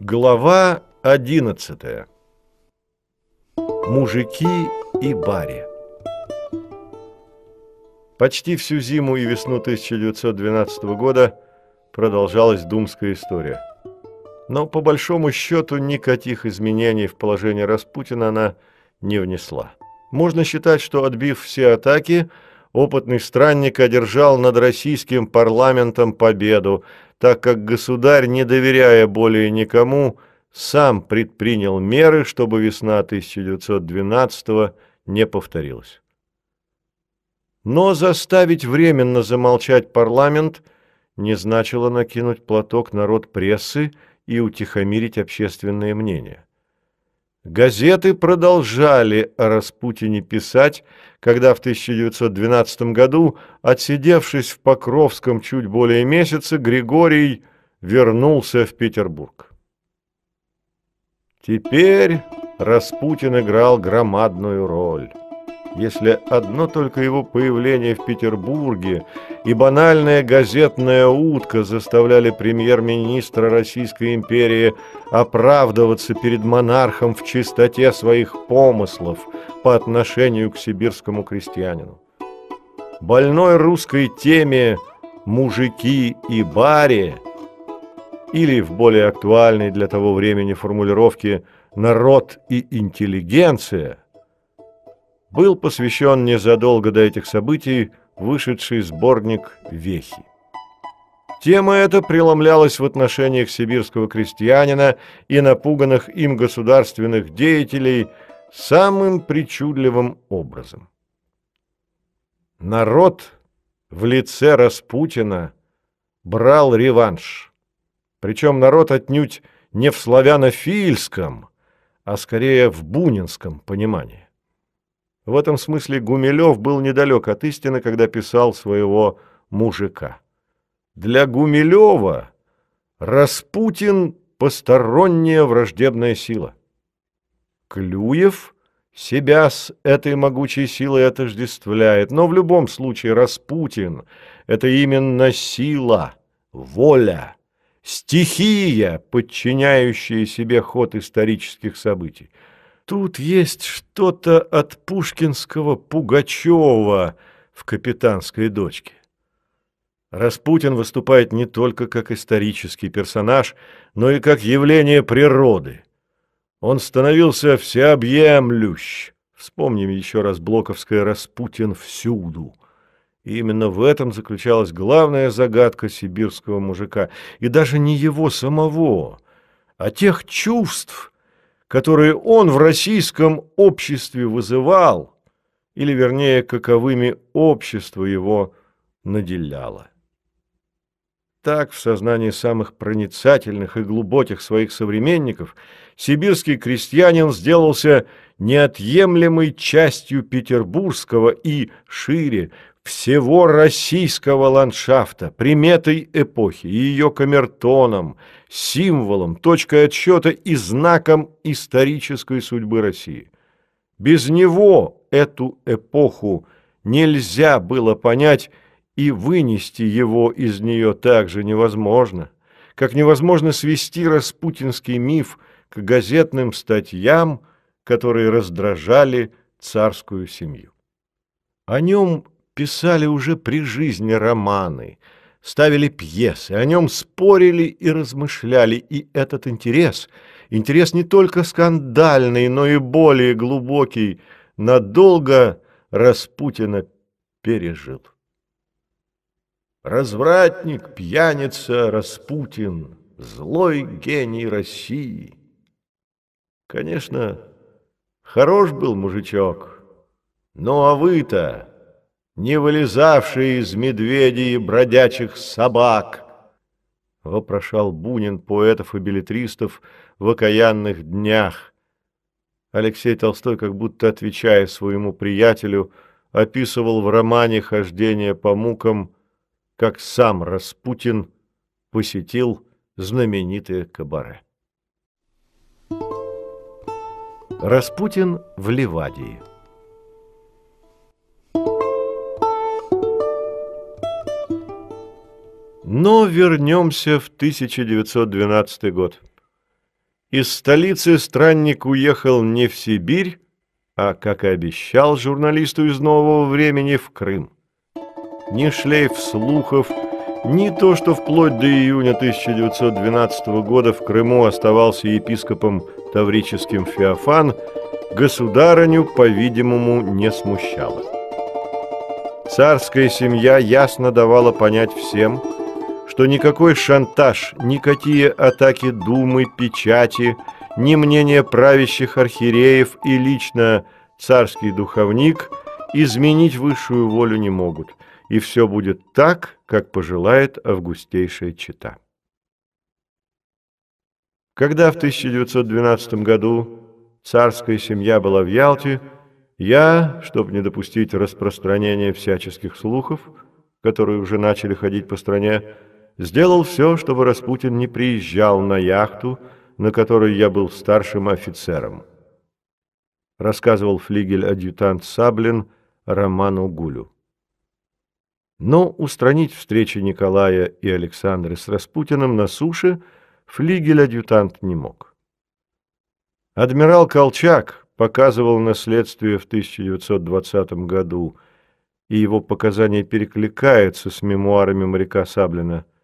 Глава 11. Мужики и баре. Почти всю зиму и весну 1912 года продолжалась думская история. Но по большому счету никаких изменений в положении Распутина она не внесла. Можно считать, что отбив все атаки, опытный странник одержал над российским парламентом победу, так как государь, не доверяя более никому, сам предпринял меры, чтобы весна 1912 не повторилась. Но заставить временно замолчать парламент не значило накинуть платок народ прессы и утихомирить общественное мнение. Газеты продолжали о Распутине писать, когда в 1912 году, отсидевшись в Покровском чуть более месяца, Григорий вернулся в Петербург. Теперь Распутин играл громадную роль если одно только его появление в Петербурге и банальная газетная утка заставляли премьер-министра Российской империи оправдываться перед монархом в чистоте своих помыслов по отношению к сибирскому крестьянину. Больной русской теме «мужики и баре» или в более актуальной для того времени формулировке «народ и интеллигенция» был посвящен незадолго до этих событий вышедший сборник «Вехи». Тема эта преломлялась в отношениях сибирского крестьянина и напуганных им государственных деятелей самым причудливым образом. Народ в лице Распутина брал реванш. Причем народ отнюдь не в славянофильском, а скорее в бунинском понимании. В этом смысле Гумилев был недалек от истины, когда писал своего мужика. Для Гумилева Распутин – посторонняя враждебная сила. Клюев себя с этой могучей силой отождествляет, но в любом случае Распутин – это именно сила, воля, стихия, подчиняющая себе ход исторических событий. Тут есть что-то от пушкинского Пугачева в «Капитанской дочке». Распутин выступает не только как исторический персонаж, но и как явление природы. Он становился всеобъемлющ. Вспомним еще раз Блоковское «Распутин всюду». И именно в этом заключалась главная загадка сибирского мужика. И даже не его самого, а тех чувств, которые он в российском обществе вызывал, или, вернее, каковыми общество его наделяло. Так, в сознании самых проницательных и глубоких своих современников, сибирский крестьянин сделался неотъемлемой частью петербургского и, шире, всего российского ландшафта, приметой эпохи, ее камертоном, символом, точкой отсчета и знаком исторической судьбы России. Без него эту эпоху нельзя было понять и вынести его из нее также невозможно, как невозможно свести распутинский миф к газетным статьям, которые раздражали царскую семью. О нем писали уже при жизни романы, ставили пьесы, о нем спорили и размышляли, и этот интерес, интерес не только скандальный, но и более глубокий, надолго Распутина пережил. Развратник, пьяница, Распутин, злой гений России. Конечно, хорош был мужичок, ну а вы-то не вылезавшие из медведей и бродячих собак, вопрошал Бунин поэтов и билетристов в окаянных днях. Алексей Толстой, как будто отвечая своему приятелю, описывал в романе «Хождение по мукам», как сам Распутин посетил знаменитое кабаре. Распутин в Ливадии Но вернемся в 1912 год. Из столицы странник уехал не в Сибирь, а, как и обещал журналисту из «Нового времени», в Крым. Ни шлейф слухов, ни то, что вплоть до июня 1912 года в Крыму оставался епископом таврическим Феофан, государыню, по-видимому, не смущало. Царская семья ясно давала понять всем – что никакой шантаж, никакие атаки думы, печати, ни мнение правящих архиереев и лично царский духовник изменить высшую волю не могут, и все будет так, как пожелает августейшая чита. Когда в 1912 году царская семья была в Ялте, я, чтобы не допустить распространения всяческих слухов, которые уже начали ходить по стране, сделал все, чтобы Распутин не приезжал на яхту, на которой я был старшим офицером. Рассказывал флигель-адъютант Саблин Роману Гулю. Но устранить встречи Николая и Александры с Распутиным на суше флигель-адъютант не мог. Адмирал Колчак показывал на следствии в 1920 году, и его показания перекликаются с мемуарами моряка Саблина –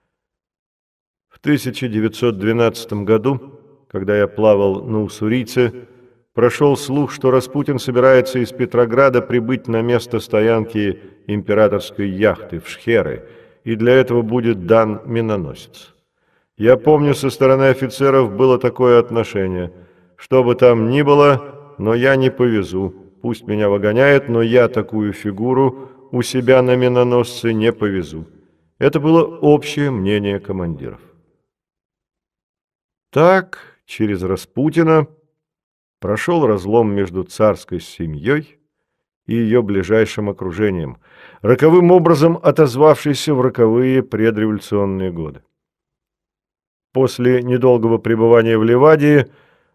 1912 году, когда я плавал на Уссурийце, прошел слух, что Распутин собирается из Петрограда прибыть на место стоянки императорской яхты в Шхеры, и для этого будет дан миноносец. Я помню, со стороны офицеров было такое отношение. Что бы там ни было, но я не повезу. Пусть меня выгоняет, но я такую фигуру у себя на миноносце не повезу. Это было общее мнение командиров. Так, через Распутина прошел разлом между царской семьей и ее ближайшим окружением, роковым образом отозвавшийся в роковые предреволюционные годы. После недолгого пребывания в Ливадии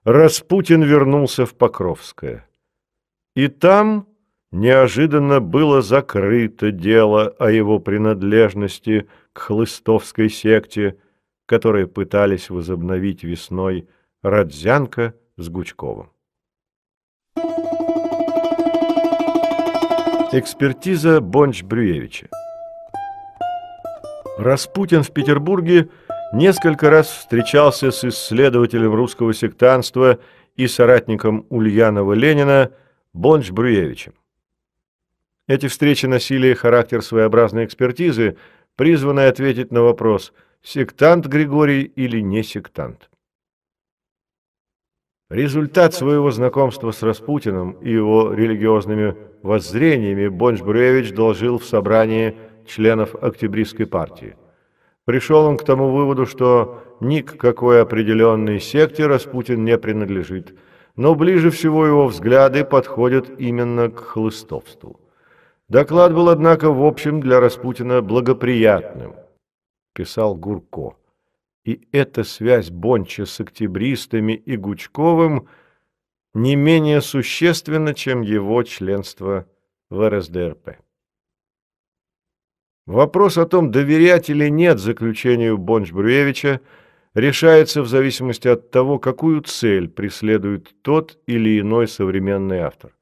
Распутин вернулся в Покровское. И там неожиданно было закрыто дело о его принадлежности к хлыстовской секте – которые пытались возобновить весной Радзянка с Гучковым. Экспертиза Бонч-Брюевича Распутин в Петербурге несколько раз встречался с исследователем русского сектанства и соратником Ульянова Ленина Бонч-Брюевичем. Эти встречи носили характер своеобразной экспертизы, призванной ответить на вопрос – сектант Григорий или не сектант. Результат своего знакомства с Распутиным и его религиозными воззрениями Бонч-Бруевич доложил в собрании членов Октябристской партии. Пришел он к тому выводу, что ни к какой определенной секте Распутин не принадлежит, но ближе всего его взгляды подходят именно к хлыстовству. Доклад был, однако, в общем для Распутина благоприятным – писал Гурко. И эта связь Бонча с октябристами и Гучковым не менее существенна, чем его членство в РСДРП. Вопрос о том, доверять или нет заключению Бонч-Бруевича, решается в зависимости от того, какую цель преследует тот или иной современный автор.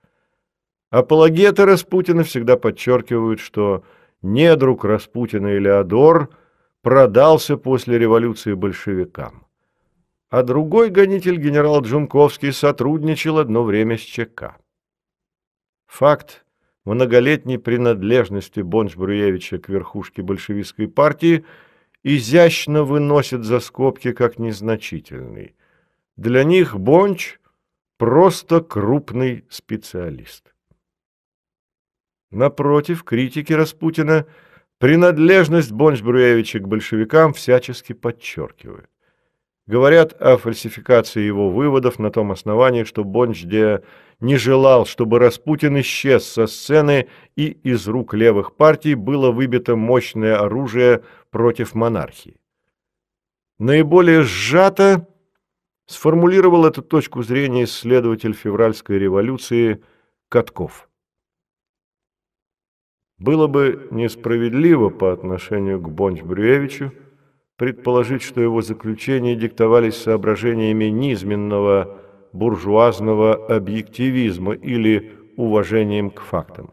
Апологеты Распутина всегда подчеркивают, что недруг Распутина Илиодор – продался после революции большевикам. А другой гонитель, генерал Джунковский, сотрудничал одно время с ЧК. Факт многолетней принадлежности Бонч-Бруевича к верхушке большевистской партии изящно выносит за скобки как незначительный. Для них Бонч – просто крупный специалист. Напротив, критики Распутина – Принадлежность Бонч-Бруевича к большевикам всячески подчеркивают. Говорят о фальсификации его выводов на том основании, что Бонч-де не желал, чтобы Распутин исчез со сцены и из рук левых партий было выбито мощное оружие против монархии. Наиболее сжато сформулировал эту точку зрения исследователь февральской революции Катков. Было бы несправедливо по отношению к Бонч-Бруевичу предположить, что его заключения диктовались соображениями низменного буржуазного объективизма или уважением к фактам.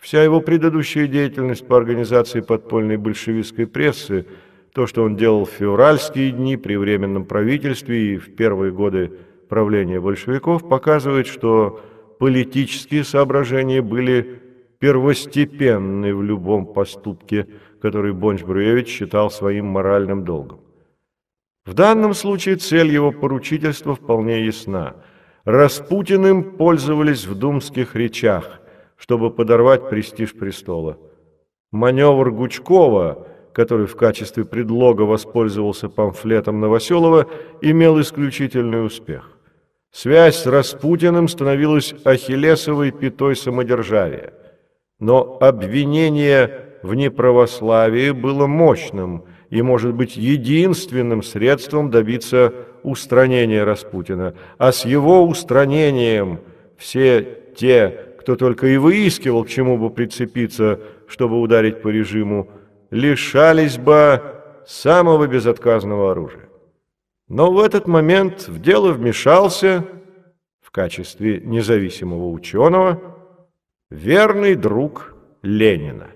Вся его предыдущая деятельность по организации подпольной большевистской прессы, то, что он делал в февральские дни при Временном правительстве и в первые годы правления большевиков, показывает, что политические соображения были первостепенны в любом поступке, который Бонч-Бруевич считал своим моральным долгом. В данном случае цель его поручительства вполне ясна. Распутиным пользовались в думских речах, чтобы подорвать престиж престола. Маневр Гучкова, который в качестве предлога воспользовался памфлетом Новоселова, имел исключительный успех. Связь с Распутиным становилась ахиллесовой пятой самодержавия. Но обвинение в неправославии было мощным – и может быть единственным средством добиться устранения Распутина. А с его устранением все те, кто только и выискивал, к чему бы прицепиться, чтобы ударить по режиму, лишались бы самого безотказного оружия. Но в этот момент в дело вмешался в качестве независимого ученого верный друг Ленина.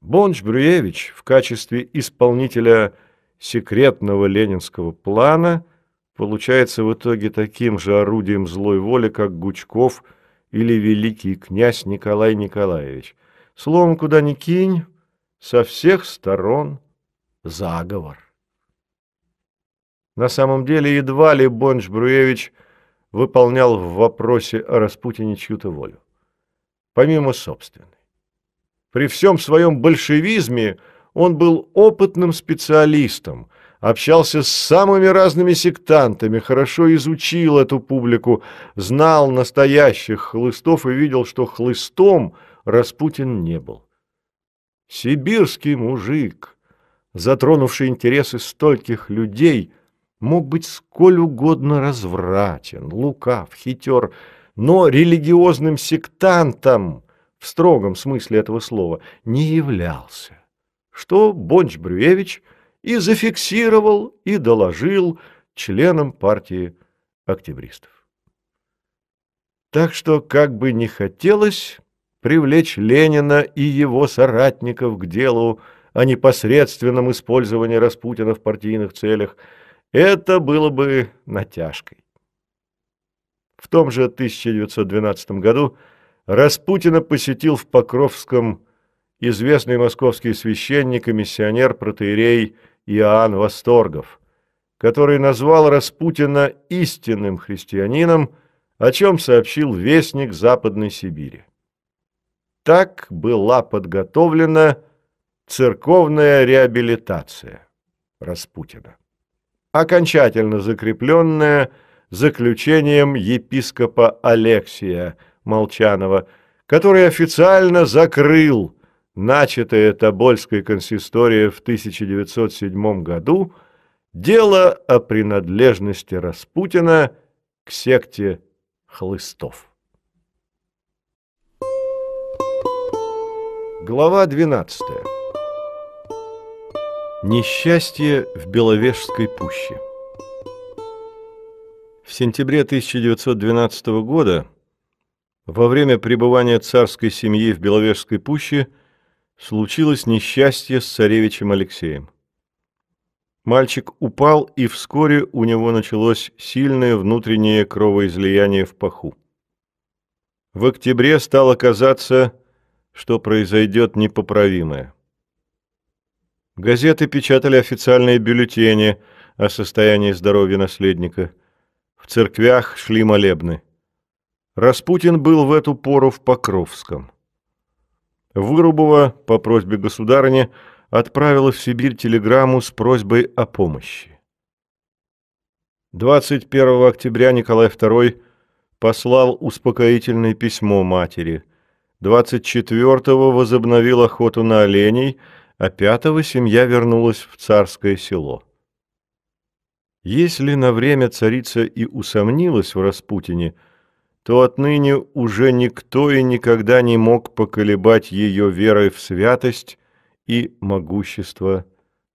Бонч-Брюевич в качестве исполнителя секретного ленинского плана получается в итоге таким же орудием злой воли, как Гучков или великий князь Николай Николаевич. Словом, куда ни кинь, со всех сторон заговор. На самом деле едва ли Бонч-Бруевич выполнял в вопросе о Распутине чью-то волю, помимо собственной. При всем своем большевизме он был опытным специалистом, общался с самыми разными сектантами, хорошо изучил эту публику, знал настоящих хлыстов и видел, что хлыстом Распутин не был. Сибирский мужик, затронувший интересы стольких людей, мог быть сколь угодно развратен, лукав, хитер, но религиозным сектантом – в строгом смысле этого слова, не являлся, что Бонч-Брюевич и зафиксировал, и доложил членам партии октябристов. Так что, как бы не хотелось привлечь Ленина и его соратников к делу о непосредственном использовании Распутина в партийных целях, это было бы натяжкой. В том же 1912 году Распутина посетил в Покровском известный московский священник и миссионер протеерей Иоанн Восторгов, который назвал Распутина истинным христианином, о чем сообщил вестник Западной Сибири. Так была подготовлена церковная реабилитация Распутина, окончательно закрепленная заключением епископа Алексия – Молчанова, который официально закрыл начатое Тобольской консисторией в 1907 году дело о принадлежности Распутина к секте хлыстов. Глава 12. Несчастье в Беловежской пуще. В сентябре 1912 года во время пребывания царской семьи в Беловежской пуще случилось несчастье с царевичем Алексеем. Мальчик упал, и вскоре у него началось сильное внутреннее кровоизлияние в паху. В октябре стало казаться, что произойдет непоправимое. Газеты печатали официальные бюллетени о состоянии здоровья наследника. В церквях шли молебны. Распутин был в эту пору в Покровском. Вырубова по просьбе государыни отправила в Сибирь телеграмму с просьбой о помощи. 21 октября Николай II послал успокоительное письмо матери. 24-го возобновил охоту на оленей, а 5-го семья вернулась в царское село. Если на время царица и усомнилась в Распутине – то отныне уже никто и никогда не мог поколебать ее верой в святость и могущество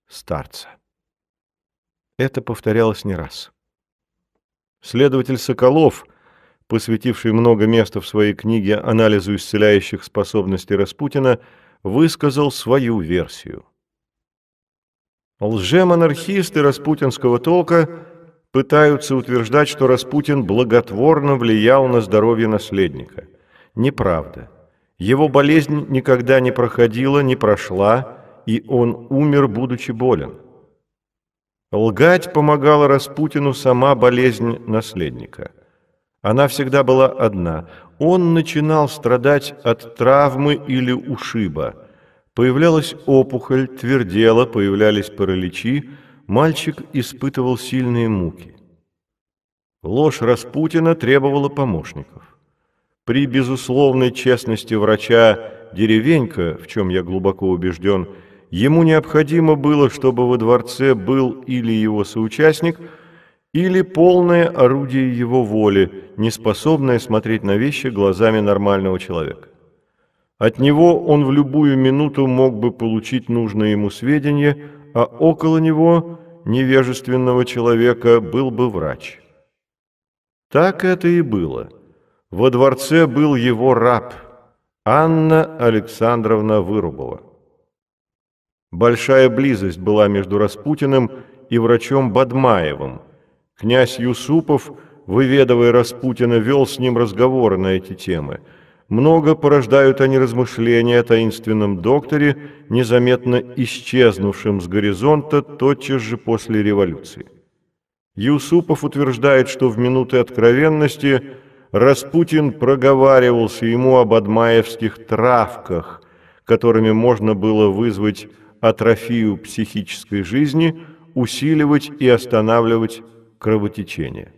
старца. Это повторялось не раз. Следователь Соколов, посвятивший много места в своей книге анализу исцеляющих способностей Распутина, высказал свою версию. Лжемонархисты распутинского толка пытаются утверждать, что Распутин благотворно влиял на здоровье наследника. Неправда. Его болезнь никогда не проходила, не прошла, и он умер, будучи болен. Лгать помогала Распутину сама болезнь наследника. Она всегда была одна. Он начинал страдать от травмы или ушиба. Появлялась опухоль, твердела, появлялись параличи. Мальчик испытывал сильные муки. Ложь Распутина требовала помощников. При безусловной честности врача Деревенька, в чем я глубоко убежден, Ему необходимо было, чтобы во дворце был или его соучастник, или полное орудие его воли, неспособное смотреть на вещи глазами нормального человека. От него он в любую минуту мог бы получить нужные ему сведения, а около него, невежественного человека, был бы врач. Так это и было. Во дворце был его раб, Анна Александровна Вырубова. Большая близость была между Распутиным и врачом Бадмаевым. Князь Юсупов, выведывая Распутина, вел с ним разговоры на эти темы. Много порождают они размышления о таинственном докторе, незаметно исчезнувшем с горизонта тотчас же после революции. Юсупов утверждает, что в минуты откровенности Распутин проговаривался ему об адмаевских травках, которыми можно было вызвать атрофию психической жизни, усиливать и останавливать кровотечение.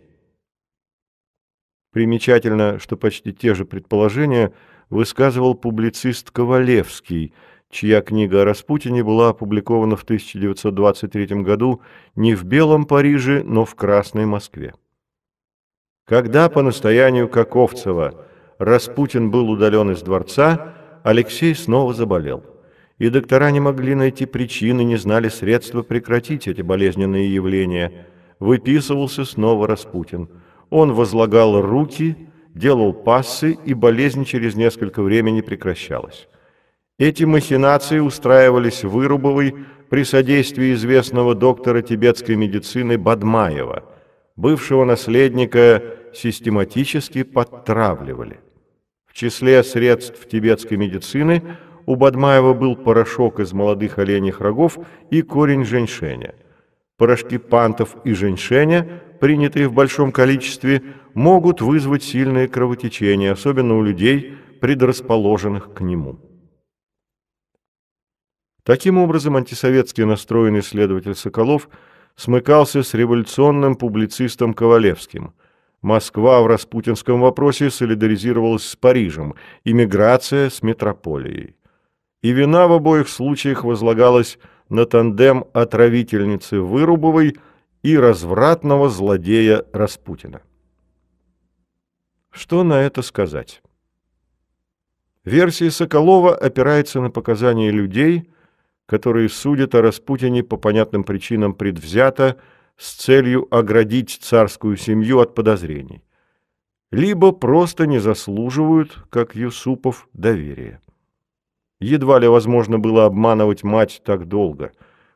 Примечательно, что почти те же предположения высказывал публицист Ковалевский, чья книга о Распутине была опубликована в 1923 году не в Белом Париже, но в Красной Москве. Когда по настоянию Каковцева Распутин был удален из дворца, Алексей снова заболел и доктора не могли найти причины, не знали средства прекратить эти болезненные явления. Выписывался снова Распутин. Он возлагал руки, делал пассы, и болезнь через несколько времени прекращалась. Эти махинации устраивались Вырубовой при содействии известного доктора тибетской медицины Бадмаева. Бывшего наследника систематически подтравливали. В числе средств тибетской медицины – у Бадмаева был порошок из молодых оленьих рогов и корень женьшеня. Порошки пантов и женьшеня, принятые в большом количестве, могут вызвать сильное кровотечение, особенно у людей, предрасположенных к нему. Таким образом, антисоветски настроенный следователь Соколов смыкался с революционным публицистом Ковалевским. Москва в распутинском вопросе солидаризировалась с Парижем, иммиграция с метрополией и вина в обоих случаях возлагалась на тандем отравительницы Вырубовой и развратного злодея Распутина. Что на это сказать? Версия Соколова опирается на показания людей, которые судят о Распутине по понятным причинам предвзято с целью оградить царскую семью от подозрений, либо просто не заслуживают, как Юсупов, доверия. Едва ли возможно было обманывать мать так долго.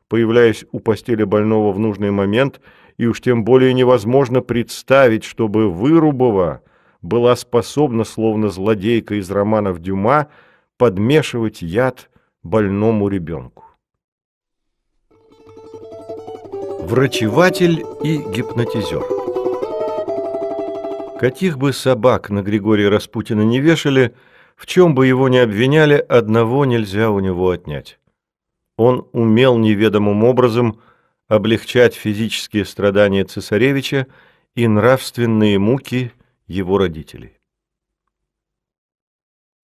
Появляясь у постели больного в нужный момент, и уж тем более невозможно представить, чтобы Вырубова была способна, словно злодейка из романов Дюма, подмешивать яд больному ребенку. Врачеватель и гипнотизер Каких бы собак на Григория Распутина не вешали – в чем бы его ни обвиняли, одного нельзя у него отнять. Он умел неведомым образом облегчать физические страдания цесаревича и нравственные муки его родителей.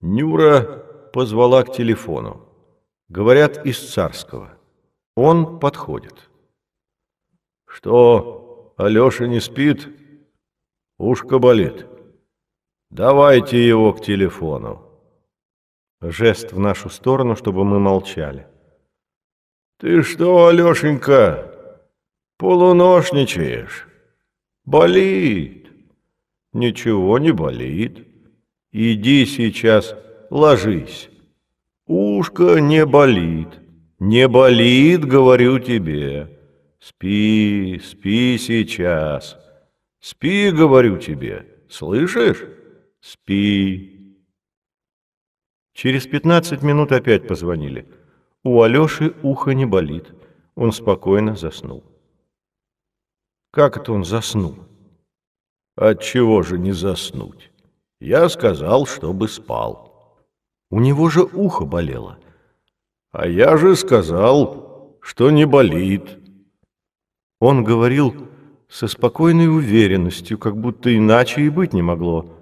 Нюра позвала к телефону. Говорят, из царского. Он подходит. «Что, Алеша не спит? Ушко болит». «Давайте его к телефону». Жест в нашу сторону, чтобы мы молчали. Ты что, Алешенька, полуношничаешь? Болит. Ничего не болит. Иди сейчас, ложись. Ушко не болит. Не болит, говорю тебе. Спи, спи сейчас. Спи, говорю тебе. Слышишь? Спи. Через пятнадцать минут опять позвонили. У Алёши ухо не болит. Он спокойно заснул. Как это он заснул? От чего же не заснуть? Я сказал, чтобы спал. У него же ухо болело. А я же сказал, что не болит. Он говорил со спокойной уверенностью, как будто иначе и быть не могло.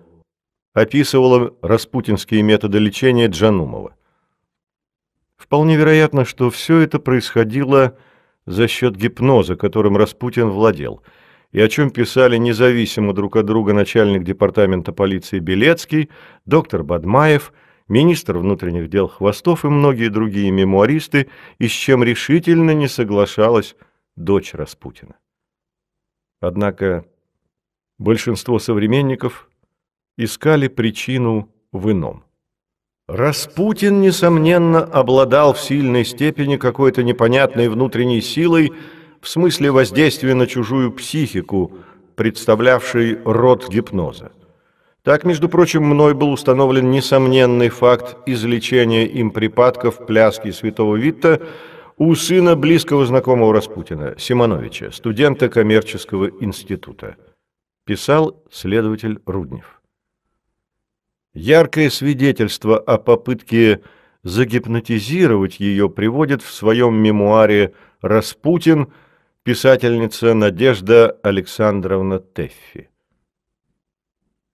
Описывала распутинские методы лечения Джанумова. Вполне вероятно, что все это происходило за счет гипноза, которым Распутин владел, и о чем писали независимо друг от друга начальник департамента полиции Белецкий, доктор Бадмаев, министр внутренних дел Хвостов и многие другие мемуаристы, и с чем решительно не соглашалась дочь Распутина. Однако большинство современников искали причину в ином. Распутин, несомненно, обладал в сильной степени какой-то непонятной внутренней силой в смысле воздействия на чужую психику, представлявшей род гипноза. Так, между прочим, мной был установлен несомненный факт излечения им припадков пляски святого Витта у сына близкого знакомого Распутина, Симоновича, студента коммерческого института. Писал следователь Руднев. Яркое свидетельство о попытке загипнотизировать ее приводит в своем мемуаре «Распутин» писательница Надежда Александровна Теффи.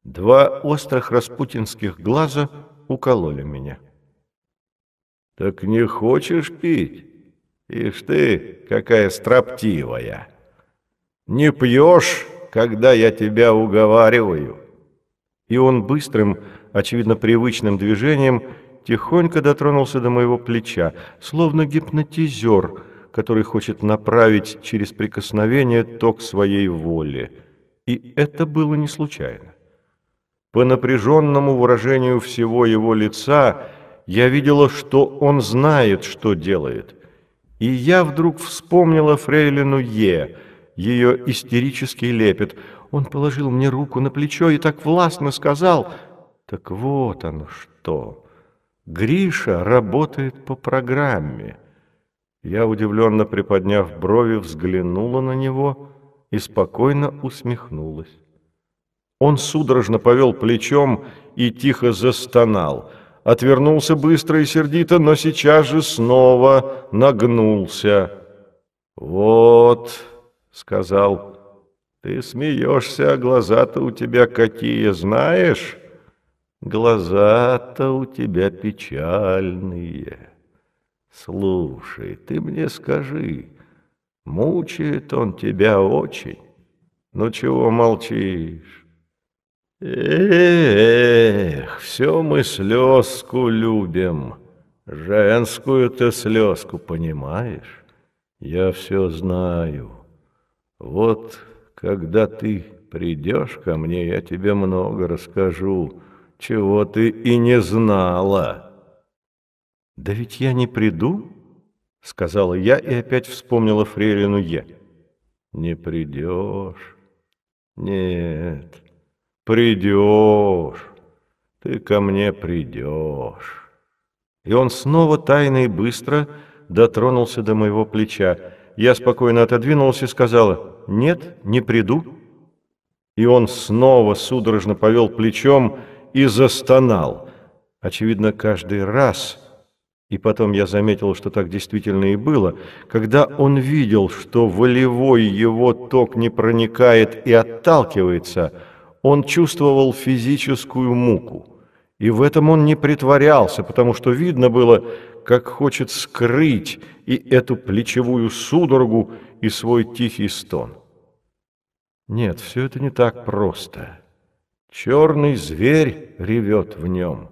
Два острых распутинских глаза укололи меня. «Так не хочешь пить? Ишь ты, какая строптивая! Не пьешь, когда я тебя уговариваю!» И он быстрым, очевидно привычным движением, тихонько дотронулся до моего плеча, словно гипнотизер, который хочет направить через прикосновение ток своей воли. И это было не случайно. По напряженному выражению всего его лица я видела, что он знает, что делает. И я вдруг вспомнила фрейлину Е, ее истерический лепет. Он положил мне руку на плечо и так властно сказал — так вот оно что. Гриша работает по программе. Я, удивленно приподняв брови, взглянула на него и спокойно усмехнулась. Он судорожно повел плечом и тихо застонал. Отвернулся быстро и сердито, но сейчас же снова нагнулся. «Вот», — сказал, — «ты смеешься, а глаза-то у тебя какие, знаешь?» Глаза-то у тебя печальные. Слушай, ты мне скажи, мучает он тебя очень? Ну чего молчишь? Эх, все мы слезку любим, женскую-то слезку, понимаешь? Я все знаю. Вот когда ты придешь ко мне, я тебе много расскажу, чего ты и не знала. Да ведь я не приду, сказала я и опять вспомнила фрейлину Е. Не придешь. Нет, придешь. Ты ко мне придешь. И он снова тайно и быстро дотронулся до моего плеча. Я спокойно отодвинулась и сказала, «Нет, не приду». И он снова судорожно повел плечом, и застонал. Очевидно, каждый раз, и потом я заметил, что так действительно и было, когда он видел, что волевой его ток не проникает и отталкивается, он чувствовал физическую муку. И в этом он не притворялся, потому что видно было, как хочет скрыть и эту плечевую судорогу, и свой тихий стон. Нет, все это не так просто. Черный зверь ревет в нем.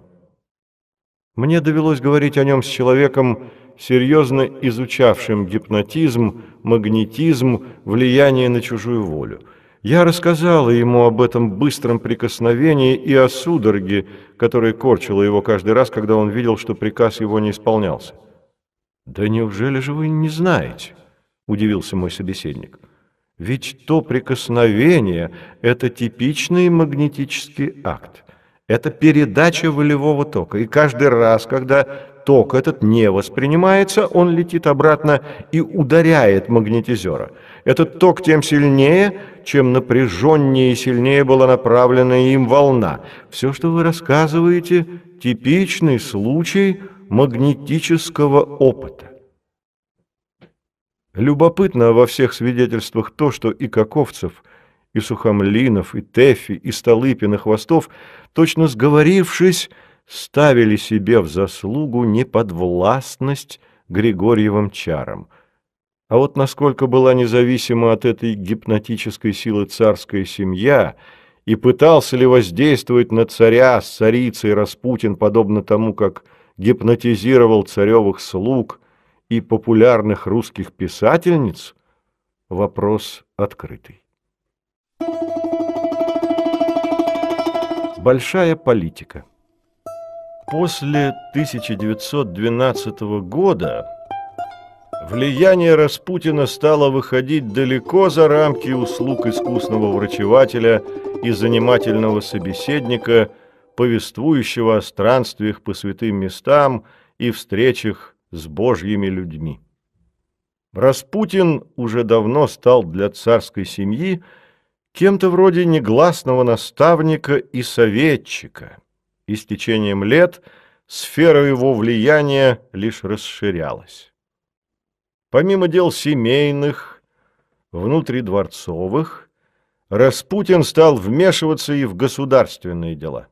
Мне довелось говорить о нем с человеком, серьезно изучавшим гипнотизм, магнетизм, влияние на чужую волю. Я рассказала ему об этом быстром прикосновении и о судороге, которая корчила его каждый раз, когда он видел, что приказ его не исполнялся. «Да неужели же вы не знаете?» – удивился мой собеседник. «Ведь то прикосновение – это типичный магнетический акт. Это передача волевого тока. И каждый раз, когда ток этот не воспринимается, он летит обратно и ударяет магнетизера. Этот ток тем сильнее, чем напряженнее и сильнее была направлена им волна. Все, что вы рассказываете, типичный случай магнетического опыта. Любопытно во всех свидетельствах то, что и Каковцев, и Сухомлинов, и Тефи, и Столыпин, и Хвостов, точно сговорившись, ставили себе в заслугу неподвластность Григорьевым чарам. А вот насколько была независима от этой гипнотической силы царская семья и пытался ли воздействовать на царя с царицей Распутин, подобно тому, как гипнотизировал царевых слуг и популярных русских писательниц, вопрос открытый. Большая политика После 1912 года влияние Распутина стало выходить далеко за рамки услуг искусного врачевателя и занимательного собеседника, повествующего о странствиях по святым местам и встречах с божьими людьми. Распутин уже давно стал для царской семьи кем-то вроде негласного наставника и советчика – и с течением лет сфера его влияния лишь расширялась. Помимо дел семейных, внутридворцовых, Распутин стал вмешиваться и в государственные дела.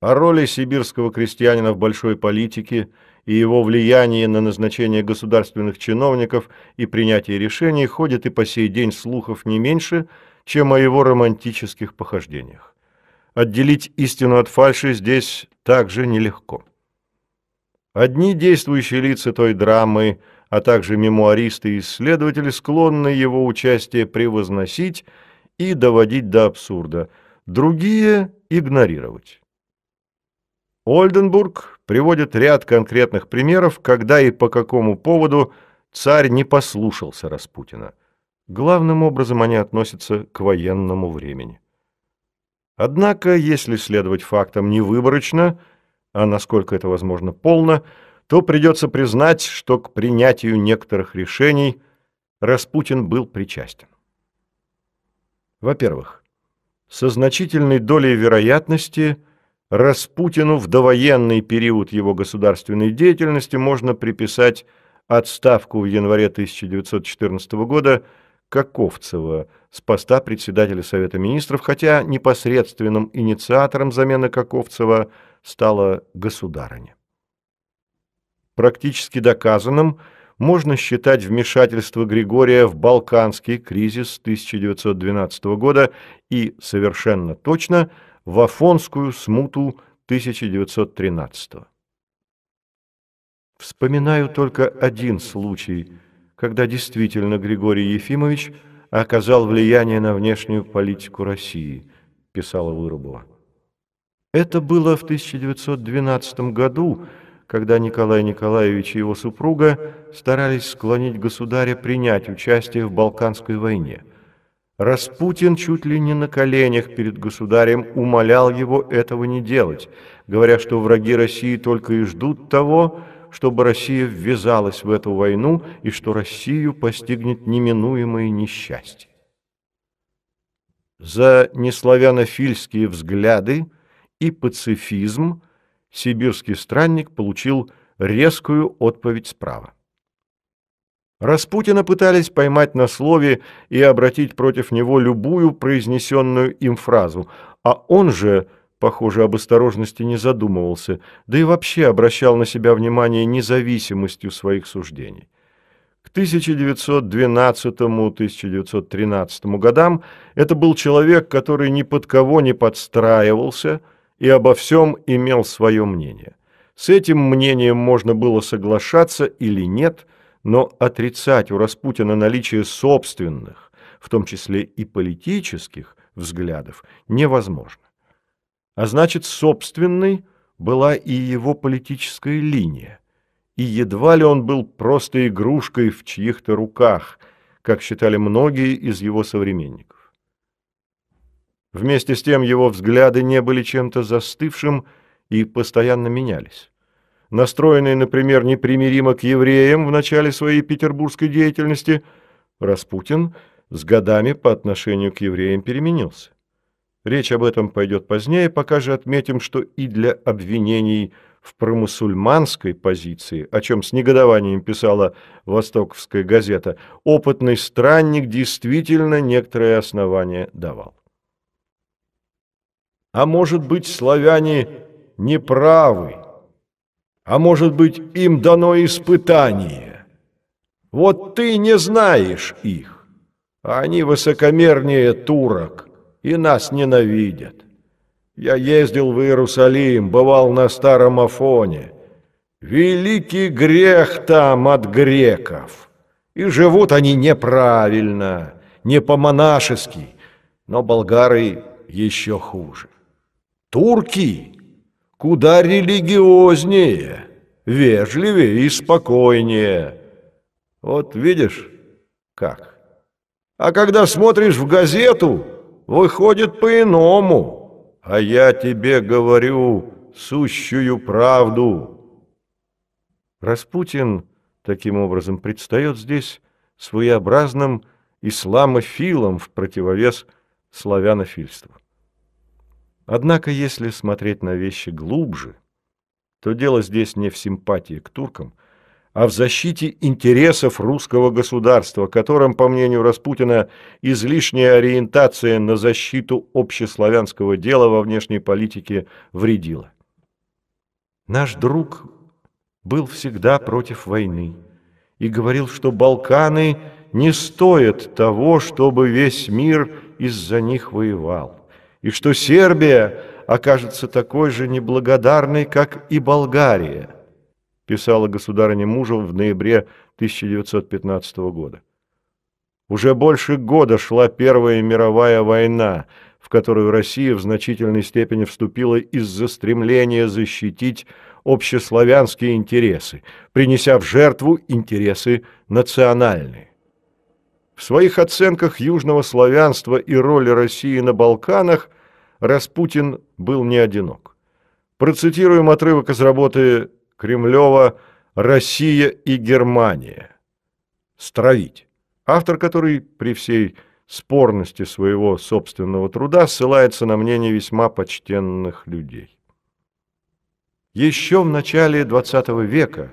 О роли сибирского крестьянина в большой политике и его влиянии на назначение государственных чиновников и принятие решений ходит и по сей день слухов не меньше, чем о его романтических похождениях. Отделить истину от фальши здесь также нелегко. Одни действующие лица той драмы, а также мемуаристы и исследователи склонны его участие превозносить и доводить до абсурда, другие – игнорировать. Ольденбург приводит ряд конкретных примеров, когда и по какому поводу царь не послушался Распутина. Главным образом они относятся к военному времени. Однако, если следовать фактам невыборочно, а насколько это возможно полно, то придется признать, что к принятию некоторых решений Распутин был причастен. Во-первых, со значительной долей вероятности Распутину в довоенный период его государственной деятельности можно приписать отставку в январе 1914 года Каковцева с поста председателя Совета Министров, хотя непосредственным инициатором замены Каковцева стала государыня. Практически доказанным можно считать вмешательство Григория в Балканский кризис 1912 года и, совершенно точно, в Афонскую смуту 1913 Вспоминаю только один случай – когда действительно Григорий Ефимович оказал влияние на внешнюю политику России, писала Вырубова. Это было в 1912 году, когда Николай Николаевич и его супруга старались склонить государя принять участие в Балканской войне. Распутин чуть ли не на коленях перед государем умолял его этого не делать, говоря, что враги России только и ждут того, чтобы Россия ввязалась в эту войну и что Россию постигнет неминуемое несчастье. За неславянофильские взгляды и пацифизм сибирский странник получил резкую отповедь справа. Распутина пытались поймать на слове и обратить против него любую произнесенную им фразу, а он же – похоже, об осторожности не задумывался, да и вообще обращал на себя внимание независимостью своих суждений. К 1912-1913 годам это был человек, который ни под кого не подстраивался и обо всем имел свое мнение. С этим мнением можно было соглашаться или нет, но отрицать у Распутина наличие собственных, в том числе и политических, взглядов невозможно. А значит, собственной была и его политическая линия, и едва ли он был просто игрушкой в чьих-то руках, как считали многие из его современников. Вместе с тем его взгляды не были чем-то застывшим и постоянно менялись. Настроенный, например, непримиримо к евреям в начале своей петербургской деятельности, Распутин с годами по отношению к евреям переменился. Речь об этом пойдет позднее, пока же отметим, что и для обвинений в промусульманской позиции, о чем с негодованием писала «Востоковская газета», опытный странник действительно некоторые основания давал. А может быть, славяне неправы, а может быть, им дано испытание. Вот ты не знаешь их, а они высокомернее турок и нас ненавидят. Я ездил в Иерусалим, бывал на Старом Афоне. Великий грех там от греков. И живут они неправильно, не по-монашески, но болгары еще хуже. Турки куда религиознее, вежливее и спокойнее. Вот видишь, как. А когда смотришь в газету выходит по-иному, а я тебе говорю сущую правду. Распутин таким образом предстает здесь своеобразным исламофилом в противовес славянофильству. Однако, если смотреть на вещи глубже, то дело здесь не в симпатии к туркам – а в защите интересов русского государства, которым, по мнению Распутина, излишняя ориентация на защиту общеславянского дела во внешней политике вредила. Наш друг был всегда против войны и говорил, что Балканы не стоят того, чтобы весь мир из-за них воевал, и что Сербия окажется такой же неблагодарной, как и Болгария – писала государыня мужу в ноябре 1915 года. Уже больше года шла Первая мировая война, в которую Россия в значительной степени вступила из-за стремления защитить общеславянские интересы, принеся в жертву интересы национальные. В своих оценках южного славянства и роли России на Балканах Распутин был не одинок. Процитируем отрывок из работы Кремлева «Россия и Германия». Стравить. Автор который при всей спорности своего собственного труда ссылается на мнение весьма почтенных людей. Еще в начале XX века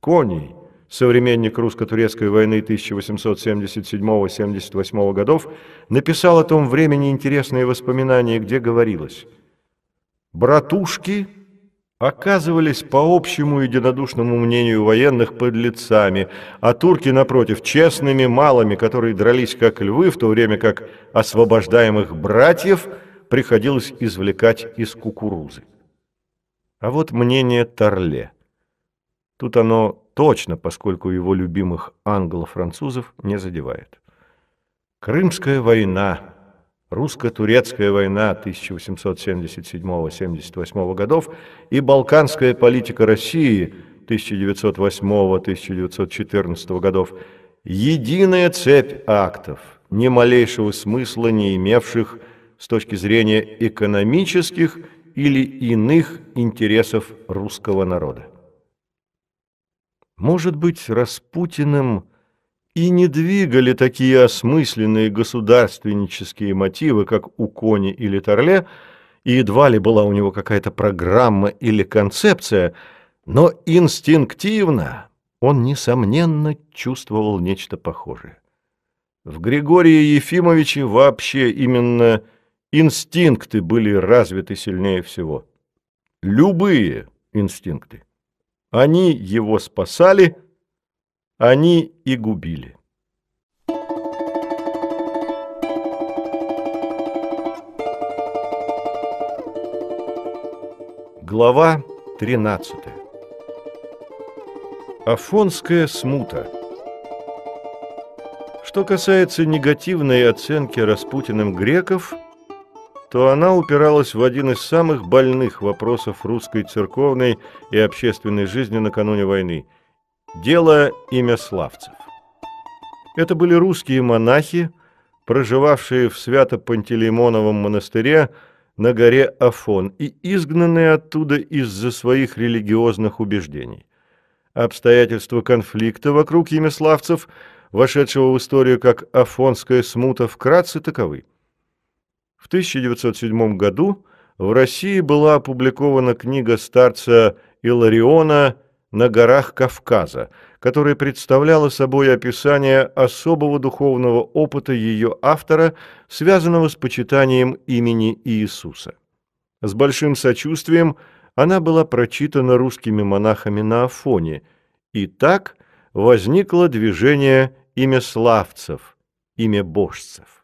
Коней, современник русско-турецкой войны 1877-78 годов, написал о том времени интересные воспоминания, где говорилось «Братушки – оказывались по общему единодушному мнению военных подлецами, а турки, напротив, честными малыми, которые дрались как львы, в то время как освобождаемых братьев приходилось извлекать из кукурузы. А вот мнение Торле. Тут оно точно, поскольку его любимых англо-французов не задевает. Крымская война русско-турецкая война 1877-78 годов и балканская политика России 1908-1914 годов – единая цепь актов, ни малейшего смысла не имевших с точки зрения экономических или иных интересов русского народа. Может быть, Распутиным – и не двигали такие осмысленные государственнические мотивы, как у Кони или Торле, и едва ли была у него какая-то программа или концепция, но инстинктивно он, несомненно, чувствовал нечто похожее. В Григории Ефимовиче вообще именно инстинкты были развиты сильнее всего. Любые инстинкты. Они его спасали – они и губили. Глава 13 Афонская смута Что касается негативной оценки Распутиным греков, то она упиралась в один из самых больных вопросов русской церковной и общественной жизни накануне войны – дело имя славцев. Это были русские монахи, проживавшие в Свято-Пантелеймоновом монастыре на горе Афон и изгнанные оттуда из-за своих религиозных убеждений. Обстоятельства конфликта вокруг имяславцев, вошедшего в историю как Афонская смута, вкратце таковы. В 1907 году в России была опубликована книга старца Илариона «На горах Кавказа», которая представляла собой описание особого духовного опыта ее автора, связанного с почитанием имени Иисуса. С большим сочувствием – она была прочитана русскими монахами на Афоне, и так возникло движение имя славцев, имя божцев.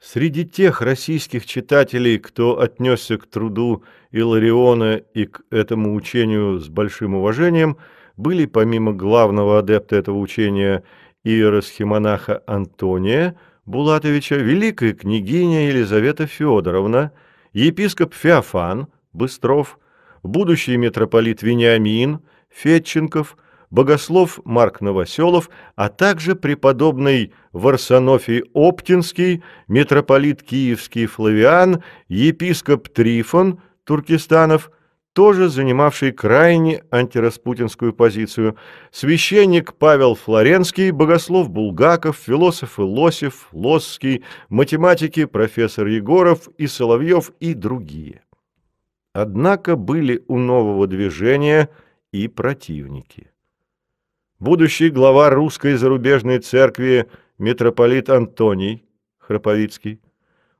Среди тех российских читателей, кто отнесся к труду Илариона и к этому учению с большим уважением, были помимо главного адепта этого учения иеросхимонаха Антония Булатовича, великая княгиня Елизавета Федоровна, епископ Феофан – Быстров, будущий митрополит Вениамин, Фетченков, богослов Марк Новоселов, а также преподобный Варсонофий Оптинский, митрополит Киевский Флавиан, епископ Трифон Туркестанов, тоже занимавший крайне антираспутинскую позицию, священник Павел Флоренский, богослов Булгаков, философ Лосев, Лосский, математики профессор Егоров и Соловьев и другие. Однако были у нового движения и противники. Будущий глава русской зарубежной церкви митрополит Антоний Храповицкий,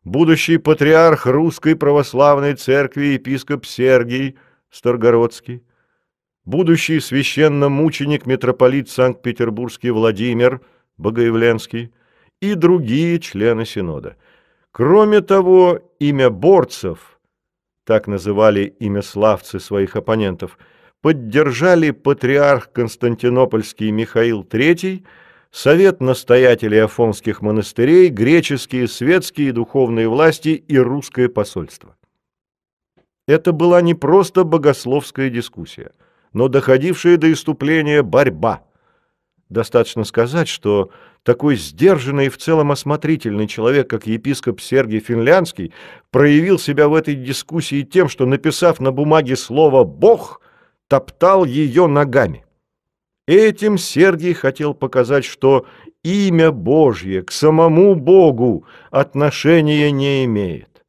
будущий патриарх русской православной церкви епископ Сергий Старгородский, будущий священномученик митрополит Санкт-Петербургский Владимир Богоявленский и другие члены Синода. Кроме того, имя борцев – так называли имя славцы своих оппонентов, поддержали патриарх Константинопольский Михаил III, совет настоятелей афонских монастырей, греческие светские духовные власти и русское посольство. Это была не просто богословская дискуссия, но доходившая до иступления борьба – Достаточно сказать, что такой сдержанный и в целом осмотрительный человек, как епископ Сергий Финляндский, проявил себя в этой дискуссии тем, что, написав на бумаге слово «Бог», топтал ее ногами. Этим Сергий хотел показать, что имя Божье к самому Богу отношения не имеет.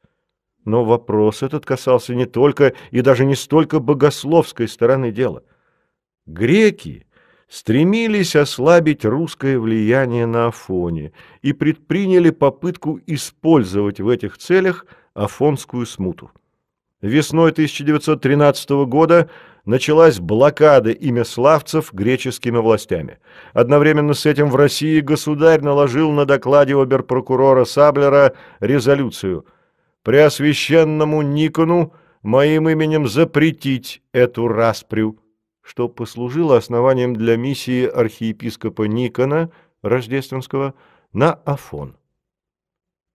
Но вопрос этот касался не только и даже не столько богословской стороны дела. Греки – стремились ослабить русское влияние на Афоне и предприняли попытку использовать в этих целях афонскую смуту. Весной 1913 года началась блокада имя славцев греческими властями. Одновременно с этим в России государь наложил на докладе оберпрокурора Саблера резолюцию «Преосвященному Никону моим именем запретить эту распрю» что послужило основанием для миссии архиепископа Никона Рождественского на Афон.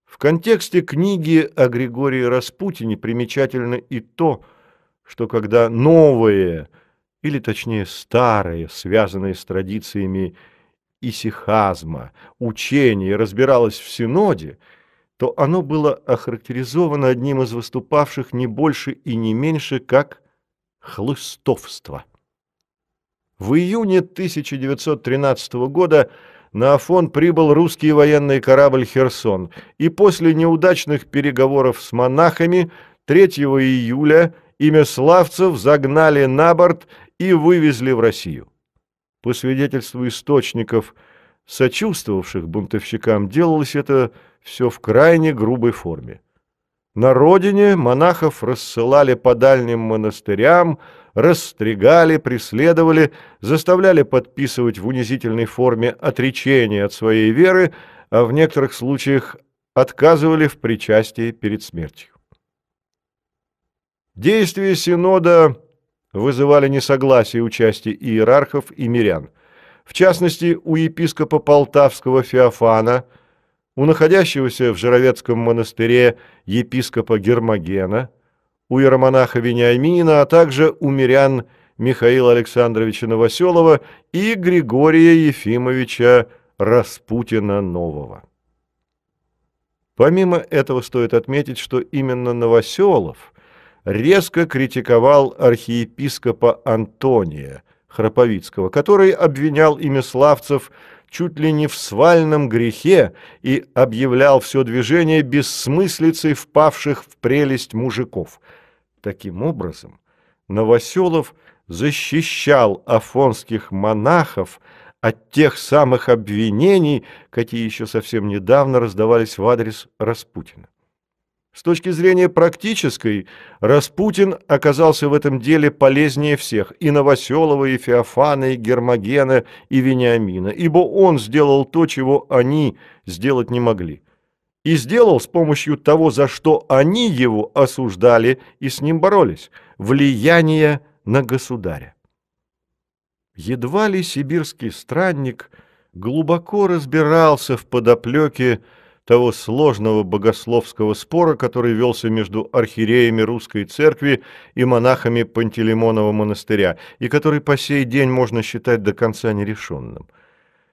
В контексте книги о Григории Распутине примечательно и то, что когда новые, или точнее старые, связанные с традициями исихазма, учение разбиралось в Синоде, то оно было охарактеризовано одним из выступавших не больше и не меньше, как хлыстовство. В июне 1913 года на Афон прибыл русский военный корабль «Херсон», и после неудачных переговоров с монахами 3 июля имя славцев загнали на борт и вывезли в Россию. По свидетельству источников, сочувствовавших бунтовщикам, делалось это все в крайне грубой форме. На родине монахов рассылали по дальним монастырям, расстригали, преследовали, заставляли подписывать в унизительной форме отречение от своей веры, а в некоторых случаях отказывали в причастии перед смертью. Действия Синода вызывали несогласие участия иерархов и мирян. В частности, у епископа Полтавского Феофана, у находящегося в Жировецком монастыре епископа Гермогена, у иеромонаха Вениамина, а также у мирян Михаила Александровича Новоселова и Григория Ефимовича Распутина Нового. Помимо этого стоит отметить, что именно Новоселов резко критиковал архиепископа Антония Храповицкого, который обвинял имиславцев чуть ли не в свальном грехе и объявлял все движение бессмыслицей впавших в прелесть мужиков. Таким образом, Новоселов защищал афонских монахов от тех самых обвинений, какие еще совсем недавно раздавались в адрес Распутина. С точки зрения практической, Распутин оказался в этом деле полезнее всех, и Новоселова, и Феофана, и Гермогена, и Вениамина, ибо он сделал то, чего они сделать не могли. И сделал с помощью того, за что они его осуждали и с ним боролись – влияние на государя. Едва ли сибирский странник глубоко разбирался в подоплеке того сложного богословского спора, который велся между архиереями русской церкви и монахами Пантелеймонова монастыря, и который по сей день можно считать до конца нерешенным.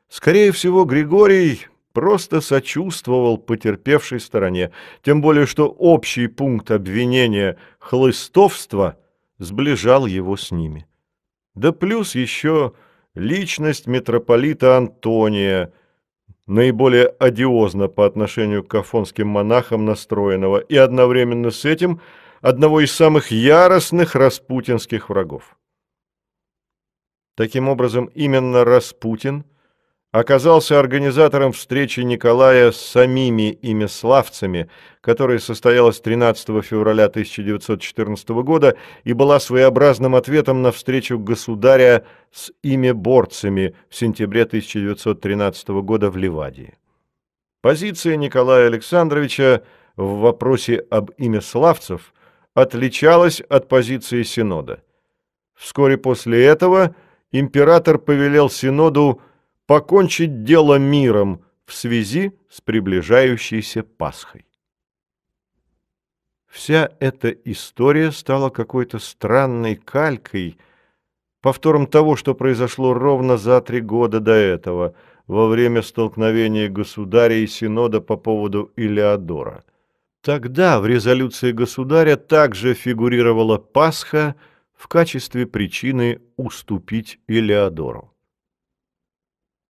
Скорее всего, Григорий просто сочувствовал потерпевшей стороне, тем более что общий пункт обвинения хлыстовства сближал его с ними. Да плюс еще личность митрополита Антония, наиболее одиозно по отношению к афонским монахам настроенного и одновременно с этим одного из самых яростных распутинских врагов. Таким образом, именно Распутин – оказался организатором встречи Николая с самими имиславцами, которая состоялась 13 февраля 1914 года и была своеобразным ответом на встречу государя с имеборцами в сентябре 1913 года в Ливадии. Позиция Николая Александровича в вопросе об имиславцев отличалась от позиции Синода. Вскоре после этого император повелел Синоду покончить дело миром в связи с приближающейся Пасхой. Вся эта история стала какой-то странной калькой, повтором того, что произошло ровно за три года до этого, во время столкновения государя и синода по поводу Илеодора. Тогда в резолюции государя также фигурировала Пасха в качестве причины уступить Илеодору.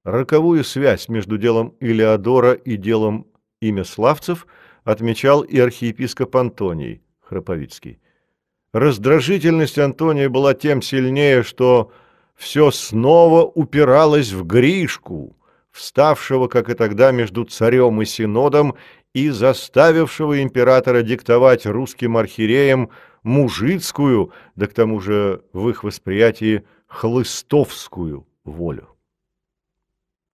Роковую связь между делом Илеодора и делом имя Славцев отмечал и архиепископ Антоний Храповицкий. Раздражительность Антония была тем сильнее, что все снова упиралось в Гришку, вставшего, как и тогда, между царем и синодом и заставившего императора диктовать русским архиереям мужицкую, да к тому же в их восприятии хлыстовскую волю.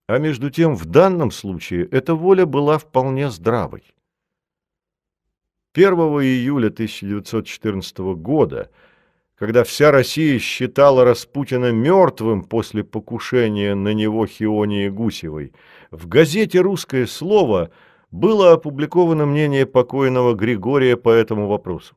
А между тем, в данном случае эта воля была вполне здравой. 1 июля 1914 года, когда вся Россия считала Распутина мертвым после покушения на него Хионии Гусевой, в газете «Русское слово» было опубликовано мнение покойного Григория по этому вопросу.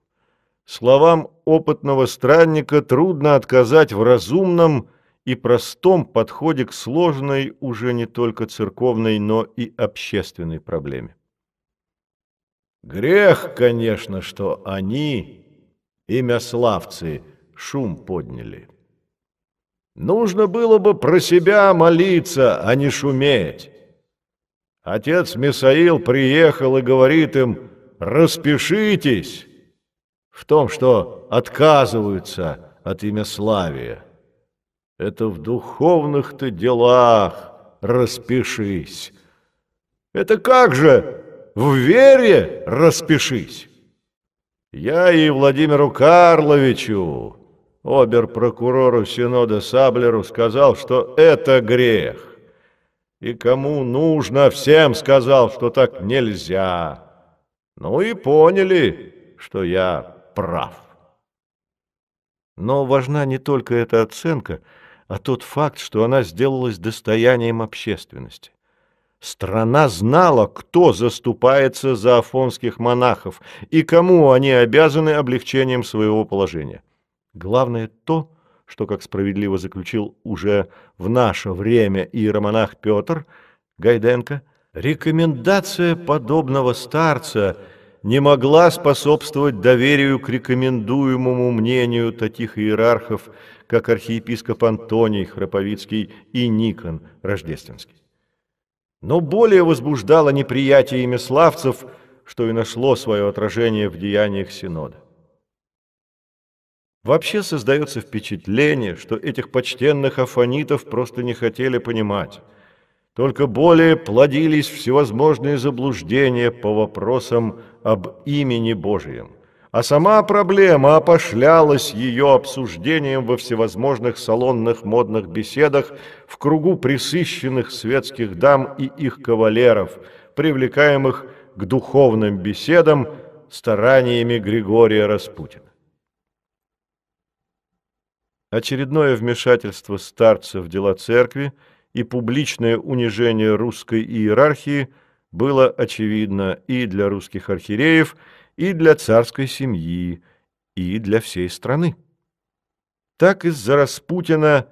Словам опытного странника трудно отказать в разумном и простом подходе к сложной уже не только церковной, но и общественной проблеме. Грех, конечно, что они, имя славцы, шум подняли. Нужно было бы про себя молиться, а не шуметь. Отец Мисаил приехал и говорит им, распишитесь в том, что отказываются от имя славия. Это в духовных-то делах распишись. Это как же в вере распишись? Я и Владимиру Карловичу, обер-прокурору Синода Саблеру, сказал, что это грех. И кому нужно, всем сказал, что так нельзя. Ну и поняли, что я прав. Но важна не только эта оценка, а тот факт, что она сделалась достоянием общественности. Страна знала, кто заступается за афонских монахов и кому они обязаны облегчением своего положения. Главное то, что, как справедливо заключил уже в наше время иеромонах Петр Гайденко, рекомендация подобного старца не могла способствовать доверию к рекомендуемому мнению таких иерархов, как архиепископ Антоний Храповицкий и Никон Рождественский. Но более возбуждало неприятие имяславцев, что и нашло свое отражение в деяниях Синода. Вообще создается впечатление, что этих почтенных афонитов просто не хотели понимать. Только более плодились всевозможные заблуждения по вопросам об имени Божьем. А сама проблема опошлялась ее обсуждением во всевозможных салонных модных беседах в кругу присыщенных светских дам и их кавалеров, привлекаемых к духовным беседам стараниями Григория Распутина. Очередное вмешательство старца в дела церкви и публичное унижение русской иерархии было очевидно и для русских архиереев, и для царской семьи, и для всей страны. Так из-за Распутина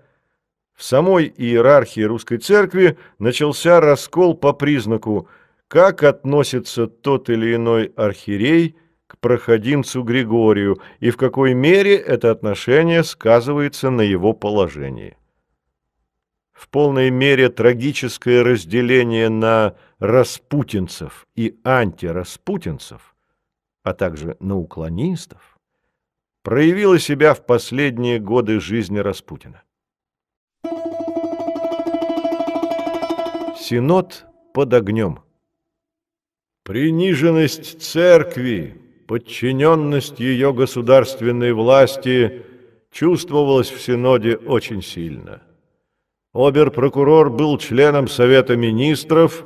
в самой иерархии русской церкви начался раскол по признаку, как относится тот или иной архиерей – к проходимцу Григорию и в какой мере это отношение сказывается на его положении. В полной мере трагическое разделение на распутинцев и антираспутинцев, а также на уклонистов, проявило себя в последние годы жизни Распутина. Синод под огнем. Приниженность церкви подчиненность ее государственной власти чувствовалась в Синоде очень сильно. Обер-прокурор был членом Совета Министров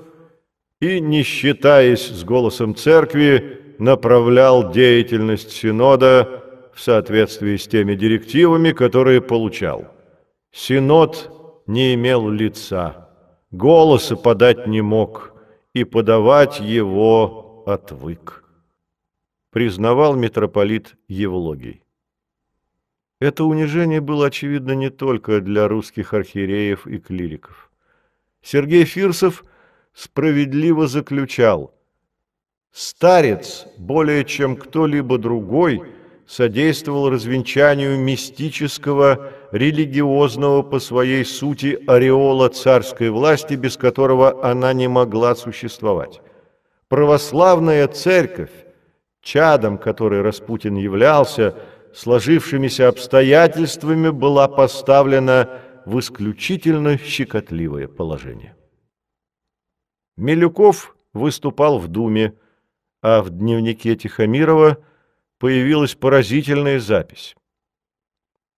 и, не считаясь с голосом церкви, направлял деятельность Синода в соответствии с теми директивами, которые получал. Синод не имел лица, голоса подать не мог, и подавать его отвык признавал митрополит Евлогий. Это унижение было очевидно не только для русских архиереев и клириков. Сергей Фирсов справедливо заключал, «Старец, более чем кто-либо другой, содействовал развенчанию мистического, религиозного по своей сути ореола царской власти, без которого она не могла существовать. Православная церковь чадом которой Распутин являлся, сложившимися обстоятельствами была поставлена в исключительно щекотливое положение. Милюков выступал в Думе, а в дневнике Тихомирова появилась поразительная запись.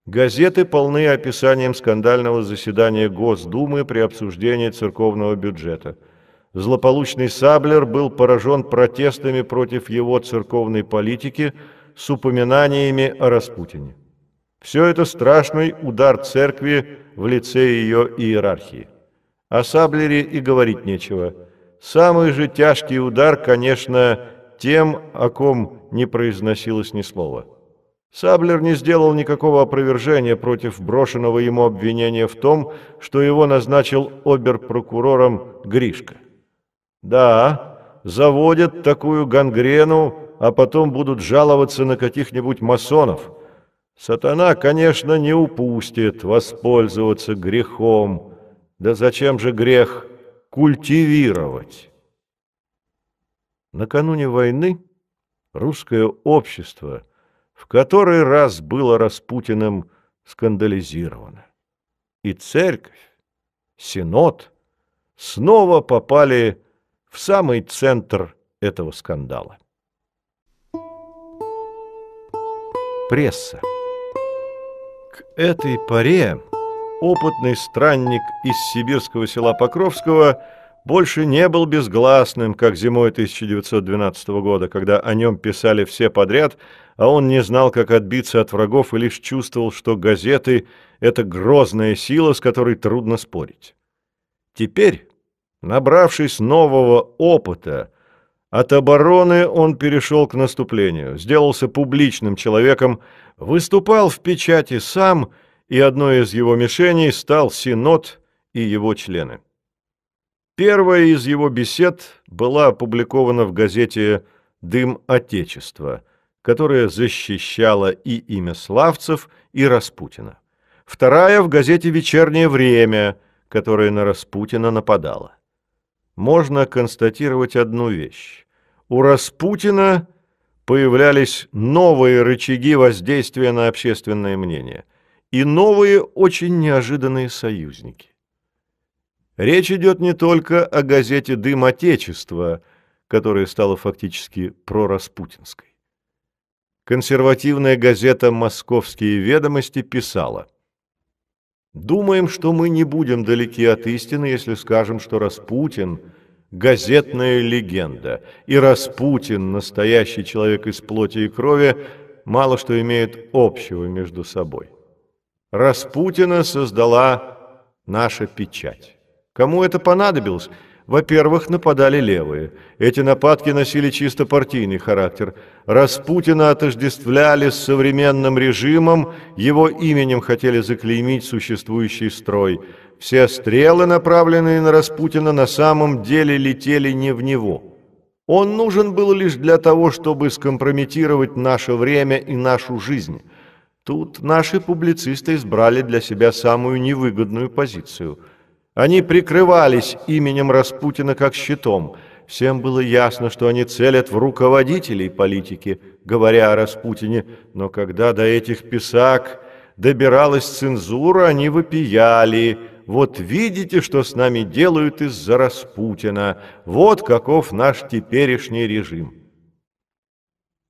Газеты полны описанием скандального заседания Госдумы при обсуждении церковного бюджета – Злополучный Саблер был поражен протестами против его церковной политики с упоминаниями о Распутине. Все это страшный удар церкви в лице ее иерархии. О Саблере и говорить нечего. Самый же тяжкий удар, конечно, тем, о ком не произносилось ни слова. Саблер не сделал никакого опровержения против брошенного ему обвинения в том, что его назначил оберпрокурором Гришка. Да, заводят такую гангрену, а потом будут жаловаться на каких-нибудь масонов. Сатана, конечно, не упустит воспользоваться грехом. Да зачем же грех культивировать? Накануне войны русское общество в который раз было Распутиным скандализировано. И церковь, синод снова попали в самый центр этого скандала. Пресса. К этой поре опытный странник из сибирского села Покровского больше не был безгласным, как зимой 1912 года, когда о нем писали все подряд, а он не знал, как отбиться от врагов и лишь чувствовал, что газеты – это грозная сила, с которой трудно спорить. Теперь, набравшись нового опыта, от обороны он перешел к наступлению, сделался публичным человеком, выступал в печати сам, и одной из его мишеней стал Синод и его члены. Первая из его бесед была опубликована в газете «Дым Отечества», которая защищала и имя Славцев, и Распутина. Вторая в газете «Вечернее время», которая на Распутина нападала. Можно констатировать одну вещь. У Распутина появлялись новые рычаги воздействия на общественное мнение и новые очень неожиданные союзники. Речь идет не только о газете «Дым Отечества», которая стала фактически прораспутинской. Консервативная газета «Московские ведомости» писала «Думаем, что мы не будем далеки от истины, если скажем, что Распутин – газетная легенда, и Распутин, настоящий человек из плоти и крови, мало что имеет общего между собой. Распутина создала наша печать». Кому это понадобилось? Во-первых, нападали левые. Эти нападки носили чисто партийный характер. Распутина отождествляли с современным режимом, его именем хотели заклеймить существующий строй. Все стрелы, направленные на Распутина, на самом деле летели не в него. Он нужен был лишь для того, чтобы скомпрометировать наше время и нашу жизнь. Тут наши публицисты избрали для себя самую невыгодную позицию – они прикрывались именем Распутина как щитом. Всем было ясно, что они целят в руководителей политики, говоря о Распутине, но когда до этих писак добиралась цензура, они вопияли. Вот видите, что с нами делают из-за Распутина. Вот каков наш теперешний режим.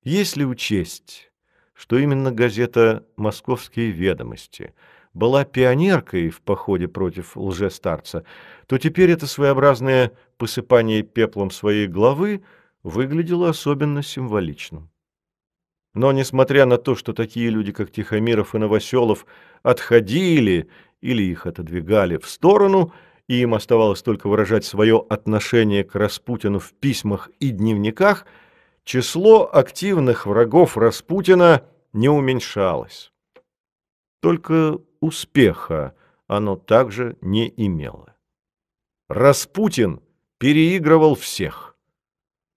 Если учесть, что именно газета «Московские ведомости» была пионеркой в походе против лжестарца, то теперь это своеобразное посыпание пеплом своей главы выглядело особенно символичным. Но несмотря на то, что такие люди, как Тихомиров и Новоселов, отходили или их отодвигали в сторону, и им оставалось только выражать свое отношение к Распутину в письмах и дневниках, число активных врагов Распутина не уменьшалось. Только успеха оно также не имело. Распутин переигрывал всех.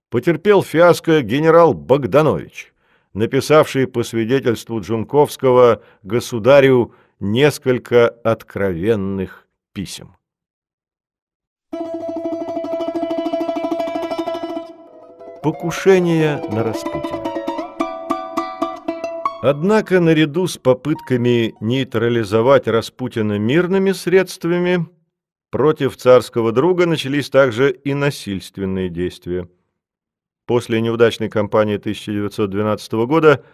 Потерпел фиаско генерал Богданович, написавший по свидетельству Джунковского государю несколько откровенных писем. Покушение на Распутина Однако наряду с попытками нейтрализовать Распутина мирными средствами, против царского друга начались также и насильственные действия. После неудачной кампании 1912 года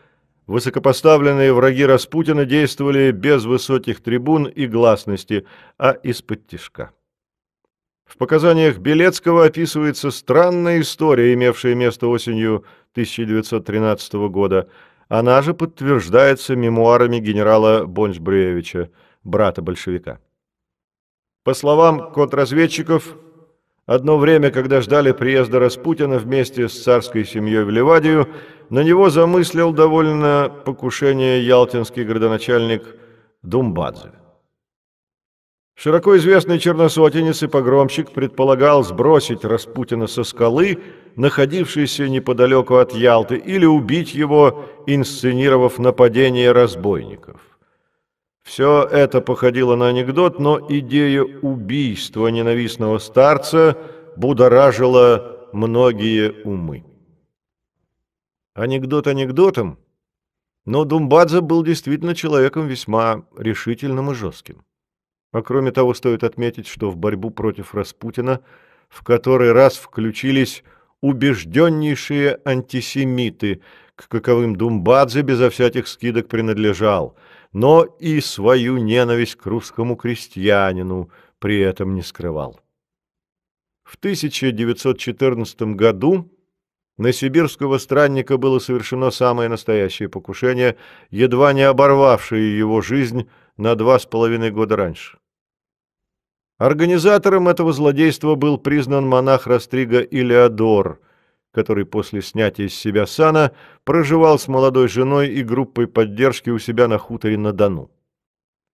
высокопоставленные враги Распутина действовали без высоких трибун и гласности, а из-под тишка. В показаниях Белецкого описывается странная история, имевшая место осенью 1913 года – она же подтверждается мемуарами генерала Бонч-Брюевича, брата большевика. По словам контрразведчиков, одно время, когда ждали приезда Распутина вместе с царской семьей в Ливадию, на него замыслил довольно покушение ялтинский градоначальник Думбадзе. Широко известный черносотенец и погромщик предполагал сбросить Распутина со скалы, находившейся неподалеку от Ялты, или убить его, инсценировав нападение разбойников. Все это походило на анекдот, но идея убийства ненавистного старца будоражила многие умы. Анекдот анекдотом, но Думбадзе был действительно человеком весьма решительным и жестким. А кроме того, стоит отметить, что в борьбу против Распутина в который раз включились убежденнейшие антисемиты, к каковым Думбадзе безо всяких скидок принадлежал, но и свою ненависть к русскому крестьянину при этом не скрывал. В В 1914 году на сибирского странника было совершено самое настоящее покушение, едва не оборвавшее его жизнь на два с половиной года раньше. Организатором этого злодейства был признан монах Растрига Илеодор, который после снятия с себя сана проживал с молодой женой и группой поддержки у себя на хуторе на Дону.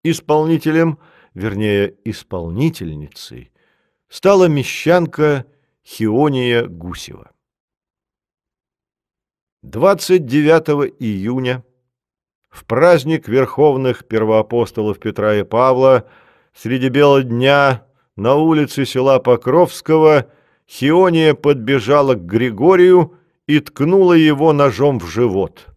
Исполнителем, вернее, исполнительницей, стала мещанка Хиония Гусева. 29 июня, в праздник верховных первоапостолов Петра и Павла, среди бела дня на улице села Покровского Хиония подбежала к Григорию и ткнула его ножом в живот.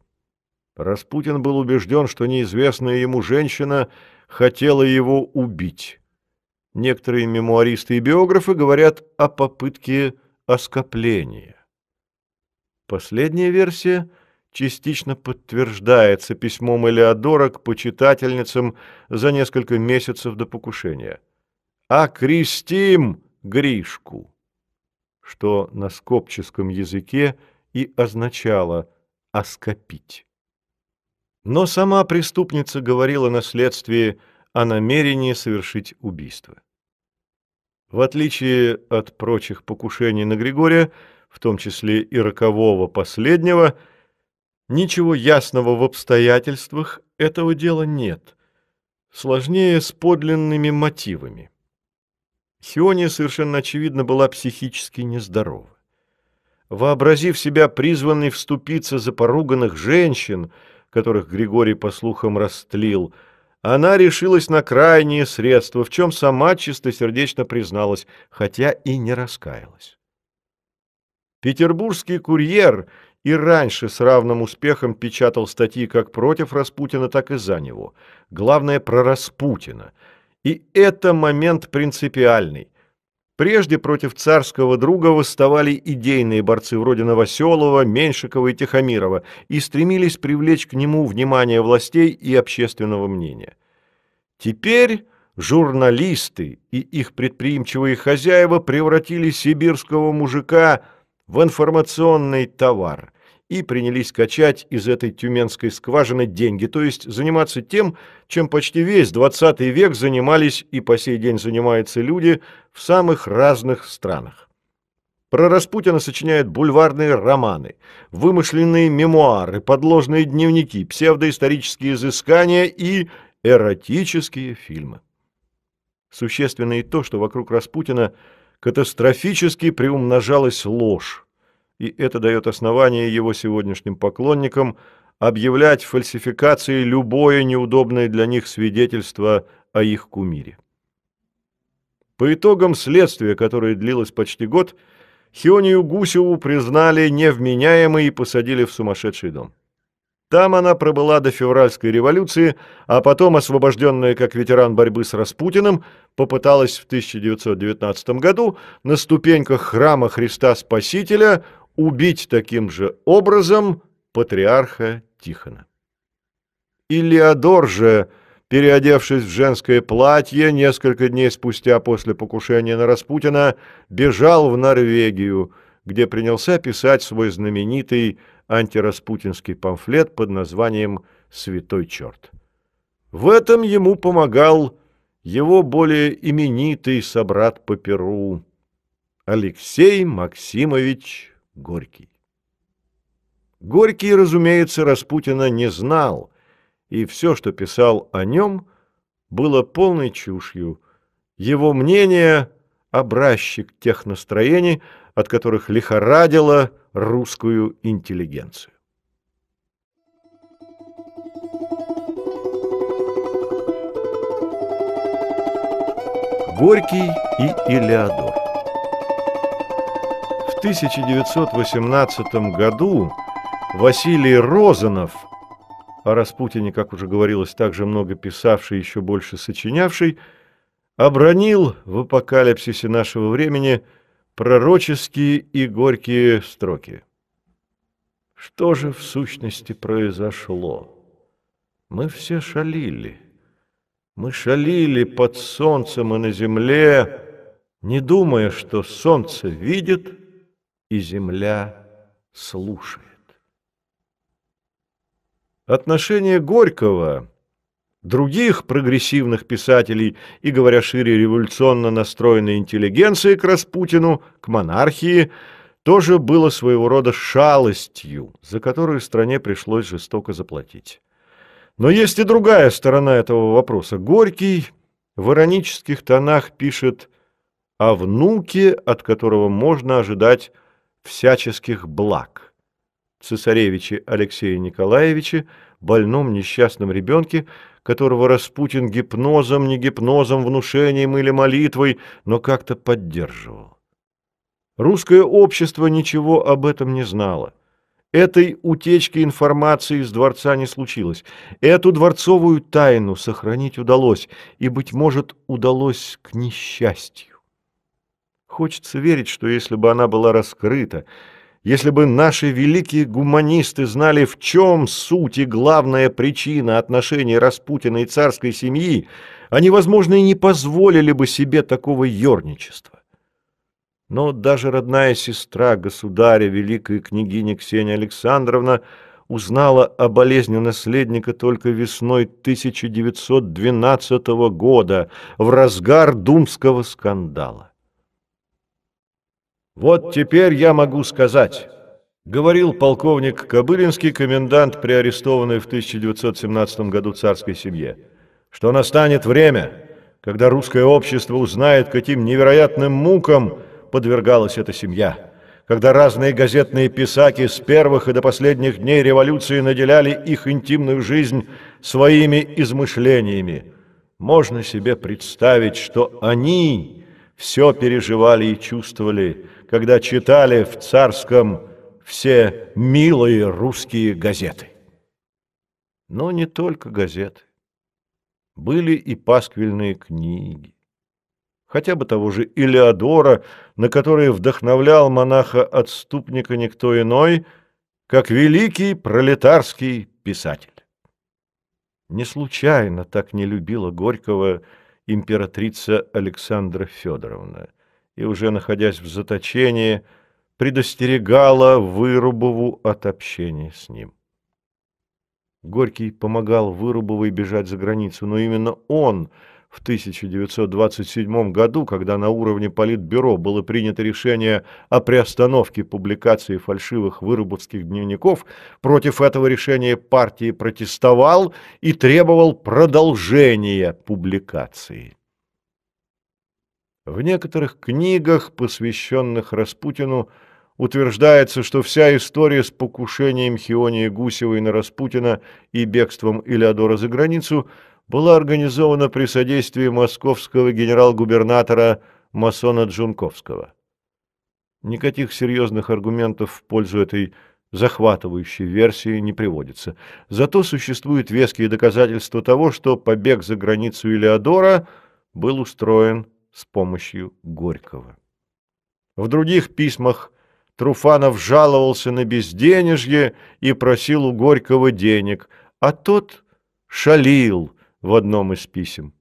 Распутин был убежден, что неизвестная ему женщина хотела его убить. Некоторые мемуаристы и биографы говорят о попытке оскопления. Последняя версия частично подтверждается письмом Элеодора к почитательницам за несколько месяцев до покушения. «Окрестим Гришку», что на скопческом языке и означало «оскопить». Но сама преступница говорила на следствии о намерении совершить убийство. В отличие от прочих покушений на Григория, в том числе и рокового последнего, ничего ясного в обстоятельствах этого дела нет. Сложнее с подлинными мотивами. Хиония совершенно очевидно была психически нездорова. Вообразив себя призванной вступиться за поруганных женщин, которых Григорий, по слухам, растлил, она решилась на крайние средства, в чем сама чистосердечно призналась, хотя и не раскаялась. Петербургский курьер и раньше с равным успехом печатал статьи как против Распутина, так и за него. Главное, про Распутина. И это момент принципиальный. Прежде против царского друга восставали идейные борцы вроде Новоселова, Меньшикова и Тихомирова и стремились привлечь к нему внимание властей и общественного мнения. Теперь журналисты и их предприимчивые хозяева превратили сибирского мужика – в информационный товар и принялись качать из этой тюменской скважины деньги, то есть заниматься тем, чем почти весь 20 век занимались и по сей день занимаются люди в самых разных странах. Про Распутина сочиняют бульварные романы, вымышленные мемуары, подложные дневники, псевдоисторические изыскания и эротические фильмы. Существенно и то, что вокруг Распутина – катастрофически приумножалась ложь, и это дает основание его сегодняшним поклонникам объявлять фальсификацией любое неудобное для них свидетельство о их кумире. По итогам следствия, которое длилось почти год, Хионию Гусеву признали невменяемой и посадили в сумасшедший дом. Там она пробыла до февральской революции, а потом, освобожденная как ветеран борьбы с Распутиным, попыталась в 1919 году на ступеньках храма Христа Спасителя убить таким же образом патриарха Тихона. Илеодор же, переодевшись в женское платье, несколько дней спустя после покушения на Распутина, бежал в Норвегию, где принялся писать свой знаменитый антираспутинский памфлет под названием «Святой черт». В этом ему помогал его более именитый собрат по Перу Алексей Максимович Горький. Горький, разумеется, Распутина не знал, и все, что писал о нем, было полной чушью. Его мнение – образчик тех настроений, от которых лихорадило – русскую интеллигенцию. Горький и Илеодор В 1918 году Василий Розанов, о Распутине, как уже говорилось, также много писавший, еще больше сочинявший, обронил в апокалипсисе нашего времени – пророческие и горькие строки. Что же в сущности произошло? Мы все шалили. Мы шалили под солнцем и на земле, не думая, что солнце видит и земля слушает. Отношение Горького, других прогрессивных писателей и, говоря шире, революционно настроенной интеллигенции к Распутину, к монархии, тоже было своего рода шалостью, за которую стране пришлось жестоко заплатить. Но есть и другая сторона этого вопроса. Горький в иронических тонах пишет о внуке, от которого можно ожидать всяческих благ цесаревиче Алексее Николаевиче, больном несчастном ребенке, которого Распутин гипнозом, не гипнозом, внушением или молитвой, но как-то поддерживал. Русское общество ничего об этом не знало. Этой утечки информации из дворца не случилось. Эту дворцовую тайну сохранить удалось, и, быть может, удалось к несчастью. Хочется верить, что если бы она была раскрыта, если бы наши великие гуманисты знали, в чем суть и главная причина отношений Распутина и царской семьи, они, возможно, и не позволили бы себе такого ерничества. Но даже родная сестра государя, великая княгиня Ксения Александровна, узнала о болезни наследника только весной 1912 года, в разгар думского скандала. «Вот теперь я могу сказать», — говорил полковник Кобылинский, комендант, приарестованный в 1917 году царской семье, «что настанет время, когда русское общество узнает, каким невероятным мукам подвергалась эта семья» когда разные газетные писаки с первых и до последних дней революции наделяли их интимную жизнь своими измышлениями. Можно себе представить, что они все переживали и чувствовали, когда читали в царском все милые русские газеты. Но не только газеты. Были и пасквильные книги. Хотя бы того же Илеодора, на которые вдохновлял монаха-отступника никто иной, как великий пролетарский писатель. Не случайно так не любила Горького императрица Александра Федоровна и, уже находясь в заточении, предостерегала Вырубову от общения с ним. Горький помогал Вырубовой бежать за границу, но именно он в 1927 году, когда на уровне Политбюро было принято решение о приостановке публикации фальшивых вырубовских дневников, против этого решения партии протестовал и требовал продолжения публикации. В некоторых книгах, посвященных Распутину, утверждается, что вся история с покушением Хионии Гусевой на Распутина и бегством Илеодора за границу была организована при содействии московского генерал-губернатора Масона Джунковского. Никаких серьезных аргументов в пользу этой захватывающей версии не приводится. Зато существуют веские доказательства того, что побег за границу Илеодора был устроен с помощью Горького. В других письмах Труфанов жаловался на безденежье и просил у Горького денег, а тот шалил в одном из писем.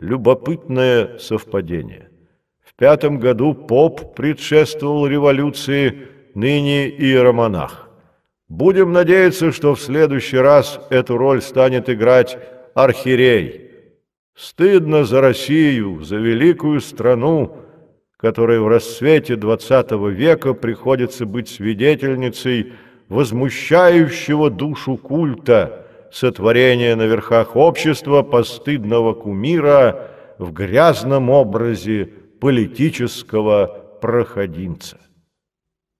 Любопытное совпадение. В пятом году поп предшествовал революции, ныне иеромонах. Будем надеяться, что в следующий раз эту роль станет играть архиерей – Стыдно за Россию, за великую страну, которой в расцвете XX века приходится быть свидетельницей возмущающего душу культа, сотворения на верхах общества постыдного кумира в грязном образе политического проходимца.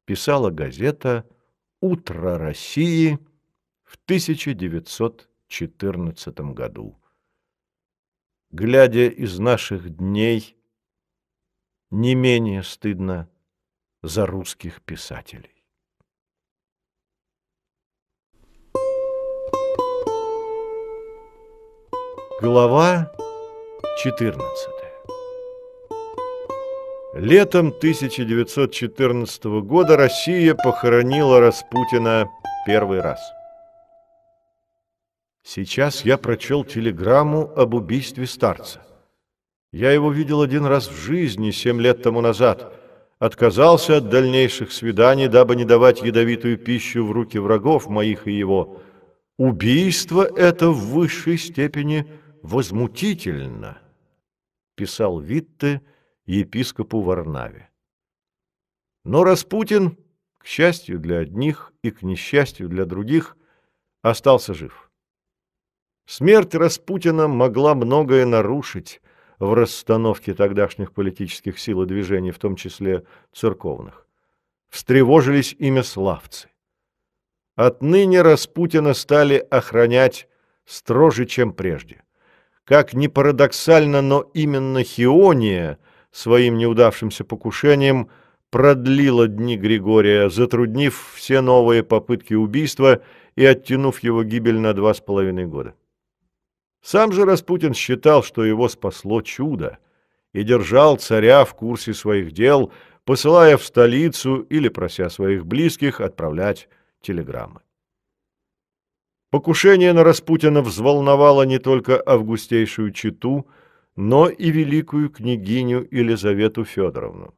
Писала газета «Утро России» в 1914 году глядя из наших дней, не менее стыдно за русских писателей. Глава 14 Летом 1914 года Россия похоронила Распутина первый раз. Сейчас я прочел телеграмму об убийстве старца. Я его видел один раз в жизни, семь лет тому назад. Отказался от дальнейших свиданий, дабы не давать ядовитую пищу в руки врагов моих и его. Убийство это в высшей степени возмутительно, писал Витте епископу Варнаве. Но Распутин, к счастью для одних и к несчастью для других, остался жив. Смерть Распутина могла многое нарушить в расстановке тогдашних политических сил и движений, в том числе церковных. Встревожились имя славцы. Отныне Распутина стали охранять строже, чем прежде. Как ни парадоксально, но именно Хиония своим неудавшимся покушением продлила дни Григория, затруднив все новые попытки убийства и оттянув его гибель на два с половиной года. Сам же Распутин считал, что его спасло чудо, и держал царя в курсе своих дел, посылая в столицу или прося своих близких отправлять телеграммы. Покушение на Распутина взволновало не только августейшую читу, но и великую княгиню Елизавету Федоровну.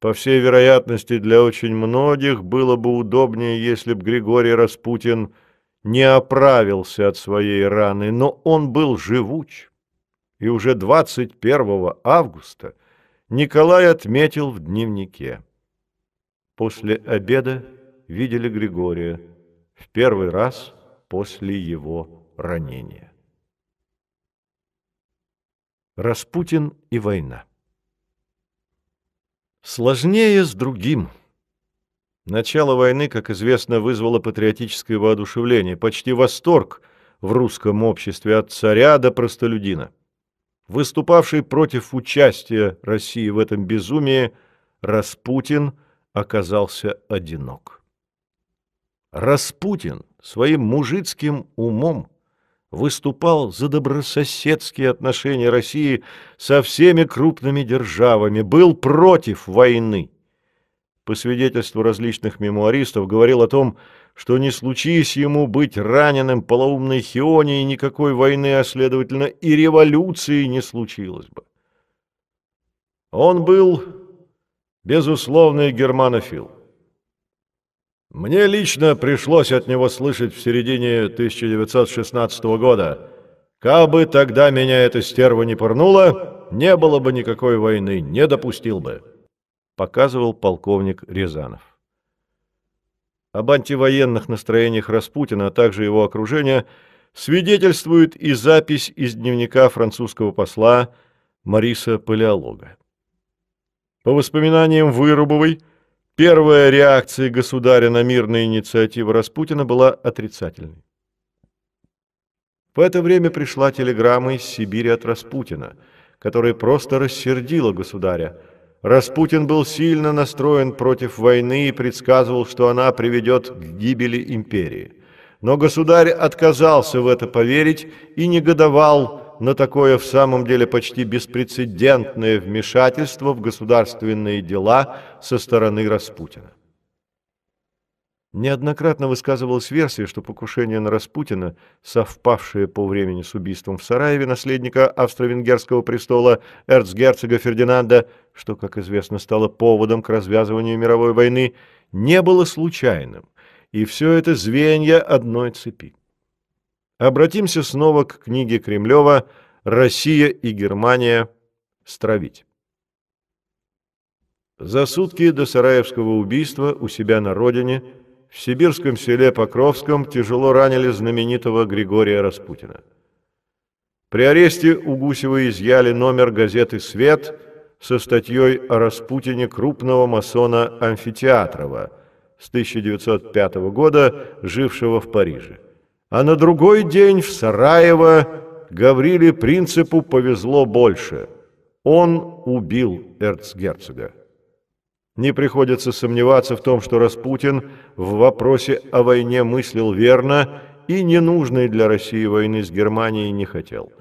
По всей вероятности, для очень многих было бы удобнее, если б Григорий Распутин не оправился от своей раны, но он был живуч, и уже 21 августа Николай отметил в дневнике. После обеда видели Григория в первый раз после его ранения. Распутин и война Сложнее с другим. Начало войны, как известно, вызвало патриотическое воодушевление, почти восторг в русском обществе от царя до простолюдина. Выступавший против участия России в этом безумии, Распутин оказался одинок. Распутин своим мужицким умом выступал за добрососедские отношения России со всеми крупными державами, был против войны. По свидетельству различных мемуаристов, говорил о том, что не случись ему быть раненым полоумной Хионией, никакой войны, а следовательно и революции не случилось бы. Он был безусловный германофил. Мне лично пришлось от него слышать в середине 1916 года. Кабы тогда меня эта стерва не пырнула, не было бы никакой войны, не допустил бы, показывал полковник Рязанов. Об антивоенных настроениях Распутина, а также его окружения свидетельствует и запись из дневника французского посла Мариса Палеолога. По воспоминаниям Вырубовой, Первая реакция государя на мирные инициативы Распутина была отрицательной. В это время пришла телеграмма из Сибири от Распутина, которая просто рассердила государя. Распутин был сильно настроен против войны и предсказывал, что она приведет к гибели империи. Но государь отказался в это поверить и негодовал на такое в самом деле почти беспрецедентное вмешательство в государственные дела со стороны Распутина. Неоднократно высказывалась версия, что покушение на Распутина, совпавшее по времени с убийством в Сараеве наследника австро-венгерского престола эрцгерцога Фердинанда, что, как известно, стало поводом к развязыванию мировой войны, не было случайным, и все это звенья одной цепи. Обратимся снова к книге Кремлева «Россия и Германия. Стравить». За сутки до Сараевского убийства у себя на родине в сибирском селе Покровском тяжело ранили знаменитого Григория Распутина. При аресте у Гусева изъяли номер газеты «Свет» со статьей о Распутине крупного масона Амфитеатрова с 1905 года, жившего в Париже. А на другой день в Сараево Гавриле Принципу повезло больше. Он убил эрцгерцога. Не приходится сомневаться в том, что Распутин в вопросе о войне мыслил верно и ненужной для России войны с Германией не хотел.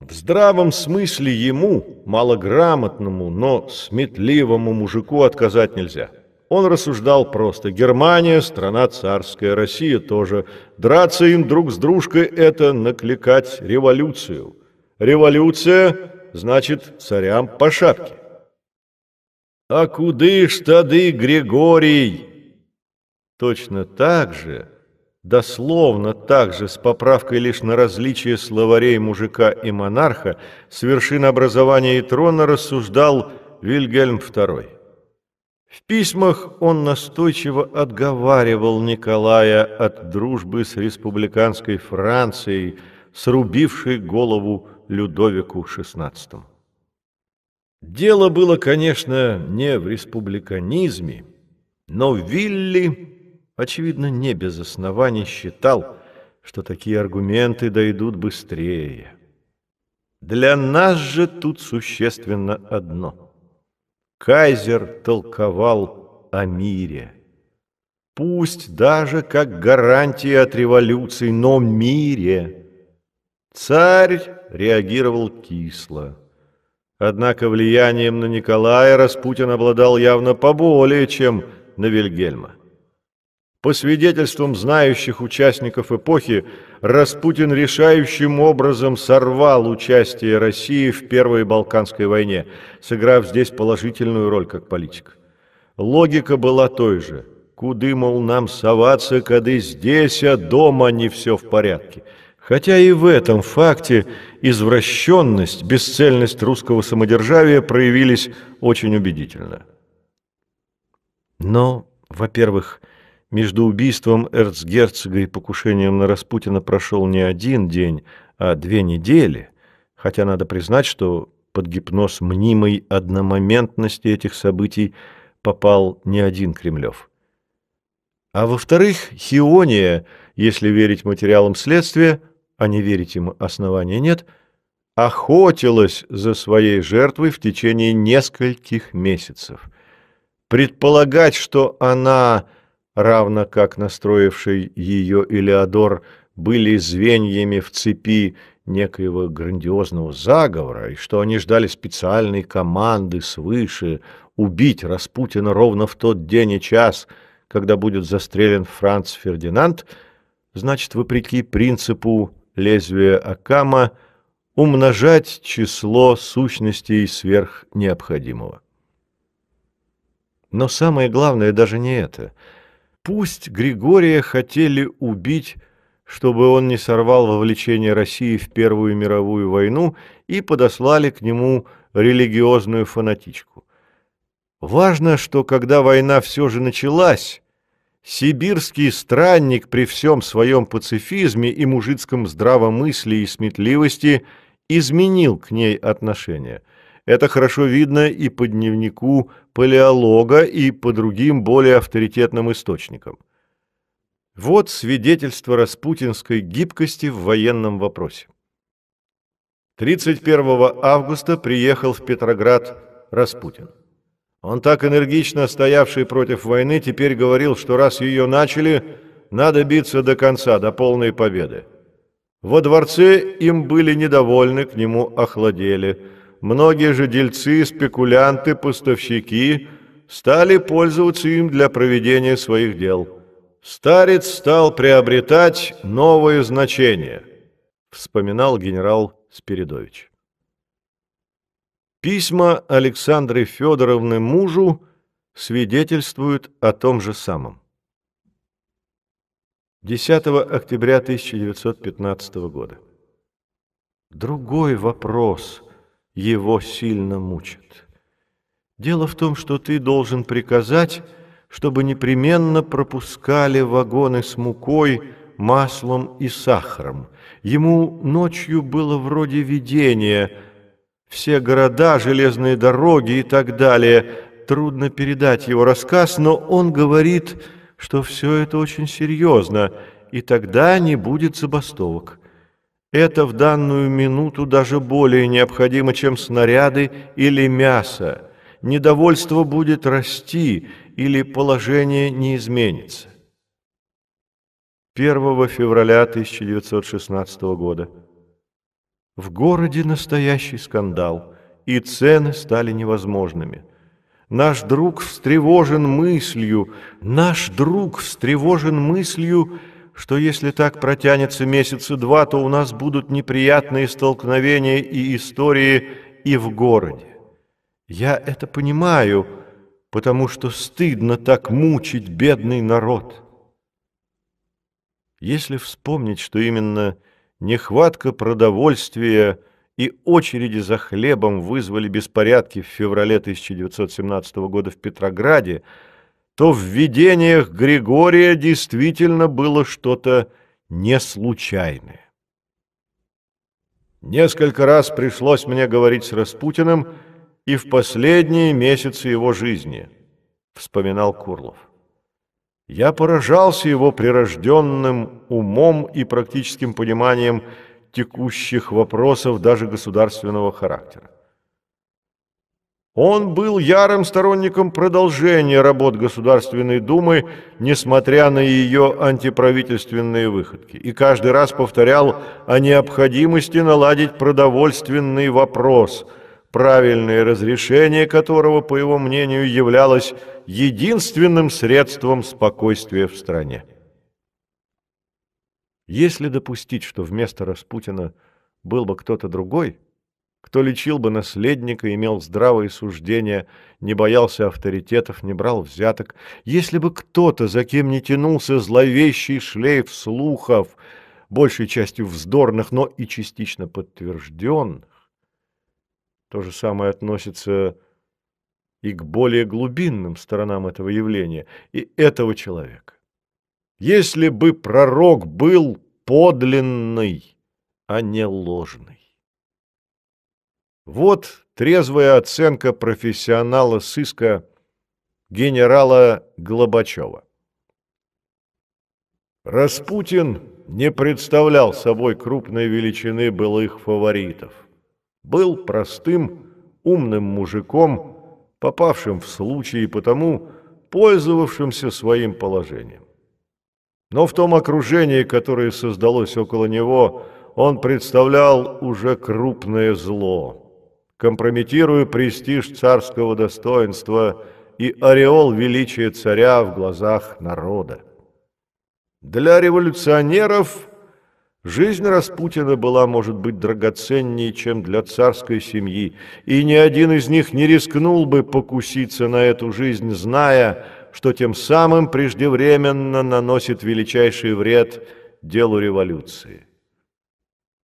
В здравом смысле ему, малограмотному, но сметливому мужику отказать нельзя. Он рассуждал просто. Германия – страна царская, Россия тоже. Драться им друг с дружкой – это накликать революцию. Революция значит, царям по шапке. А куды ж тады, Григорий? Точно так же, дословно так же, с поправкой лишь на различие словарей мужика и монарха, с вершин образования и трона рассуждал Вильгельм II. В письмах он настойчиво отговаривал Николая от дружбы с республиканской Францией, срубившей голову Людовику XVI. Дело было, конечно, не в республиканизме, но Вилли, очевидно, не без оснований считал, что такие аргументы дойдут быстрее. Для нас же тут существенно одно. Кайзер толковал о мире. Пусть даже как гарантия от революции, но мире. Царь реагировал кисло. Однако влиянием на Николая Распутин обладал явно поболее, чем на Вильгельма. По свидетельствам знающих участников эпохи, Распутин решающим образом сорвал участие России в Первой Балканской войне, сыграв здесь положительную роль как политик. Логика была той же. Куды, мол, нам соваться, когда здесь, а дома не все в порядке – Хотя и в этом факте извращенность, бесцельность русского самодержавия проявились очень убедительно. Но, во-первых, между убийством эрцгерцога и покушением на Распутина прошел не один день, а две недели, хотя надо признать, что под гипноз мнимой одномоментности этих событий попал не один Кремлев. А во-вторых, Хиония, если верить материалам следствия, а не верить ему основания нет, охотилась за своей жертвой в течение нескольких месяцев. Предполагать, что она, равно как настроивший ее Илеодор, были звеньями в цепи некоего грандиозного заговора, и что они ждали специальной команды свыше убить Распутина ровно в тот день и час, когда будет застрелен Франц Фердинанд, значит, вопреки принципу лезвие Акама умножать число сущностей сверх необходимого. Но самое главное даже не это. Пусть Григория хотели убить, чтобы он не сорвал вовлечение России в Первую мировую войну и подослали к нему религиозную фанатичку. Важно, что когда война все же началась, Сибирский странник при всем своем пацифизме и мужицком здравомыслии и сметливости изменил к ней отношение. Это хорошо видно и по дневнику палеолога, и по другим более авторитетным источникам. Вот свидетельство распутинской гибкости в военном вопросе. 31 августа приехал в Петроград Распутин. Он так энергично стоявший против войны теперь говорил, что раз ее начали, надо биться до конца, до полной победы. Во дворце им были недовольны, к нему охладели. Многие же дельцы, спекулянты, поставщики стали пользоваться им для проведения своих дел. Старец стал приобретать новые значения, вспоминал генерал Спиридович. Письма Александры Федоровны мужу свидетельствуют о том же самом. 10 октября 1915 года. Другой вопрос его сильно мучит. Дело в том, что ты должен приказать, чтобы непременно пропускали вагоны с мукой, маслом и сахаром. Ему ночью было вроде видения – все города, железные дороги и так далее. Трудно передать его рассказ, но он говорит, что все это очень серьезно, и тогда не будет забастовок. Это в данную минуту даже более необходимо, чем снаряды или мясо. Недовольство будет расти, или положение не изменится. 1 февраля 1916 года. В городе настоящий скандал, и цены стали невозможными. Наш друг встревожен мыслью, наш друг встревожен мыслью, что если так протянется месяца два, то у нас будут неприятные столкновения и истории и в городе. Я это понимаю, потому что стыдно так мучить бедный народ. Если вспомнить, что именно нехватка продовольствия и очереди за хлебом вызвали беспорядки в феврале 1917 года в Петрограде, то в видениях Григория действительно было что-то неслучайное. Несколько раз пришлось мне говорить с Распутиным и в последние месяцы его жизни, вспоминал Курлов. Я поражался его прирожденным умом и практическим пониманием текущих вопросов даже государственного характера. Он был ярым сторонником продолжения работ Государственной Думы, несмотря на ее антиправительственные выходки, и каждый раз повторял о необходимости наладить продовольственный вопрос, правильное разрешение которого, по его мнению, являлось единственным средством спокойствия в стране. Если допустить, что вместо Распутина был бы кто-то другой – кто лечил бы наследника, имел здравые суждения, не боялся авторитетов, не брал взяток. Если бы кто-то, за кем не тянулся зловещий шлейф слухов, большей частью вздорных, но и частично подтвержденных, то же самое относится и к более глубинным сторонам этого явления, и этого человека. Если бы пророк был подлинный, а не ложный. Вот трезвая оценка профессионала сыска генерала Глобачева. Распутин не представлял собой крупной величины былых фаворитов. Был простым, умным мужиком, попавшим в случай и потому пользовавшимся своим положением. Но в том окружении, которое создалось около него, он представлял уже крупное зло – компрометируя престиж царского достоинства и ореол величия царя в глазах народа. Для революционеров жизнь Распутина была, может быть, драгоценнее, чем для царской семьи, и ни один из них не рискнул бы покуситься на эту жизнь, зная, что тем самым преждевременно наносит величайший вред делу революции.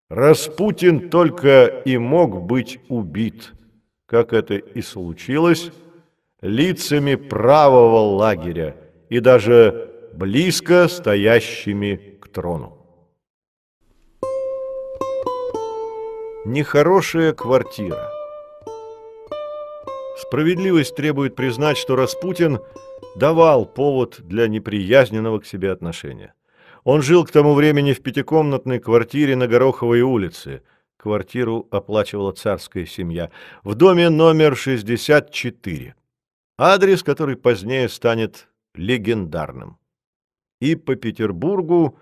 Распутин только и мог быть убит, как это и случилось, лицами правого лагеря и даже близко стоящими к трону. Нехорошая квартира. Справедливость требует признать, что Распутин давал повод для неприязненного к себе отношения. Он жил к тому времени в пятикомнатной квартире на Гороховой улице. Квартиру оплачивала царская семья. В доме номер 64. Адрес, который позднее станет легендарным. И по Петербургу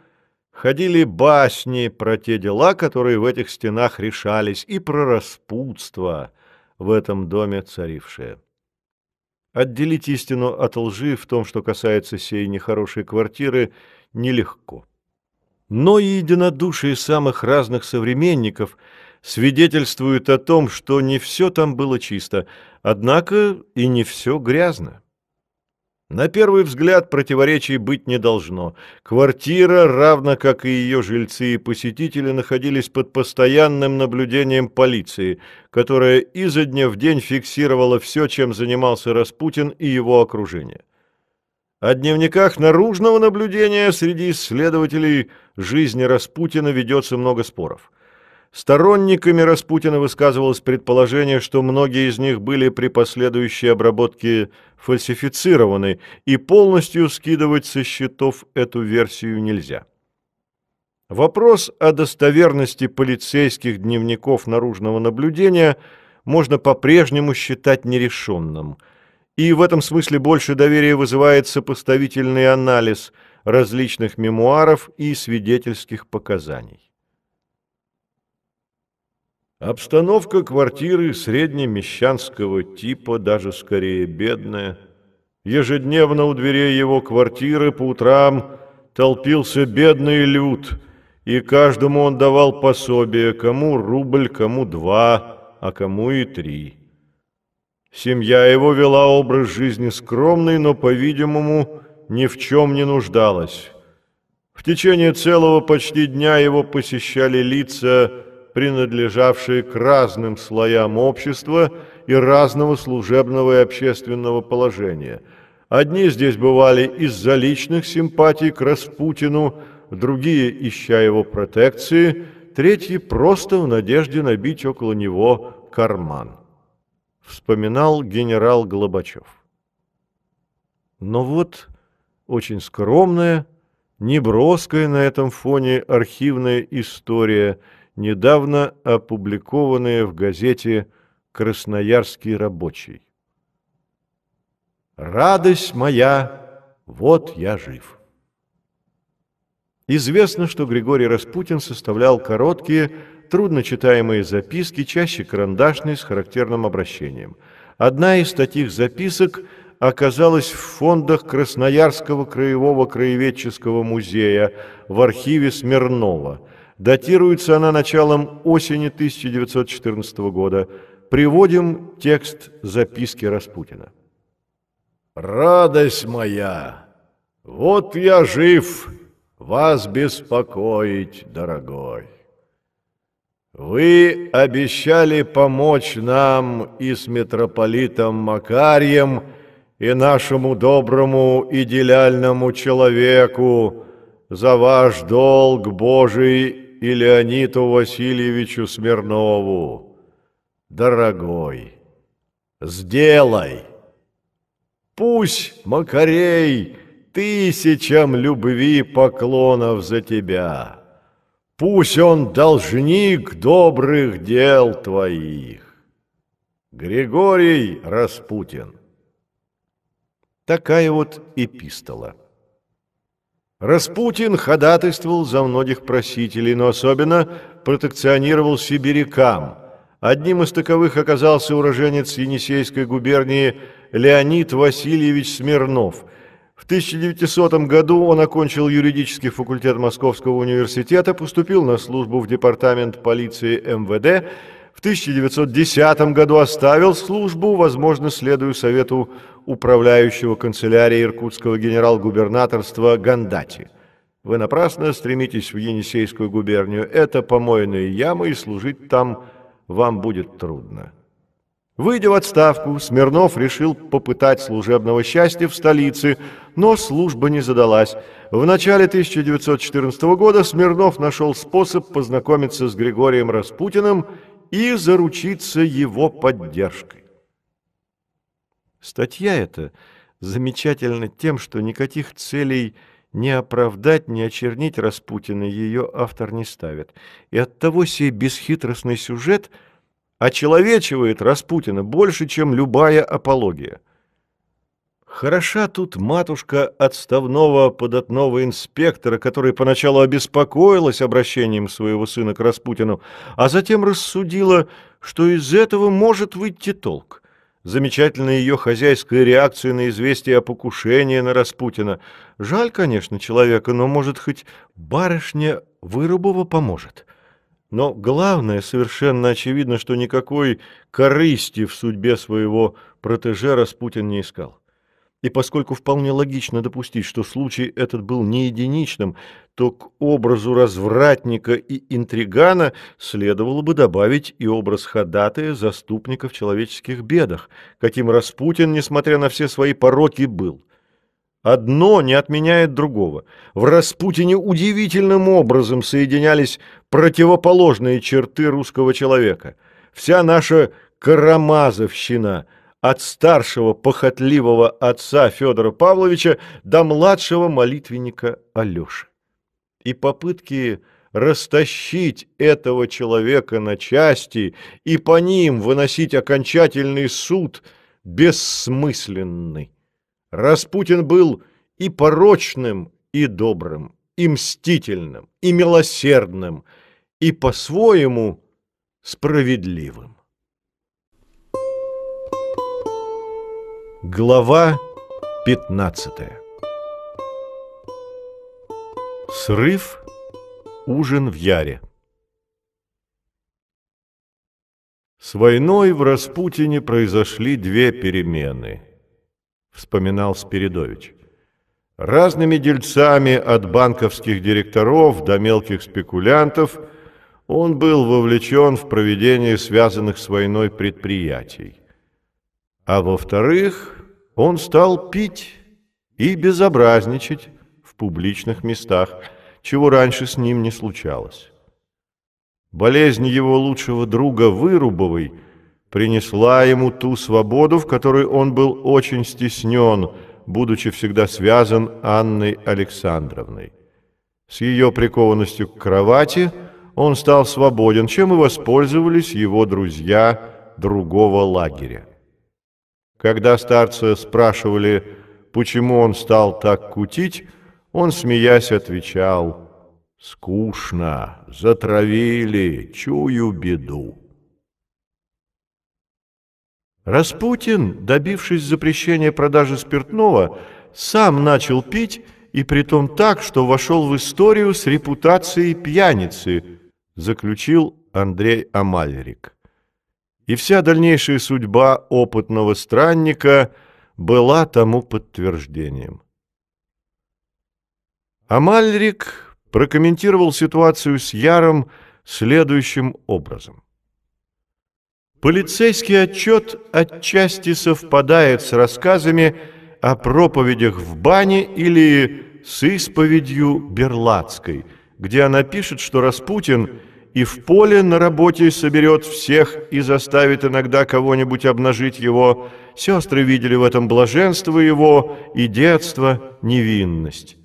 ходили басни про те дела, которые в этих стенах решались, и про распутство в этом доме царившее. Отделить истину от лжи в том, что касается сей нехорошей квартиры – нелегко. Но и единодушие самых разных современников свидетельствует о том, что не все там было чисто, однако и не все грязно. На первый взгляд противоречий быть не должно. Квартира, равно как и ее жильцы и посетители, находились под постоянным наблюдением полиции, которая изо дня в день фиксировала все, чем занимался Распутин и его окружение. О дневниках наружного наблюдения среди исследователей жизни Распутина ведется много споров. Сторонниками Распутина высказывалось предположение, что многие из них были при последующей обработке фальсифицированы, и полностью скидывать со счетов эту версию нельзя. Вопрос о достоверности полицейских дневников наружного наблюдения можно по-прежнему считать нерешенным – и в этом смысле больше доверия вызывает сопоставительный анализ различных мемуаров и свидетельских показаний. Обстановка квартиры среднемещанского типа, даже скорее бедная. Ежедневно у дверей его квартиры по утрам толпился бедный люд, и каждому он давал пособие, кому рубль, кому два, а кому и три. Семья его вела образ жизни скромный, но, по-видимому, ни в чем не нуждалась. В течение целого почти дня его посещали лица, принадлежавшие к разным слоям общества и разного служебного и общественного положения. Одни здесь бывали из-за личных симпатий к Распутину, другие, ища его протекции, третьи просто в надежде набить около него карман. Вспоминал генерал Глобачев. Но вот очень скромная, неброская на этом фоне архивная история, недавно опубликованная в газете «Красноярский рабочий». «Радость моя, вот я жив». Известно, что Григорий Распутин составлял короткие, трудночитаемые записки, чаще карандашные, с характерным обращением. Одна из таких записок – оказалась в фондах Красноярского краевого краеведческого музея в архиве Смирнова. Датируется она началом осени 1914 года. Приводим текст записки Распутина. «Радость моя! Вот я жив, вас беспокоить, дорогой. Вы обещали помочь нам и с митрополитом Макарием и нашему доброму идеальному человеку за ваш долг Божий и Леониту Васильевичу Смирнову. Дорогой, сделай. Пусть Макарей тысячам любви поклонов за тебя. Пусть он должник добрых дел твоих. Григорий Распутин Такая вот эпистола. Распутин ходатайствовал за многих просителей, но особенно протекционировал сибирякам. Одним из таковых оказался уроженец Енисейской губернии Леонид Васильевич Смирнов. В 1900 году он окончил юридический факультет Московского университета, поступил на службу в департамент полиции МВД, 1910 году оставил службу, возможно, следуя совету управляющего канцелярией иркутского генерал-губернаторства Гандати. Вы напрасно стремитесь в Енисейскую губернию. Это помойные ямы, и служить там вам будет трудно. Выйдя в отставку, Смирнов решил попытать служебного счастья в столице, но служба не задалась. В начале 1914 года Смирнов нашел способ познакомиться с Григорием Распутиным и заручиться его поддержкой. Статья эта замечательна тем, что никаких целей не оправдать, не очернить Распутина ее автор не ставит. И оттого сей бесхитростный сюжет очеловечивает Распутина больше, чем любая апология. Хороша тут матушка отставного податного инспектора, который поначалу обеспокоилась обращением своего сына к Распутину, а затем рассудила, что из этого может выйти толк. Замечательна ее хозяйская реакция на известие о покушении на Распутина. Жаль, конечно, человека, но, может, хоть барышня Вырубова поможет. Но главное, совершенно очевидно, что никакой корысти в судьбе своего протеже Распутин не искал. И поскольку вполне логично допустить, что случай этот был не единичным, то к образу развратника и интригана следовало бы добавить и образ ходатая, заступника в человеческих бедах, каким Распутин, несмотря на все свои пороки, был. Одно не отменяет другого. В Распутине удивительным образом соединялись противоположные черты русского человека. Вся наша карамазовщина – от старшего похотливого отца Федора Павловича до младшего молитвенника Алеши. И попытки растащить этого человека на части и по ним выносить окончательный суд бессмысленны. Распутин был и порочным, и добрым, и мстительным, и милосердным, и по-своему справедливым. Глава 15 Срыв, ужин в Яре С войной в Распутине произошли две перемены, вспоминал Спиридович. Разными дельцами от банковских директоров до мелких спекулянтов он был вовлечен в проведение связанных с войной предприятий. А во-вторых, он стал пить и безобразничать в публичных местах, чего раньше с ним не случалось. Болезнь его лучшего друга Вырубовой принесла ему ту свободу, в которой он был очень стеснен, будучи всегда связан Анной Александровной. С ее прикованностью к кровати он стал свободен, чем и воспользовались его друзья другого лагеря. Когда старца спрашивали, почему он стал так кутить, он, смеясь, отвечал – Скучно, затравили, чую беду. Распутин, добившись запрещения продажи спиртного, сам начал пить, и притом так, что вошел в историю с репутацией пьяницы, заключил Андрей Амальрик. И вся дальнейшая судьба опытного странника была тому подтверждением. Амальрик прокомментировал ситуацию с Яром следующим образом. Полицейский отчет отчасти совпадает с рассказами о проповедях в бане или с исповедью Берлацкой, где она пишет, что Распутин и в поле на работе соберет всех и заставит иногда кого-нибудь обнажить его. Сестры видели в этом блаженство его и детство, невинность.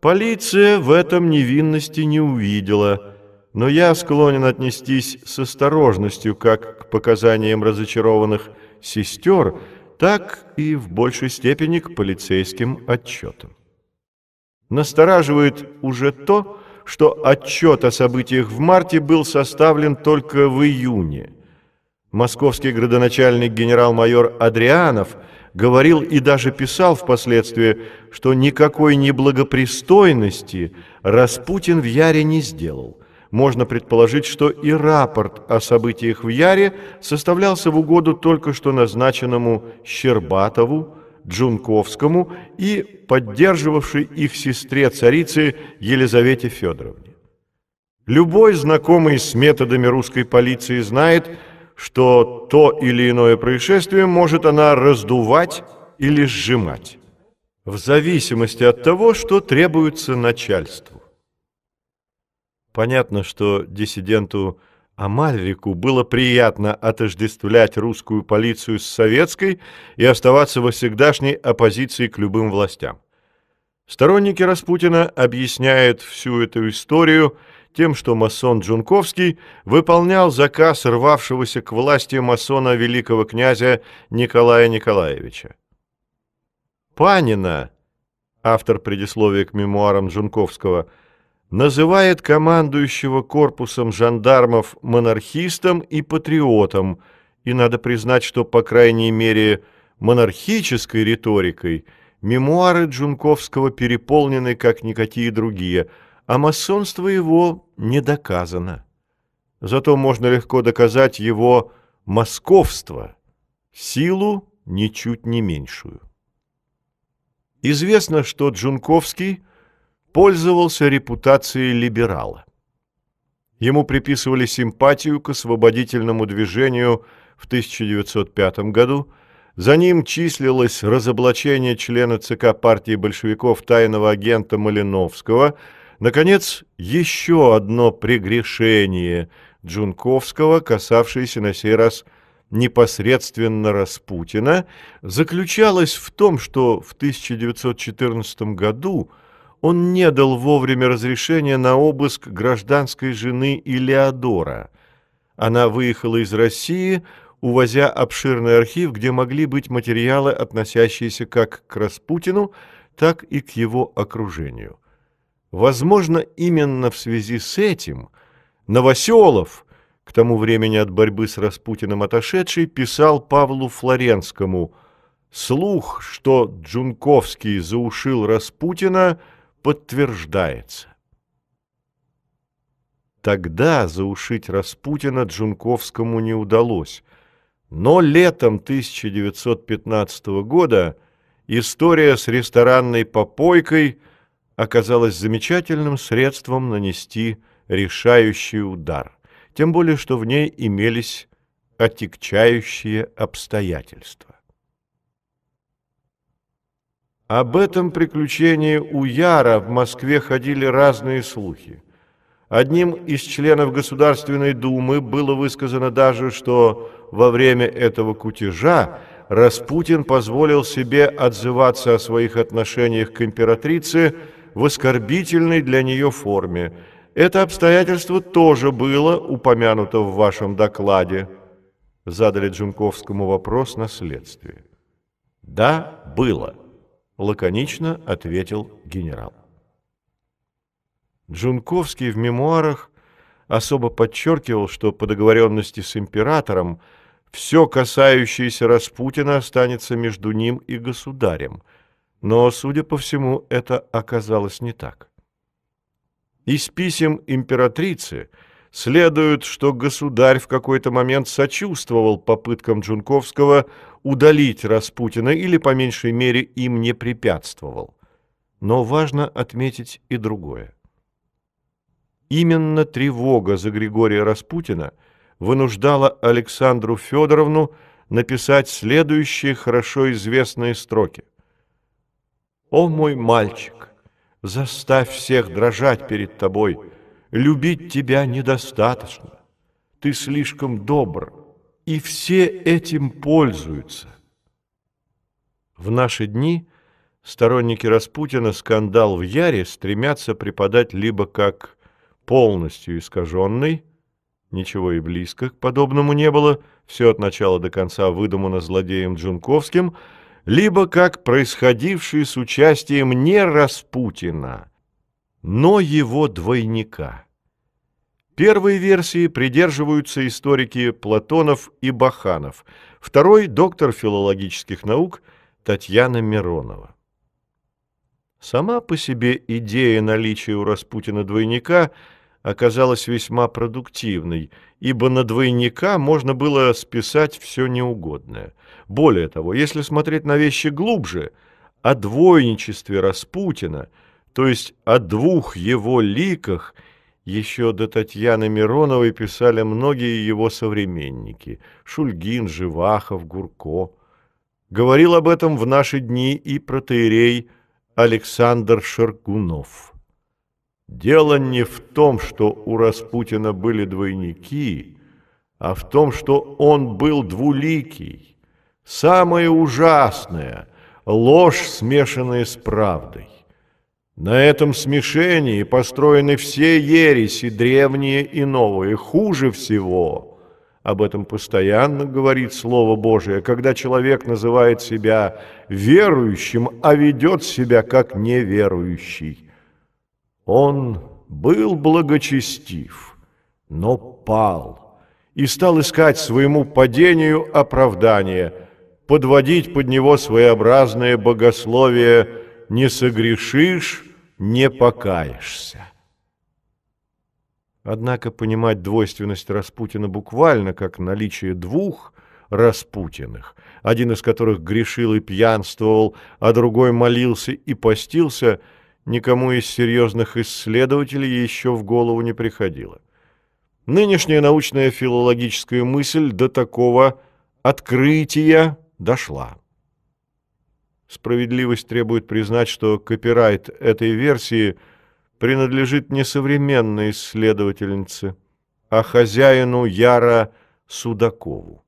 Полиция в этом невинности не увидела, но я склонен отнестись с осторожностью как к показаниям разочарованных сестер, так и в большей степени к полицейским отчетам. Настораживает уже то, что отчет о событиях в марте был составлен только в июне. Московский градоначальник генерал-майор Адрианов – говорил и даже писал впоследствии, что никакой неблагопристойности Распутин в Яре не сделал. Можно предположить, что и рапорт о событиях в Яре составлялся в угоду только что назначенному Щербатову, Джунковскому и поддерживавшей их сестре царицы Елизавете Федоровне. Любой знакомый с методами русской полиции знает, что то или иное происшествие может она раздувать или сжимать, в зависимости от того, что требуется начальству. Понятно, что диссиденту Амальрику было приятно отождествлять русскую полицию с советской и оставаться во всегдашней оппозиции к любым властям. Сторонники Распутина объясняют всю эту историю – тем, что масон Джунковский выполнял заказ рвавшегося к власти масона великого князя Николая Николаевича. Панина, автор предисловия к мемуарам Джунковского, называет командующего корпусом жандармов монархистом и патриотом, и надо признать, что, по крайней мере, монархической риторикой мемуары Джунковского переполнены, как никакие другие – а масонство его не доказано. Зато можно легко доказать его московство, силу ничуть не меньшую. Известно, что Джунковский пользовался репутацией либерала. Ему приписывали симпатию к освободительному движению в 1905 году, за ним числилось разоблачение члена ЦК партии большевиков тайного агента Малиновского – Наконец, еще одно прегрешение Джунковского, касавшееся на сей раз непосредственно Распутина, заключалось в том, что в 1914 году он не дал вовремя разрешения на обыск гражданской жены Илеодора. Она выехала из России, увозя обширный архив, где могли быть материалы, относящиеся как к Распутину, так и к его окружению. Возможно, именно в связи с этим Новоселов, к тому времени от борьбы с Распутиным отошедший, писал Павлу Флоренскому «Слух, что Джунковский заушил Распутина, подтверждается». Тогда заушить Распутина Джунковскому не удалось. Но летом 1915 года история с ресторанной попойкой оказалась замечательным средством нанести решающий удар, тем более что в ней имелись отягчающие обстоятельства. Об этом приключении у Яра в Москве ходили разные слухи. Одним из членов Государственной Думы было высказано даже, что во время этого кутежа Распутин позволил себе отзываться о своих отношениях к императрице в оскорбительной для нее форме. Это обстоятельство тоже было упомянуто в вашем докладе. Задали Джунковскому вопрос на следствие. Да, было, лаконично ответил генерал. Джунковский в мемуарах особо подчеркивал, что по договоренности с императором все касающееся Распутина останется между ним и государем, но, судя по всему, это оказалось не так. Из писем императрицы следует, что государь в какой-то момент сочувствовал попыткам Джунковского удалить Распутина или, по меньшей мере, им не препятствовал. Но важно отметить и другое. Именно тревога за Григория Распутина вынуждала Александру Федоровну написать следующие хорошо известные строки. «О мой мальчик, заставь всех дрожать перед тобой, любить тебя недостаточно, ты слишком добр, и все этим пользуются». В наши дни сторонники Распутина скандал в Яре стремятся преподать либо как полностью искаженный, ничего и близко к подобному не было, все от начала до конца выдумано злодеем Джунковским, либо как происходивший с участием не Распутина, но его двойника. Первой версии придерживаются историки Платонов и Баханов, второй – доктор филологических наук Татьяна Миронова. Сама по себе идея наличия у Распутина двойника оказалась весьма продуктивной, ибо на двойника можно было списать все неугодное. Более того, если смотреть на вещи глубже, о двойничестве Распутина, то есть о двух его ликах, еще до Татьяны Мироновой писали многие его современники – Шульгин, Живахов, Гурко. Говорил об этом в наши дни и протеерей – Александр Шаргунов. Дело не в том, что у Распутина были двойники, а в том, что он был двуликий. Самое ужасное – ложь, смешанная с правдой. На этом смешении построены все ереси, древние и новые. Хуже всего – об этом постоянно говорит Слово Божие, когда человек называет себя верующим, а ведет себя как неверующий. Он был благочестив, но пал и стал искать своему падению оправдание, подводить под него своеобразное богословие «не согрешишь, не покаешься». Однако понимать двойственность Распутина буквально как наличие двух Распутиных, один из которых грешил и пьянствовал, а другой молился и постился, никому из серьезных исследователей еще в голову не приходило. Нынешняя научная филологическая мысль до такого открытия дошла. Справедливость требует признать, что копирайт этой версии – принадлежит не современной исследовательнице, а хозяину Яра Судакову.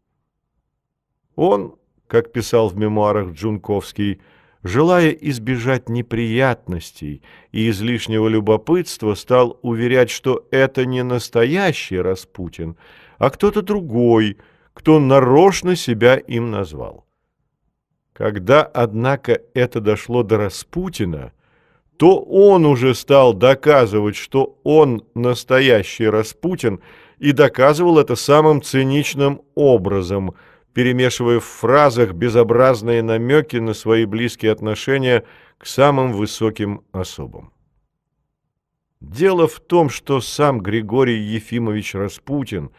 Он, как писал в мемуарах Джунковский, желая избежать неприятностей и излишнего любопытства, стал уверять, что это не настоящий Распутин, а кто-то другой, кто нарочно себя им назвал. Когда, однако, это дошло до Распутина – то он уже стал доказывать, что он настоящий Распутин, и доказывал это самым циничным образом, перемешивая в фразах безобразные намеки на свои близкие отношения к самым высоким особам. Дело в том, что сам Григорий Ефимович Распутин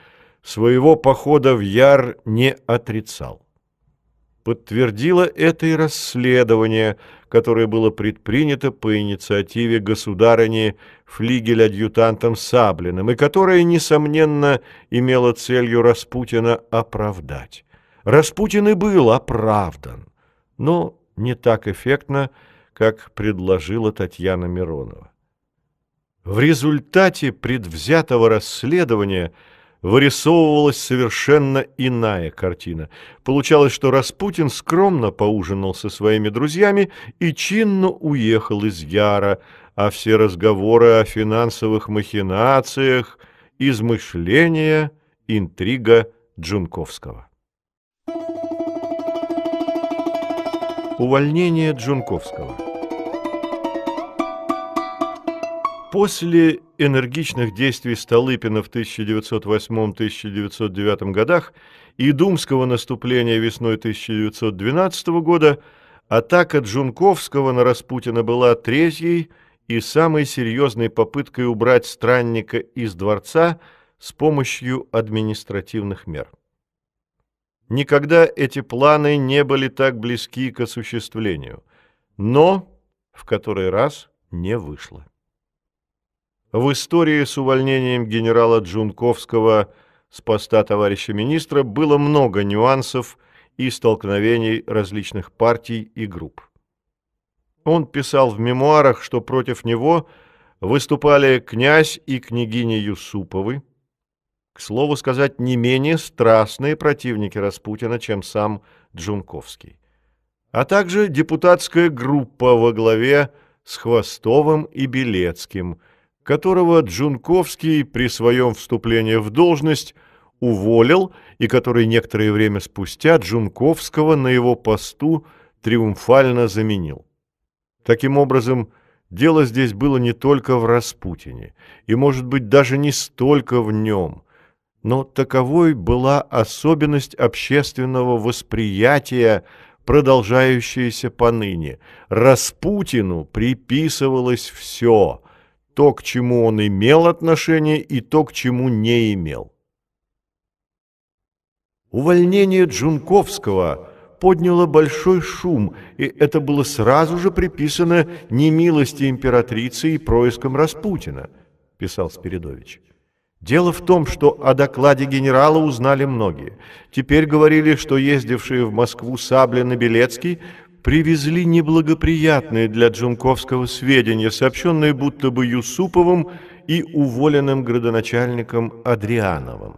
своего похода в Яр не отрицал. Подтвердило это и расследование, которое было предпринято по инициативе государыни флигель-адъютантом Саблиным, и которое, несомненно, имело целью Распутина оправдать. Распутин и был оправдан, но не так эффектно, как предложила Татьяна Миронова. В результате предвзятого расследования – вырисовывалась совершенно иная картина. Получалось, что Распутин скромно поужинал со своими друзьями и чинно уехал из Яра, а все разговоры о финансовых махинациях, измышления, интрига Джунковского. Увольнение Джунковского После энергичных действий Столыпина в 1908-1909 годах и думского наступления весной 1912 года атака Джунковского на Распутина была третьей и самой серьезной попыткой убрать странника из дворца с помощью административных мер. Никогда эти планы не были так близки к осуществлению, но в который раз не вышло. В истории с увольнением генерала Джунковского с поста товарища министра было много нюансов и столкновений различных партий и групп. Он писал в мемуарах, что против него выступали князь и княгиня Юсуповы, к слову сказать, не менее страстные противники Распутина, чем сам Джунковский, а также депутатская группа во главе с Хвостовым и Белецким – которого Джунковский при своем вступлении в должность уволил и который некоторое время спустя Джунковского на его посту триумфально заменил. Таким образом, дело здесь было не только в Распутине, и, может быть, даже не столько в нем, но таковой была особенность общественного восприятия, продолжающаяся поныне. Распутину приписывалось все – то, к чему он имел отношение, и то, к чему не имел. Увольнение Джунковского подняло большой шум, и это было сразу же приписано немилости императрицы и проискам Распутина, писал Спиридович. Дело в том, что о докладе генерала узнали многие. Теперь говорили, что ездившие в Москву Саблин и Белецкий привезли неблагоприятные для Джунковского сведения, сообщенные будто бы Юсуповым и уволенным градоначальником Адриановым.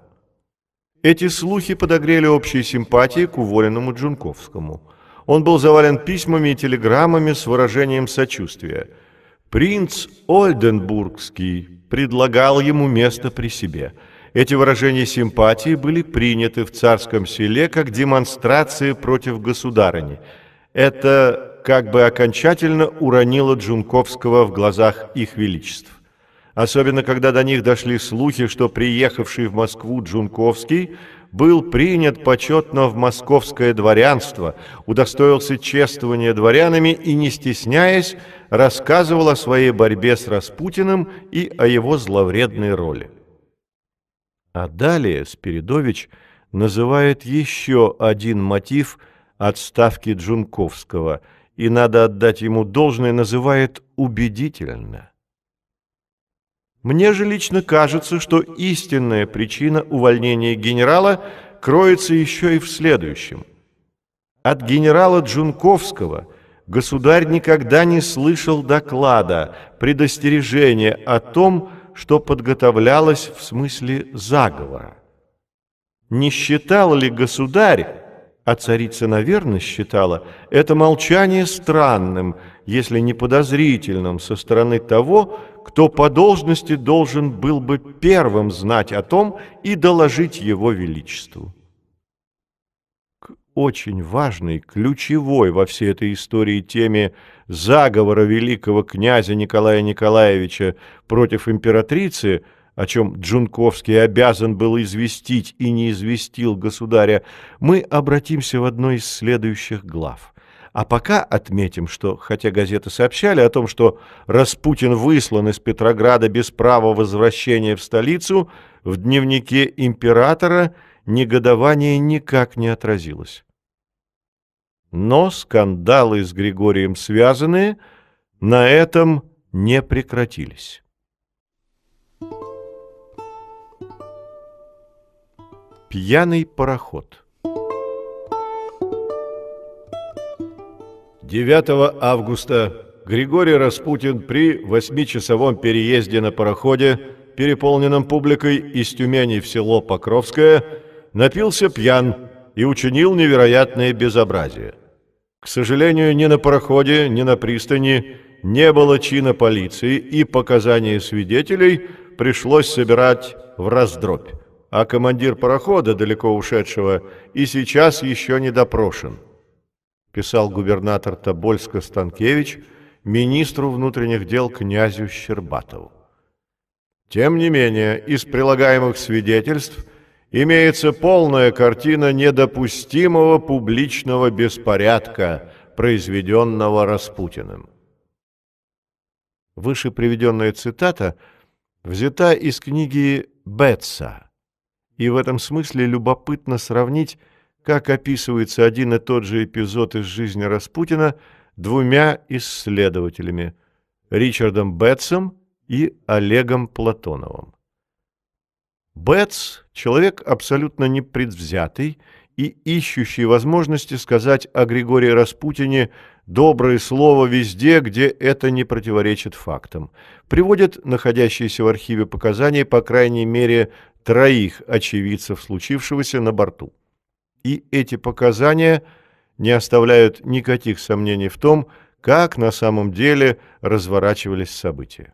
Эти слухи подогрели общие симпатии к уволенному Джунковскому. Он был завален письмами и телеграммами с выражением сочувствия. Принц Ольденбургский предлагал ему место при себе. Эти выражения симпатии были приняты в царском селе как демонстрации против государыни – это как бы окончательно уронило Джунковского в глазах их величеств. Особенно, когда до них дошли слухи, что приехавший в Москву Джунковский был принят почетно в московское дворянство, удостоился чествования дворянами и, не стесняясь, рассказывал о своей борьбе с Распутиным и о его зловредной роли. А далее Спиридович называет еще один мотив – отставки Джунковского и, надо отдать ему должное, называет убедительно. Мне же лично кажется, что истинная причина увольнения генерала кроется еще и в следующем. От генерала Джунковского государь никогда не слышал доклада, предостережения о том, что подготовлялось в смысле заговора. Не считал ли государь, а царица, наверное, считала это молчание странным, если не подозрительным со стороны того, кто по должности должен был бы первым знать о том и доложить его величеству. К очень важной, ключевой во всей этой истории теме заговора великого князя Николая Николаевича против императрицы – о чем Джунковский обязан был известить и не известил государя, мы обратимся в одной из следующих глав. А пока отметим, что, хотя газеты сообщали о том, что Распутин выслан из Петрограда без права возвращения в столицу, в дневнике императора негодование никак не отразилось. Но скандалы с Григорием связанные на этом не прекратились. Пьяный пароход 9 августа Григорий Распутин при восьмичасовом переезде на пароходе, переполненном публикой из Тюмени в село Покровское, напился пьян и учинил невероятное безобразие. К сожалению, ни на пароходе, ни на пристани не было чина полиции, и показания свидетелей пришлось собирать в раздробь, а командир парохода, далеко ушедшего, и сейчас еще не допрошен писал губернатор Тобольска Станкевич министру внутренних дел князю Щербатову. Тем не менее, из прилагаемых свидетельств имеется полная картина недопустимого публичного беспорядка, произведенного Распутиным. Выше приведенная цитата взята из книги Бетса, и в этом смысле любопытно сравнить как описывается один и тот же эпизод из жизни Распутина двумя исследователями – Ричардом Бетсом и Олегом Платоновым. Бетс – человек абсолютно непредвзятый и ищущий возможности сказать о Григории Распутине доброе слово везде, где это не противоречит фактам. Приводит находящиеся в архиве показания по крайней мере троих очевидцев случившегося на борту и эти показания не оставляют никаких сомнений в том, как на самом деле разворачивались события.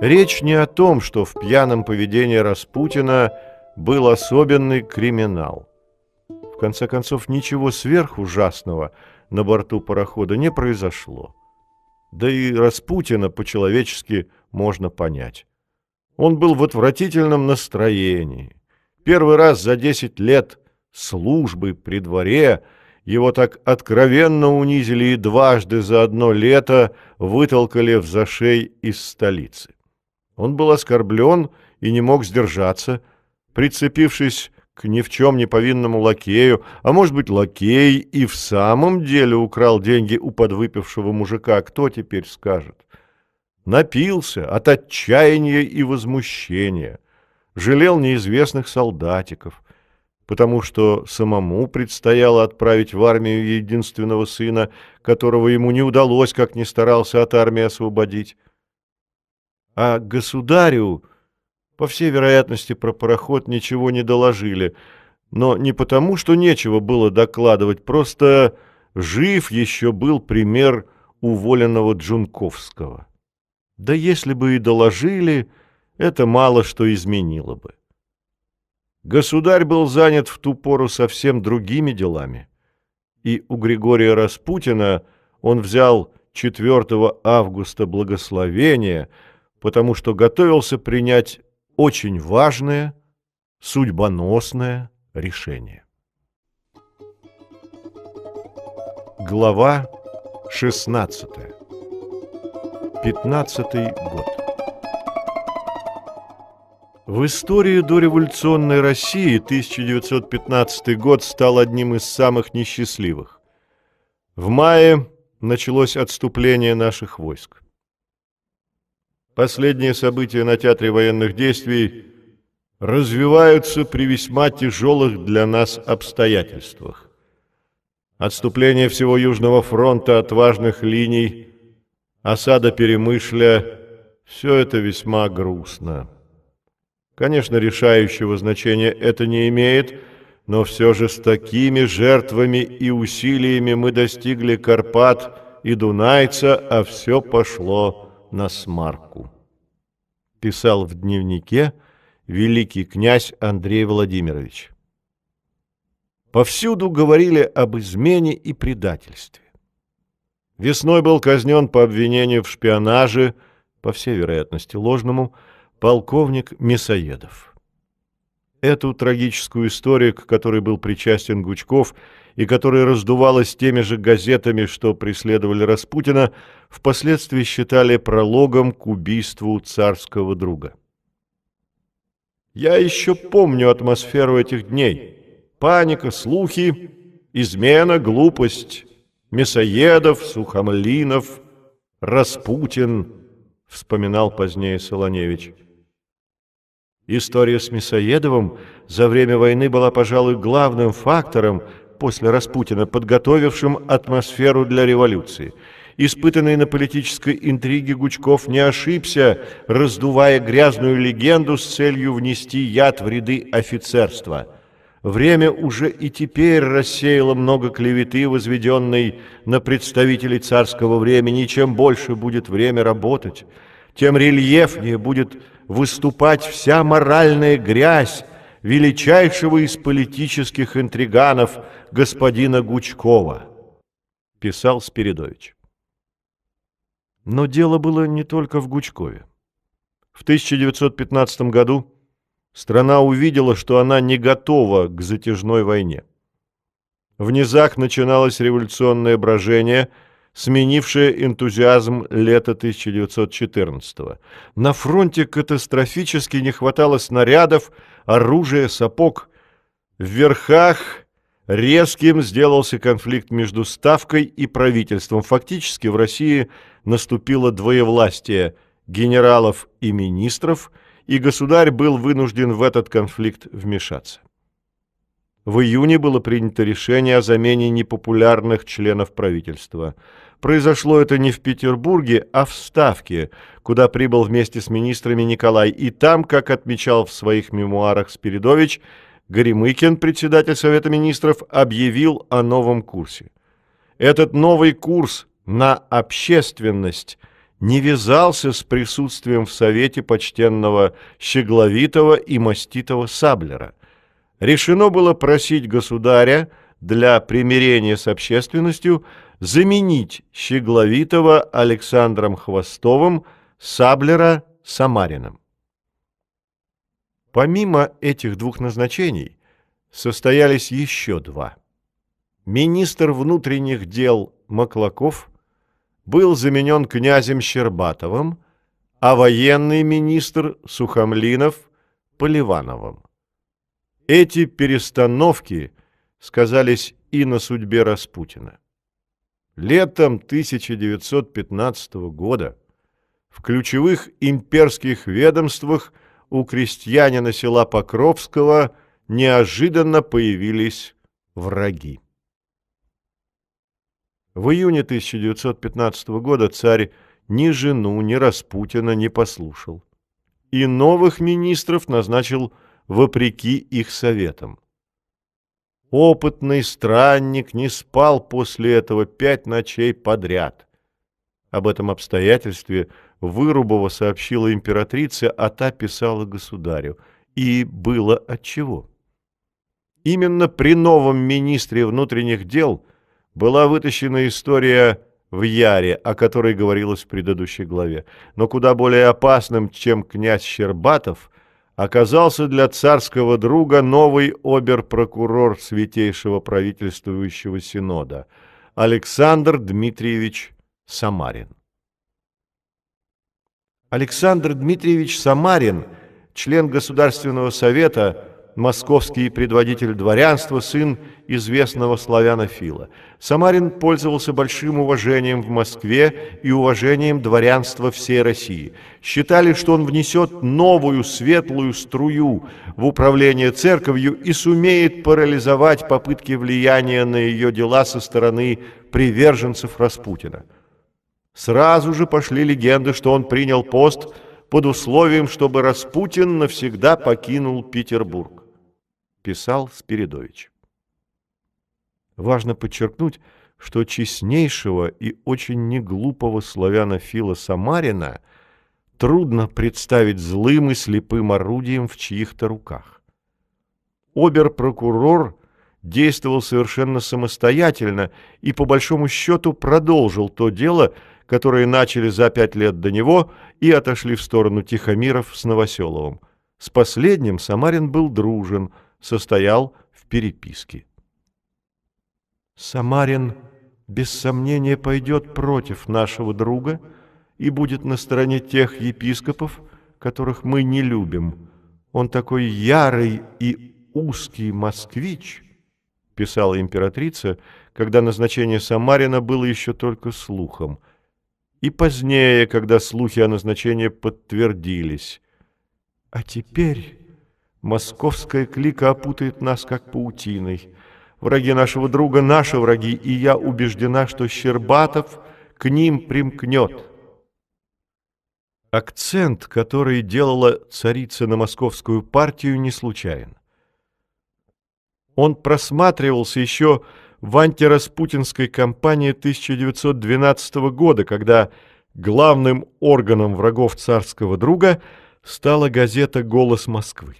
Речь не о том, что в пьяном поведении Распутина был особенный криминал. В конце концов, ничего сверхужасного на борту парохода не произошло. Да и Распутина по-человечески можно понять. Он был в отвратительном настроении. Первый раз за 10 лет службы при дворе, его так откровенно унизили и дважды за одно лето вытолкали в зашей из столицы. Он был оскорблен и не мог сдержаться, прицепившись к ни в чем не повинному лакею, а может быть лакей и в самом деле украл деньги у подвыпившего мужика, кто теперь скажет? Напился от отчаяния и возмущения, жалел неизвестных солдатиков, потому что самому предстояло отправить в армию единственного сына, которого ему не удалось, как ни старался от армии освободить. А государю, по всей вероятности, про пароход ничего не доложили, но не потому, что нечего было докладывать, просто жив еще был пример уволенного Джунковского. Да если бы и доложили, это мало что изменило бы. Государь был занят в ту пору совсем другими делами. И у Григория Распутина он взял 4 августа благословение, потому что готовился принять очень важное, судьбоносное решение. Глава 16. 15 год. В истории дореволюционной России 1915 год стал одним из самых несчастливых. В мае началось отступление наших войск. Последние события на театре военных действий развиваются при весьма тяжелых для нас обстоятельствах. Отступление всего Южного фронта от важных линий, осада Перемышля – все это весьма грустно. Конечно, решающего значения это не имеет, но все же с такими жертвами и усилиями мы достигли Карпат и Дунайца, а все пошло на смарку. Писал в дневнике великий князь Андрей Владимирович. Повсюду говорили об измене и предательстве. Весной был казнен по обвинению в шпионаже, по всей вероятности ложному, полковник Мясоедов. Эту трагическую историю, к которой был причастен Гучков, и которое раздувалось теми же газетами, что преследовали Распутина, впоследствии считали прологом к убийству царского друга. Я еще помню атмосферу этих дней. Паника, слухи, измена, глупость, мясоедов, сухомлинов, Распутин, вспоминал позднее Солоневич. История с Мясоедовым за время войны была, пожалуй, главным фактором после Распутина, подготовившим атмосферу для революции. Испытанный на политической интриге Гучков не ошибся, раздувая грязную легенду с целью внести яд в ряды офицерства. Время уже и теперь рассеяло много клеветы, возведенной на представителей царского времени, чем больше будет время работать, тем рельефнее будет выступать вся моральная грязь величайшего из политических интриганов господина Гучкова, писал Спиридович. Но дело было не только в Гучкове. В 1915 году страна увидела, что она не готова к затяжной войне. В низах начиналось революционное брожение – сменившая энтузиазм лета 1914 -го. На фронте катастрофически не хватало снарядов, оружия, сапог. В верхах резким сделался конфликт между Ставкой и правительством. Фактически в России наступило двоевластие генералов и министров, и государь был вынужден в этот конфликт вмешаться. В июне было принято решение о замене непопулярных членов правительства – Произошло это не в Петербурге, а в Ставке, куда прибыл вместе с министрами Николай. И там, как отмечал в своих мемуарах Спиридович, Горемыкин, председатель Совета министров, объявил о новом курсе. Этот новый курс на общественность не вязался с присутствием в Совете почтенного Щегловитого и маститого Саблера. Решено было просить государя для примирения с общественностью – заменить Щегловитова Александром Хвостовым, Саблера Самарином. Помимо этих двух назначений состоялись еще два. Министр внутренних дел Маклаков был заменен князем Щербатовым, а военный министр Сухомлинов – Поливановым. Эти перестановки сказались и на судьбе Распутина. Летом 1915 года в ключевых имперских ведомствах у крестьянина села Покровского неожиданно появились враги. В июне 1915 года царь ни жену, ни Распутина не послушал. И новых министров назначил вопреки их советам. Опытный странник не спал после этого пять ночей подряд. Об этом обстоятельстве Вырубова сообщила императрице, а та писала государю. И было отчего. Именно при новом министре внутренних дел была вытащена история в Яре, о которой говорилось в предыдущей главе. Но куда более опасным, чем князь Щербатов, оказался для царского друга новый обер-прокурор Святейшего правительствующего синода Александр Дмитриевич Самарин. Александр Дмитриевич Самарин, член Государственного совета, московский предводитель дворянства, сын известного славянофила. Самарин пользовался большим уважением в Москве и уважением дворянства всей России. Считали, что он внесет новую светлую струю в управление церковью и сумеет парализовать попытки влияния на ее дела со стороны приверженцев Распутина. Сразу же пошли легенды, что он принял пост под условием, чтобы Распутин навсегда покинул Петербург писал Спиридович. Важно подчеркнуть, что честнейшего и очень неглупого славянофила Самарина трудно представить злым и слепым орудием в чьих-то руках. Обер-прокурор действовал совершенно самостоятельно и, по большому счету, продолжил то дело, которое начали за пять лет до него и отошли в сторону Тихомиров с Новоселовым. С последним Самарин был дружен – состоял в переписке. Самарин без сомнения пойдет против нашего друга и будет на стороне тех епископов, которых мы не любим. Он такой ярый и узкий москвич, писала императрица, когда назначение Самарина было еще только слухом, и позднее, когда слухи о назначении подтвердились. А теперь московская клика опутает нас, как паутиной. Враги нашего друга – наши враги, и я убеждена, что Щербатов к ним примкнет. Акцент, который делала царица на московскую партию, не случайен. Он просматривался еще в антираспутинской кампании 1912 года, когда главным органом врагов царского друга стала газета «Голос Москвы».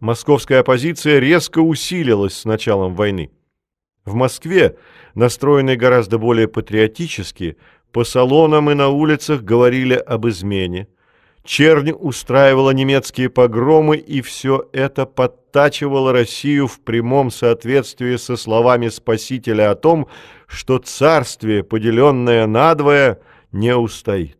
Московская оппозиция резко усилилась с началом войны. В Москве, настроенной гораздо более патриотически, по салонам и на улицах говорили об измене. Чернь устраивала немецкие погромы, и все это подтачивало Россию в прямом соответствии со словами Спасителя о том, что царствие, поделенное надвое, не устоит.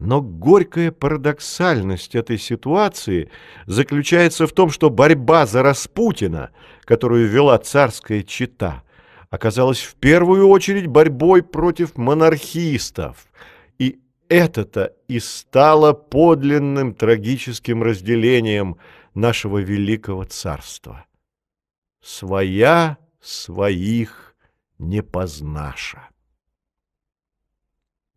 Но горькая парадоксальность этой ситуации заключается в том, что борьба за Распутина, которую вела царская чита, оказалась в первую очередь борьбой против монархистов. И это-то и стало подлинным трагическим разделением нашего великого царства. Своя своих не познаша.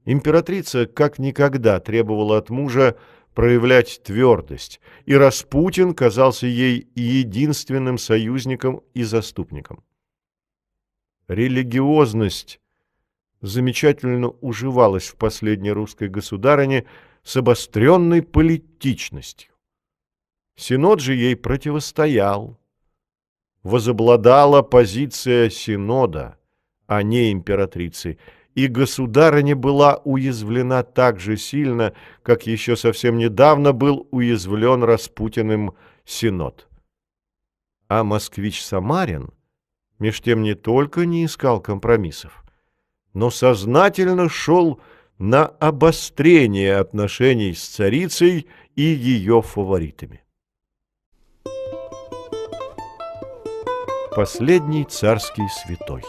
Императрица как никогда требовала от мужа проявлять твердость, и Распутин казался ей единственным союзником и заступником. Религиозность замечательно уживалась в последней русской государыне с обостренной политичностью. Синод же ей противостоял. Возобладала позиция Синода, а не императрицы – и государыня была уязвлена так же сильно, как еще совсем недавно был уязвлен Распутиным Синод. А москвич-самарин меж тем не только не искал компромиссов, но сознательно шел на обострение отношений с царицей и ее фаворитами. Последний царский святой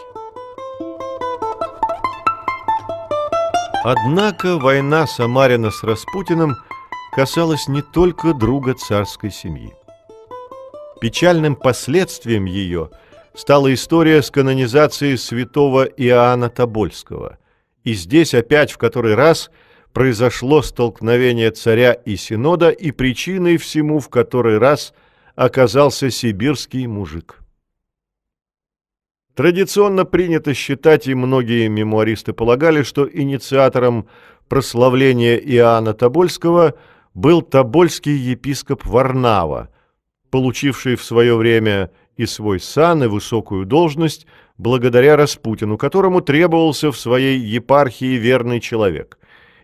Однако война Самарина с Распутиным касалась не только друга царской семьи. Печальным последствием ее стала история с канонизацией святого Иоанна Тобольского. И здесь опять в который раз произошло столкновение царя и синода, и причиной всему в который раз оказался сибирский мужик. Традиционно принято считать, и многие мемуаристы полагали, что инициатором прославления Иоанна Тобольского был тобольский епископ Варнава, получивший в свое время и свой сан, и высокую должность благодаря Распутину, которому требовался в своей епархии верный человек.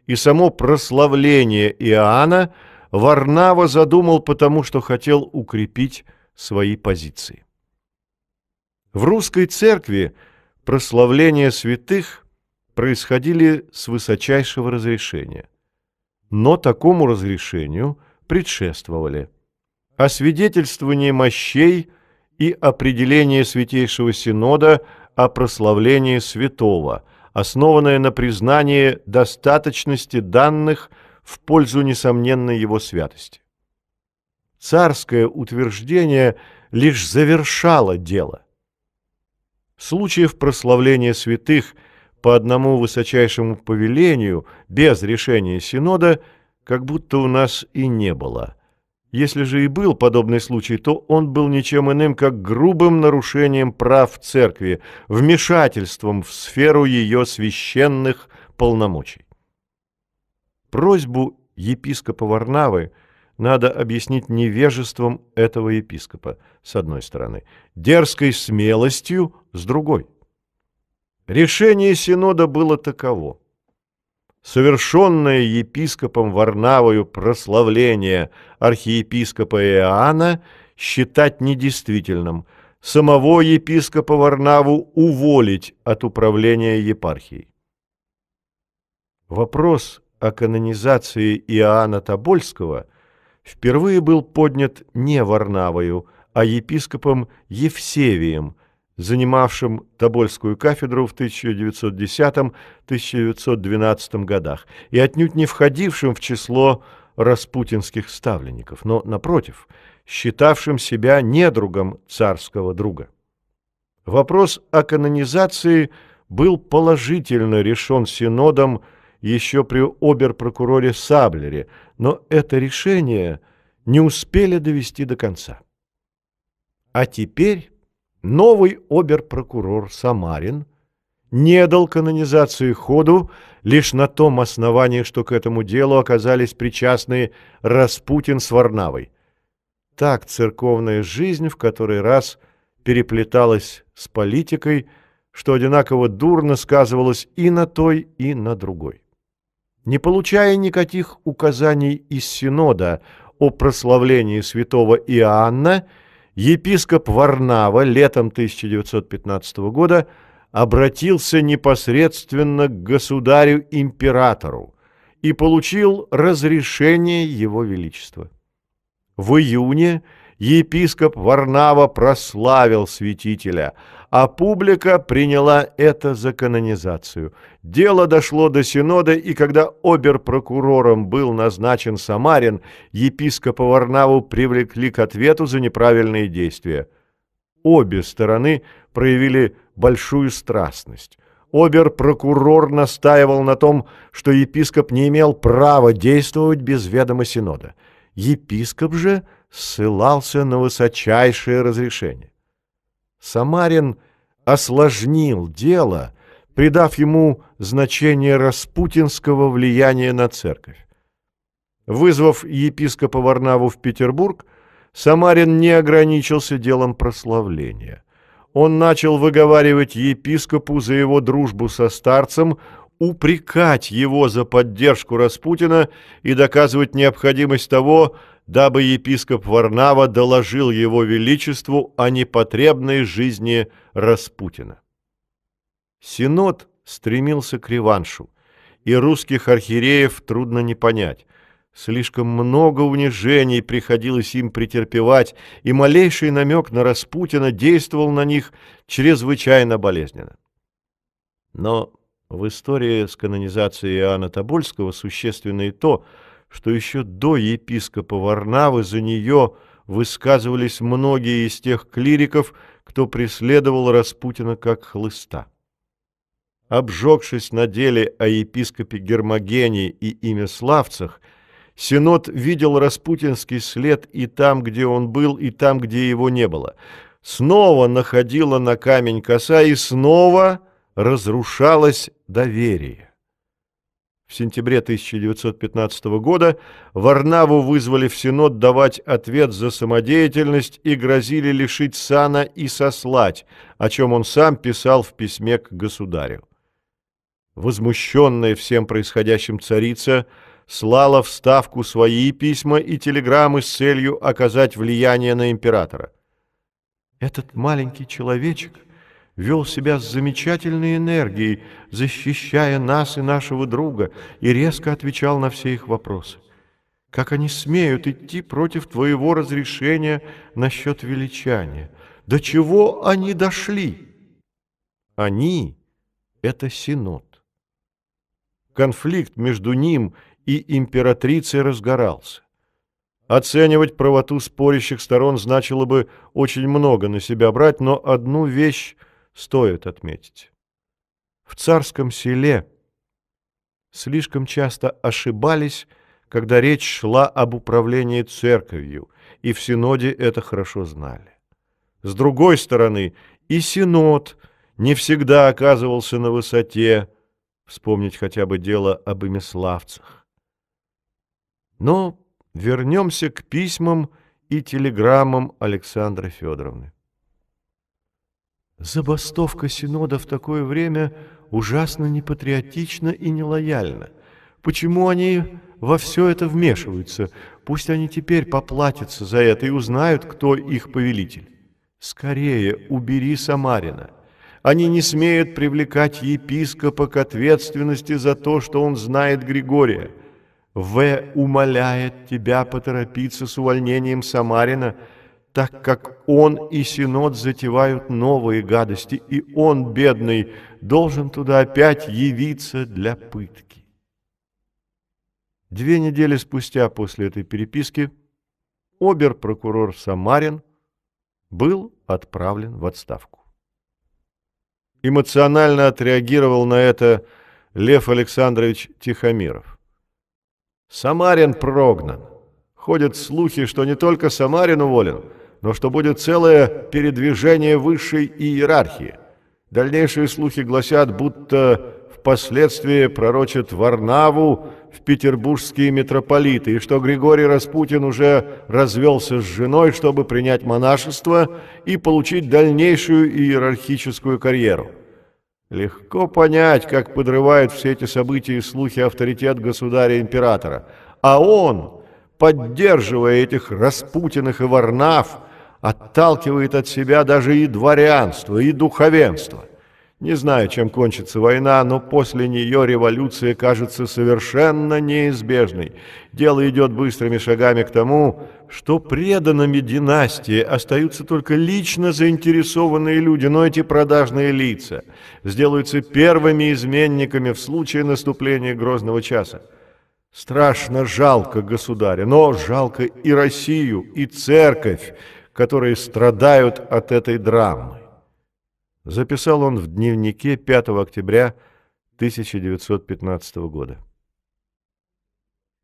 И само прославление Иоанна Варнава задумал потому, что хотел укрепить свои позиции. В русской церкви прославления святых происходили с высочайшего разрешения. Но такому разрешению предшествовали освидетельствование мощей и определение Святейшего Синода о прославлении святого, основанное на признании достаточности данных в пользу несомненной его святости. Царское утверждение лишь завершало дело – Случаев прославления святых по одному высочайшему повелению, без решения Синода, как будто у нас и не было. Если же и был подобный случай, то он был ничем иным, как грубым нарушением прав церкви, вмешательством в сферу ее священных полномочий. Просьбу епископа Варнавы – надо объяснить невежеством этого епископа, с одной стороны, дерзкой смелостью, с другой. Решение Синода было таково. Совершенное епископом Варнавою прославление архиепископа Иоанна считать недействительным, самого епископа Варнаву уволить от управления епархией. Вопрос о канонизации Иоанна Тобольского впервые был поднят не Варнавою, а епископом Евсевием, занимавшим Тобольскую кафедру в 1910-1912 годах и отнюдь не входившим в число распутинских ставленников, но, напротив, считавшим себя недругом царского друга. Вопрос о канонизации был положительно решен синодом еще при оберпрокуроре Саблере, но это решение не успели довести до конца. А теперь новый оберпрокурор Самарин не дал канонизации ходу лишь на том основании, что к этому делу оказались причастны Распутин с Варнавой. Так церковная жизнь в который раз переплеталась с политикой, что одинаково дурно сказывалось и на той, и на другой. Не получая никаких указаний из Синода о прославлении святого Иоанна, епископ Варнава летом 1915 года обратился непосредственно к государю-императору и получил разрешение его величества. В июне епископ Варнава прославил святителя, а публика приняла это за канонизацию. Дело дошло до синода, и когда оберпрокурором был назначен Самарин, епископа Варнаву привлекли к ответу за неправильные действия. Обе стороны проявили большую страстность. Обер-прокурор настаивал на том, что епископ не имел права действовать без ведома синода. Епископ же ссылался на высочайшее разрешение. Самарин осложнил дело, придав ему значение распутинского влияния на церковь. Вызвав епископа Варнаву в Петербург, Самарин не ограничился делом прославления. Он начал выговаривать епископу за его дружбу со старцем, упрекать его за поддержку Распутина и доказывать необходимость того, дабы епископ Варнава доложил его величеству о непотребной жизни Распутина. Синод стремился к реваншу, и русских архиереев трудно не понять. Слишком много унижений приходилось им претерпевать, и малейший намек на Распутина действовал на них чрезвычайно болезненно. Но в истории с канонизацией Иоанна Тобольского существенно и то, что еще до епископа Варнавы за нее высказывались многие из тех клириков, кто преследовал Распутина как хлыста. Обжегшись на деле о епископе Гермогении и Славцах, Синод видел распутинский след и там, где он был, и там, где его не было. Снова находила на камень коса, и снова разрушалось доверие. В сентябре 1915 года Варнаву вызвали в Синод давать ответ за самодеятельность и грозили лишить сана и сослать, о чем он сам писал в письме к государю. Возмущенная всем происходящим царица – слала в Ставку свои письма и телеграммы с целью оказать влияние на императора. Этот маленький человечек вел себя с замечательной энергией, защищая нас и нашего друга, и резко отвечал на все их вопросы. Как они смеют идти против твоего разрешения насчет величания? До чего они дошли? Они — это Синод. Конфликт между ним и императрицей разгорался. Оценивать правоту спорящих сторон значило бы очень много на себя брать, но одну вещь стоит отметить. В царском селе слишком часто ошибались, когда речь шла об управлении церковью, и в Синоде это хорошо знали. С другой стороны, и Синод не всегда оказывался на высоте, вспомнить хотя бы дело об имиславцах. Но вернемся к письмам и телеграммам Александры Федоровны. Забастовка Синода в такое время ужасно непатриотична и нелояльна. Почему они во все это вмешиваются? Пусть они теперь поплатятся за это и узнают, кто их повелитель. Скорее убери Самарина. Они не смеют привлекать епископа к ответственности за то, что он знает Григория. В. умоляет тебя поторопиться с увольнением Самарина, так как он и Синод затевают новые гадости, и он, бедный, должен туда опять явиться для пытки. Две недели спустя после этой переписки обер-прокурор Самарин был отправлен в отставку. Эмоционально отреагировал на это Лев Александрович Тихомиров. Самарин прогнан. Ходят слухи, что не только Самарин уволен, но что будет целое передвижение высшей иерархии. Дальнейшие слухи гласят, будто впоследствии пророчат Варнаву в петербургские митрополиты, и что Григорий Распутин уже развелся с женой, чтобы принять монашество и получить дальнейшую иерархическую карьеру. Легко понять, как подрывают все эти события и слухи авторитет государя-императора. А он, поддерживая этих Распутиных и Варнав, отталкивает от себя даже и дворянство, и духовенство. Не знаю, чем кончится война, но после нее революция кажется совершенно неизбежной. Дело идет быстрыми шагами к тому, что преданными династии остаются только лично заинтересованные люди, но эти продажные лица сделаются первыми изменниками в случае наступления грозного часа. Страшно жалко государя, но жалко и Россию, и церковь, которые страдают от этой драмы. Записал он в дневнике 5 октября 1915 года.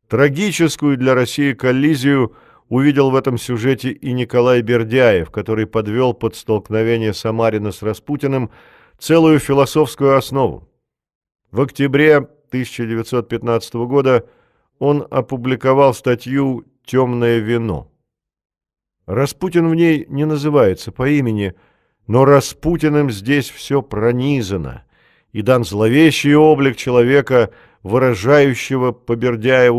Трагическую для России коллизию увидел в этом сюжете и Николай Бердяев, который подвел под столкновение Самарина с Распутиным целую философскую основу. В октябре 1915 года он опубликовал статью «Темное вино». Распутин в ней не называется по имени – но Распутиным здесь все пронизано, и дан зловещий облик человека, выражающего по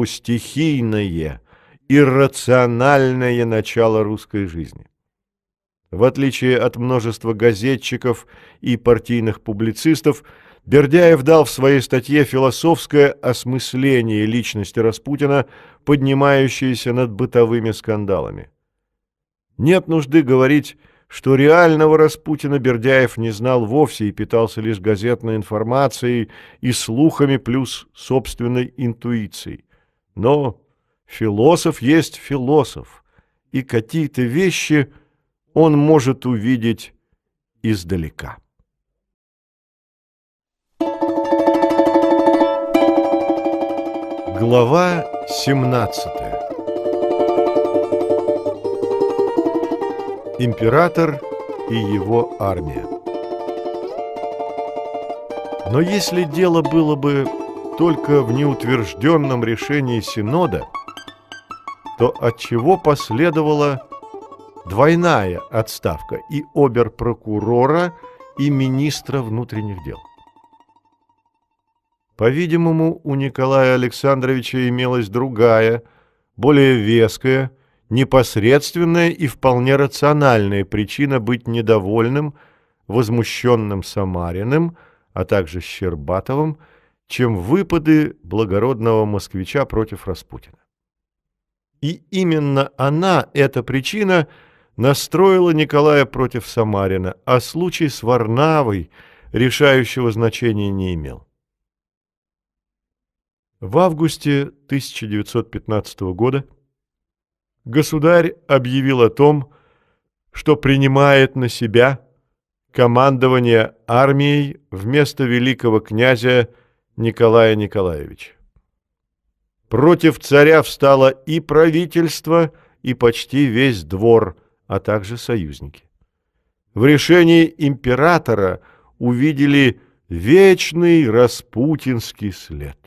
стихийное, иррациональное начало русской жизни. В отличие от множества газетчиков и партийных публицистов, Бердяев дал в своей статье философское осмысление личности Распутина, поднимающееся над бытовыми скандалами. Нет нужды говорить что реального Распутина Бердяев не знал вовсе и питался лишь газетной информацией и слухами плюс собственной интуицией. Но философ есть философ, и какие-то вещи он может увидеть издалека. Глава 17 Император и его армия. Но если дело было бы только в неутвержденном решении Синода, то от чего последовала двойная отставка и оберпрокурора, и министра внутренних дел. По-видимому, у Николая Александровича имелась другая, более веская, непосредственная и вполне рациональная причина быть недовольным, возмущенным Самариным, а также Щербатовым, чем выпады благородного москвича против Распутина. И именно она, эта причина, настроила Николая против Самарина, а случай с Варнавой решающего значения не имел. В августе 1915 года государь объявил о том, что принимает на себя командование армией вместо великого князя Николая Николаевича. Против царя встало и правительство, и почти весь двор, а также союзники. В решении императора увидели вечный распутинский след.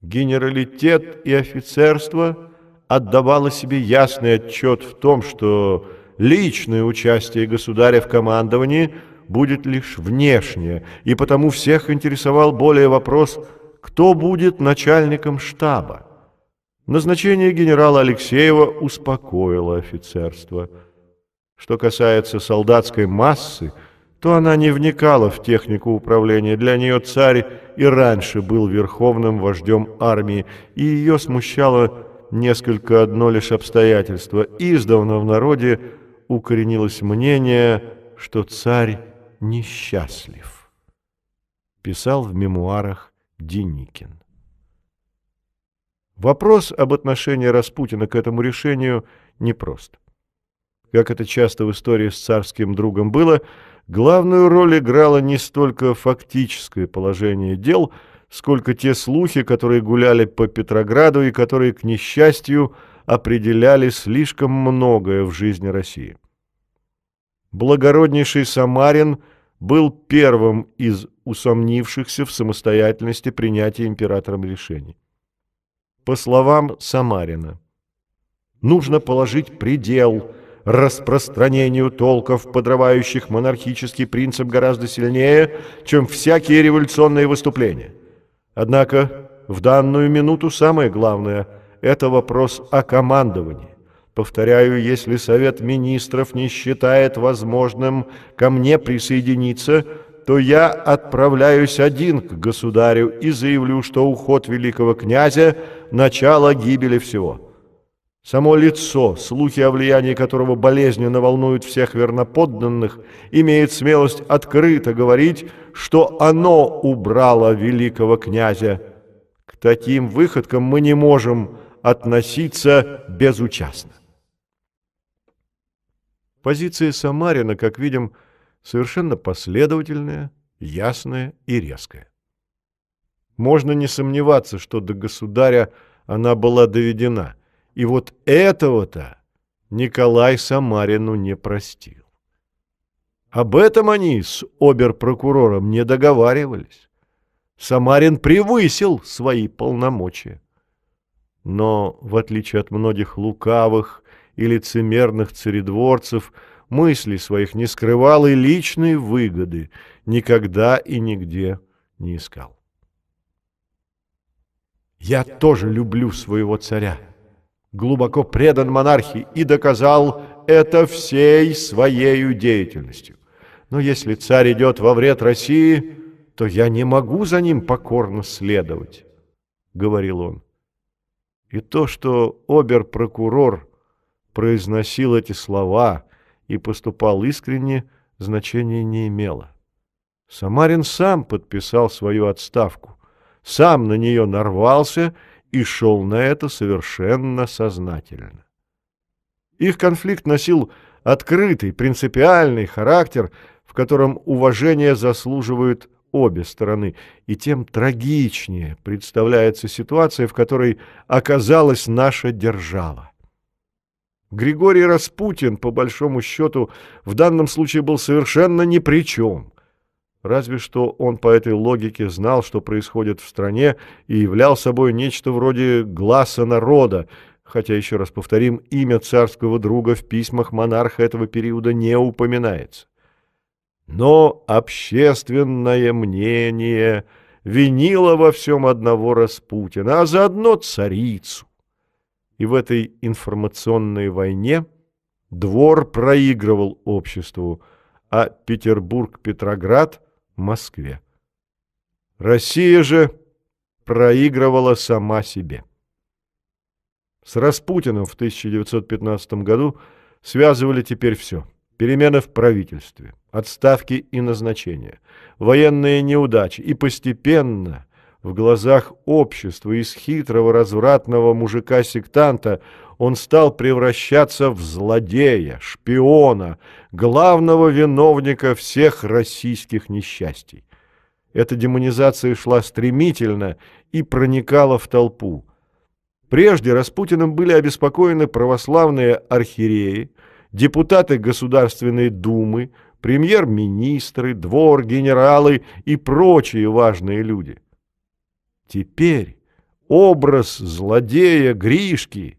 Генералитет и офицерство – отдавала себе ясный отчет в том, что личное участие государя в командовании будет лишь внешнее, и потому всех интересовал более вопрос, кто будет начальником штаба. Назначение генерала Алексеева успокоило офицерство. Что касается солдатской массы, то она не вникала в технику управления. Для нее царь и раньше был верховным вождем армии, и ее смущало несколько одно лишь обстоятельство. Издавна в народе укоренилось мнение, что царь несчастлив. Писал в мемуарах Деникин. Вопрос об отношении Распутина к этому решению непрост. Как это часто в истории с царским другом было, главную роль играло не столько фактическое положение дел, сколько те слухи, которые гуляли по Петрограду и которые, к несчастью, определяли слишком многое в жизни России. Благороднейший Самарин был первым из усомнившихся в самостоятельности принятия императором решений. По словам Самарина, нужно положить предел распространению толков, подрывающих монархический принцип гораздо сильнее, чем всякие революционные выступления. Однако в данную минуту самое главное – это вопрос о командовании. Повторяю, если Совет Министров не считает возможным ко мне присоединиться – то я отправляюсь один к государю и заявлю, что уход великого князя – начало гибели всего. Само лицо, слухи о влиянии которого болезненно волнуют всех верноподданных, имеет смелость открыто говорить, что оно убрало великого князя. К таким выходкам мы не можем относиться безучастно. Позиция Самарина, как видим, – совершенно последовательная, ясная и резкая. Можно не сомневаться, что до государя она была доведена, и вот этого-то Николай Самарину не простил. Об этом они с обер-прокурором не договаривались. Самарин превысил свои полномочия. Но, в отличие от многих лукавых и лицемерных царедворцев, мыслей своих не скрывал и личной выгоды никогда и нигде не искал. Я тоже люблю своего царя, глубоко предан монархии и доказал это всей своей деятельностью. Но если царь идет во вред России, то я не могу за ним покорно следовать, — говорил он. И то, что обер-прокурор произносил эти слова — и поступал искренне, значения не имело. Самарин сам подписал свою отставку, сам на нее нарвался и шел на это совершенно сознательно. Их конфликт носил открытый, принципиальный характер, котором уважение заслуживают обе стороны, и тем трагичнее представляется ситуация, в которой оказалась наша держава. Григорий Распутин, по большому счету, в данном случае был совершенно ни при чем. Разве что он по этой логике знал, что происходит в стране, и являл собой нечто вроде глаза народа, хотя, еще раз повторим, имя царского друга в письмах монарха этого периода не упоминается. Но общественное мнение винило во всем одного Распутина, а заодно царицу. И в этой информационной войне двор проигрывал обществу, а Петербург-Петроград – Москве. Россия же проигрывала сама себе. С Распутиным в 1915 году связывали теперь все. Перемены в правительстве, отставки и назначения, военные неудачи. И постепенно в глазах общества из хитрого развратного мужика-сектанта он стал превращаться в злодея, шпиона, главного виновника всех российских несчастий. Эта демонизация шла стремительно и проникала в толпу. Прежде Распутиным были обеспокоены православные архиереи, депутаты Государственной Думы, премьер-министры, двор, генералы и прочие важные люди – Теперь образ злодея Гришки,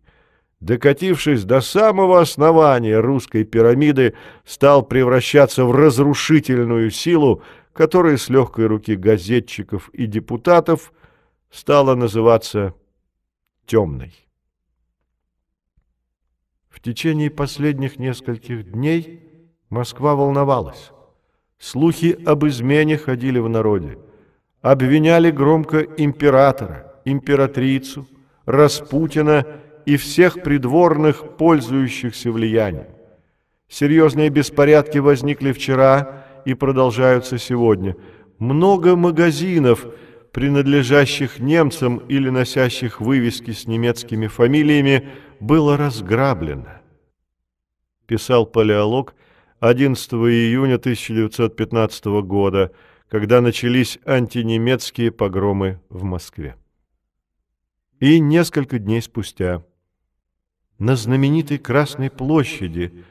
докатившись до самого основания русской пирамиды, стал превращаться в разрушительную силу, которая с легкой руки газетчиков и депутатов стала называться темной. В течение последних нескольких дней Москва волновалась. Слухи об измене ходили в народе. Обвиняли громко императора, императрицу, Распутина и всех придворных, пользующихся влиянием. Серьезные беспорядки возникли вчера и продолжаются сегодня. Много магазинов, принадлежащих немцам или носящих вывески с немецкими фамилиями, было разграблено. Писал палеолог 11 июня 1915 года, когда начались антинемецкие погромы в Москве. И несколько дней спустя на знаменитой Красной площади,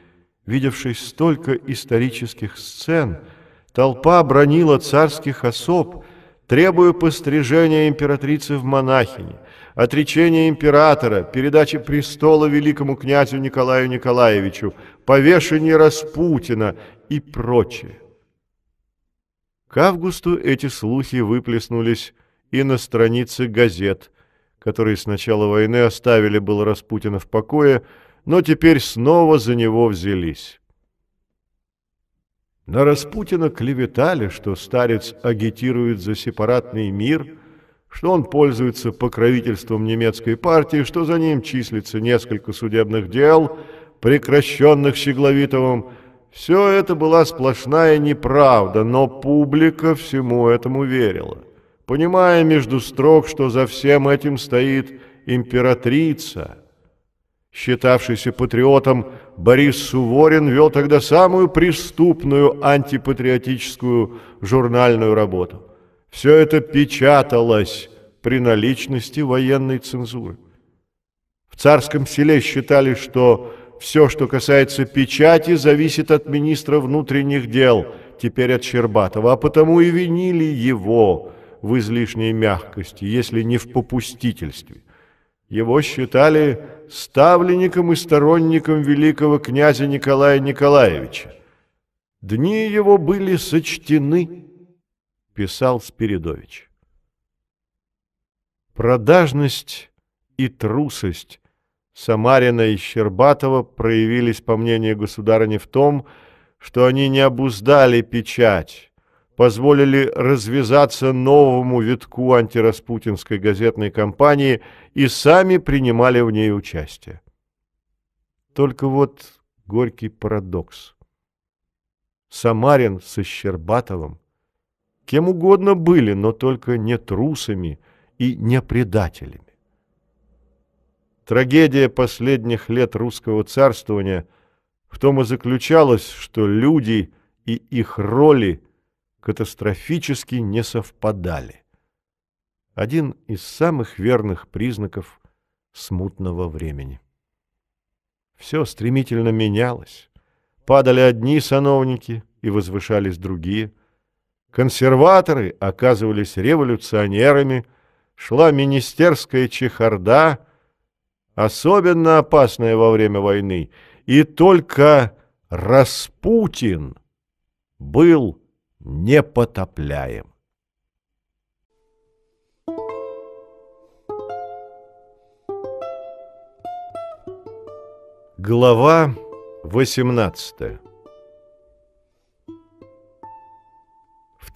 видевшей столько исторических сцен, толпа бронила царских особ, требуя пострижения императрицы в монахини, отречения императора, передачи престола великому князю Николаю Николаевичу, повешения Распутина и прочее. К августу эти слухи выплеснулись и на странице газет – которые с начала войны оставили было Распутина в покое, но теперь снова за него взялись. На Распутина клеветали, что старец агитирует за сепаратный мир, что он пользуется покровительством немецкой партии, что за ним числится несколько судебных дел, прекращенных Щегловитовым. Все это была сплошная неправда, но публика всему этому верила понимая между строк, что за всем этим стоит императрица. Считавшийся патриотом Борис Суворин вел тогда самую преступную антипатриотическую журнальную работу. Все это печаталось при наличности военной цензуры. В царском селе считали, что все, что касается печати, зависит от министра внутренних дел, теперь от Щербатова, а потому и винили его – в излишней мягкости, если не в попустительстве. Его считали ставленником и сторонником великого князя Николая Николаевича. Дни его были сочтены, писал Спиридович. Продажность и трусость Самарина и Щербатова проявились, по мнению государыни, в том, что они не обуздали печать, позволили развязаться новому витку антираспутинской газетной кампании и сами принимали в ней участие. Только вот горький парадокс. Самарин со Щербатовым кем угодно были, но только не трусами и не предателями. Трагедия последних лет русского царствования в том и заключалась, что люди и их роли – катастрофически не совпадали. Один из самых верных признаков смутного времени. Все стремительно менялось. Падали одни сановники и возвышались другие. Консерваторы оказывались революционерами, шла министерская чехарда, особенно опасная во время войны, и только Распутин был непотопляем. Глава 18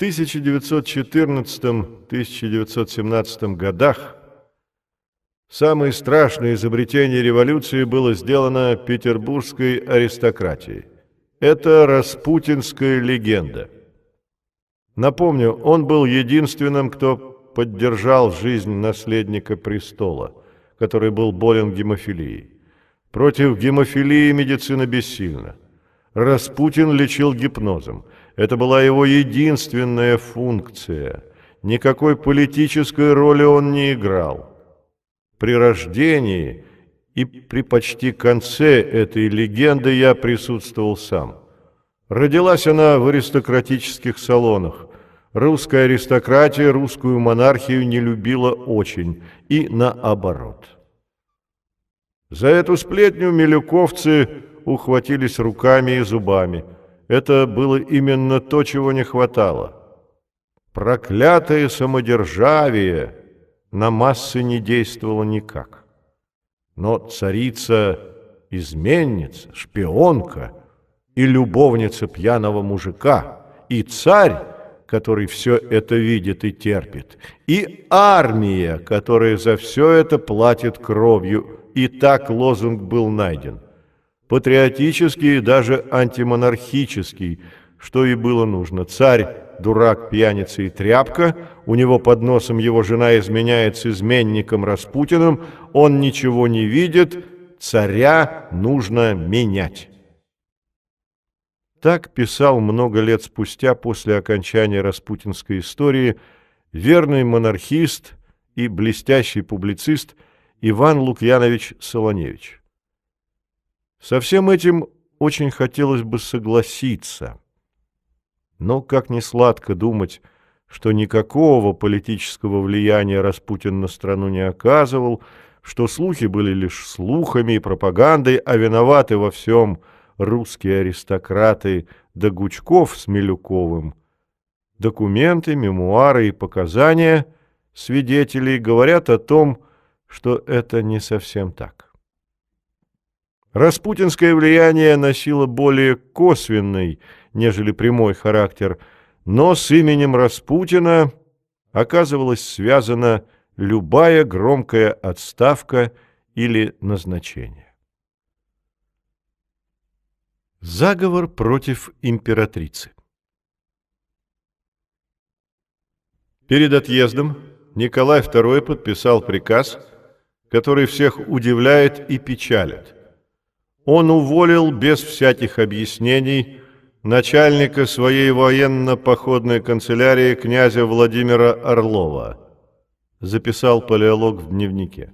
1914-1917 годах самое страшное изобретение революции было сделано петербургской аристократией. Это распутинская легенда – Напомню, он был единственным, кто поддержал жизнь наследника престола, который был болен гемофилией. Против гемофилии медицина бессильна. Распутин лечил гипнозом. Это была его единственная функция. Никакой политической роли он не играл. При рождении и при почти конце этой легенды я присутствовал сам. Родилась она в аристократических салонах. Русская аристократия русскую монархию не любила очень, и наоборот. За эту сплетню милюковцы ухватились руками и зубами. Это было именно то, чего не хватало. Проклятое самодержавие на массы не действовало никак. Но царица изменница, шпионка и любовница пьяного мужика, и царь, который все это видит и терпит, и армия, которая за все это платит кровью, и так лозунг был найден. Патриотический и даже антимонархический, что и было нужно. Царь дурак, пьяница и тряпка, у него под носом его жена изменяет с изменником Распутиным, он ничего не видит, царя нужно менять. Так писал много лет спустя после окончания распутинской истории верный монархист и блестящий публицист Иван Лукьянович Солоневич. Со всем этим очень хотелось бы согласиться – но как не сладко думать, что никакого политического влияния Распутин на страну не оказывал, что слухи были лишь слухами и пропагандой, а виноваты во всем русские аристократы да Гучков с Милюковым. Документы, мемуары и показания свидетелей говорят о том, что это не совсем так. Распутинское влияние носило более косвенный, нежели прямой характер, но с именем Распутина оказывалась связана любая громкая отставка или назначение. Заговор против императрицы Перед отъездом Николай II подписал приказ, который всех удивляет и печалит. Он уволил без всяких объяснений начальника своей военно-походной канцелярии князя Владимира Орлова, записал палеолог в дневнике.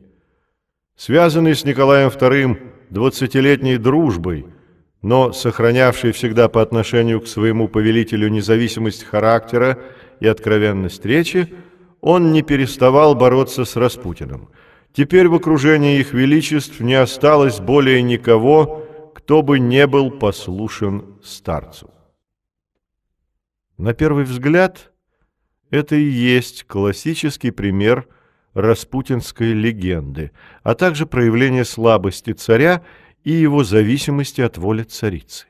Связанный с Николаем II двадцатилетней дружбой, но сохранявший всегда по отношению к своему повелителю независимость характера и откровенность речи, он не переставал бороться с Распутиным. Теперь в окружении их величеств не осталось более никого, кто бы не был послушен старцу. На первый взгляд, это и есть классический пример распутинской легенды, а также проявление слабости царя и его зависимости от воли царицы.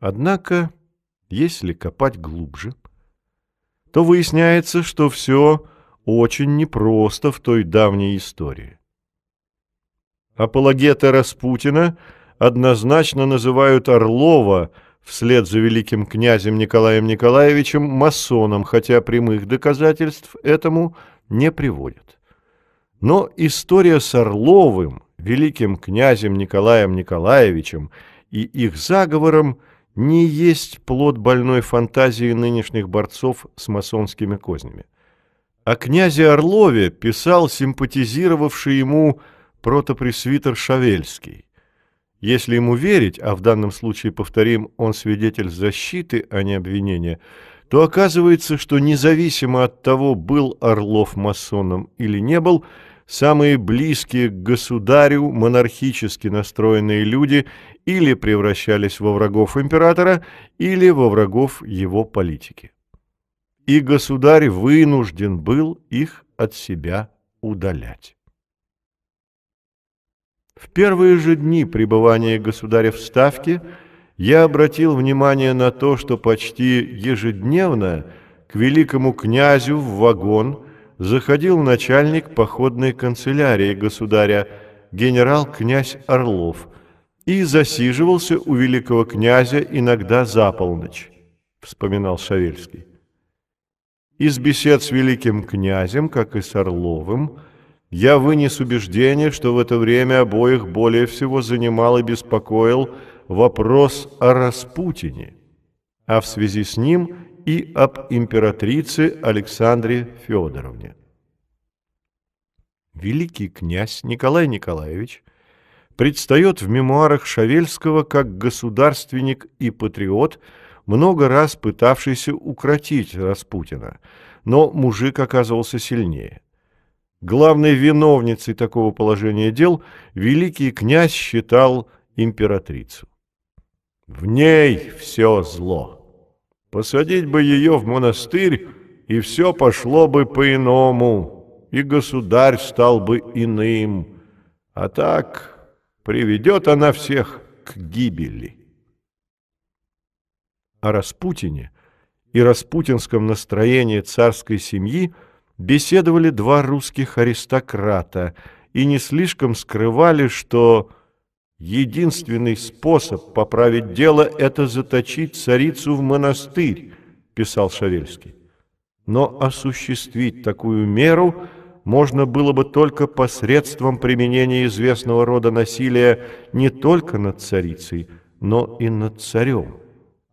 Однако, если копать глубже, то выясняется, что все очень непросто в той давней истории. Апологеты Распутина – однозначно называют Орлова вслед за великим князем Николаем Николаевичем масоном, хотя прямых доказательств этому не приводят. Но история с Орловым, великим князем Николаем Николаевичем и их заговором не есть плод больной фантазии нынешних борцов с масонскими кознями. О князе Орлове писал симпатизировавший ему протопресвитер Шавельский. Если ему верить, а в данном случае, повторим, он свидетель защиты, а не обвинения, то оказывается, что независимо от того, был Орлов масоном или не был, самые близкие к государю монархически настроенные люди или превращались во врагов императора, или во врагов его политики. И государь вынужден был их от себя удалять. В первые же дни пребывания государя в Ставке я обратил внимание на то, что почти ежедневно к великому князю в вагон заходил начальник походной канцелярии государя, генерал-князь Орлов, и засиживался у великого князя иногда за полночь, вспоминал Шавельский. Из бесед с великим князем, как и с Орловым, я вынес убеждение, что в это время обоих более всего занимал и беспокоил вопрос о Распутине, а в связи с ним и об императрице Александре Федоровне. Великий князь Николай Николаевич предстает в мемуарах Шавельского как государственник и патриот, много раз пытавшийся укротить Распутина, но мужик оказывался сильнее. Главной виновницей такого положения дел великий князь считал императрицу. В ней все зло. Посадить бы ее в монастырь, и все пошло бы по-иному, и государь стал бы иным. А так приведет она всех к гибели. О Распутине и распутинском настроении царской семьи беседовали два русских аристократа и не слишком скрывали, что единственный способ поправить дело – это заточить царицу в монастырь, писал Шавельский. Но осуществить такую меру можно было бы только посредством применения известного рода насилия не только над царицей, но и над царем.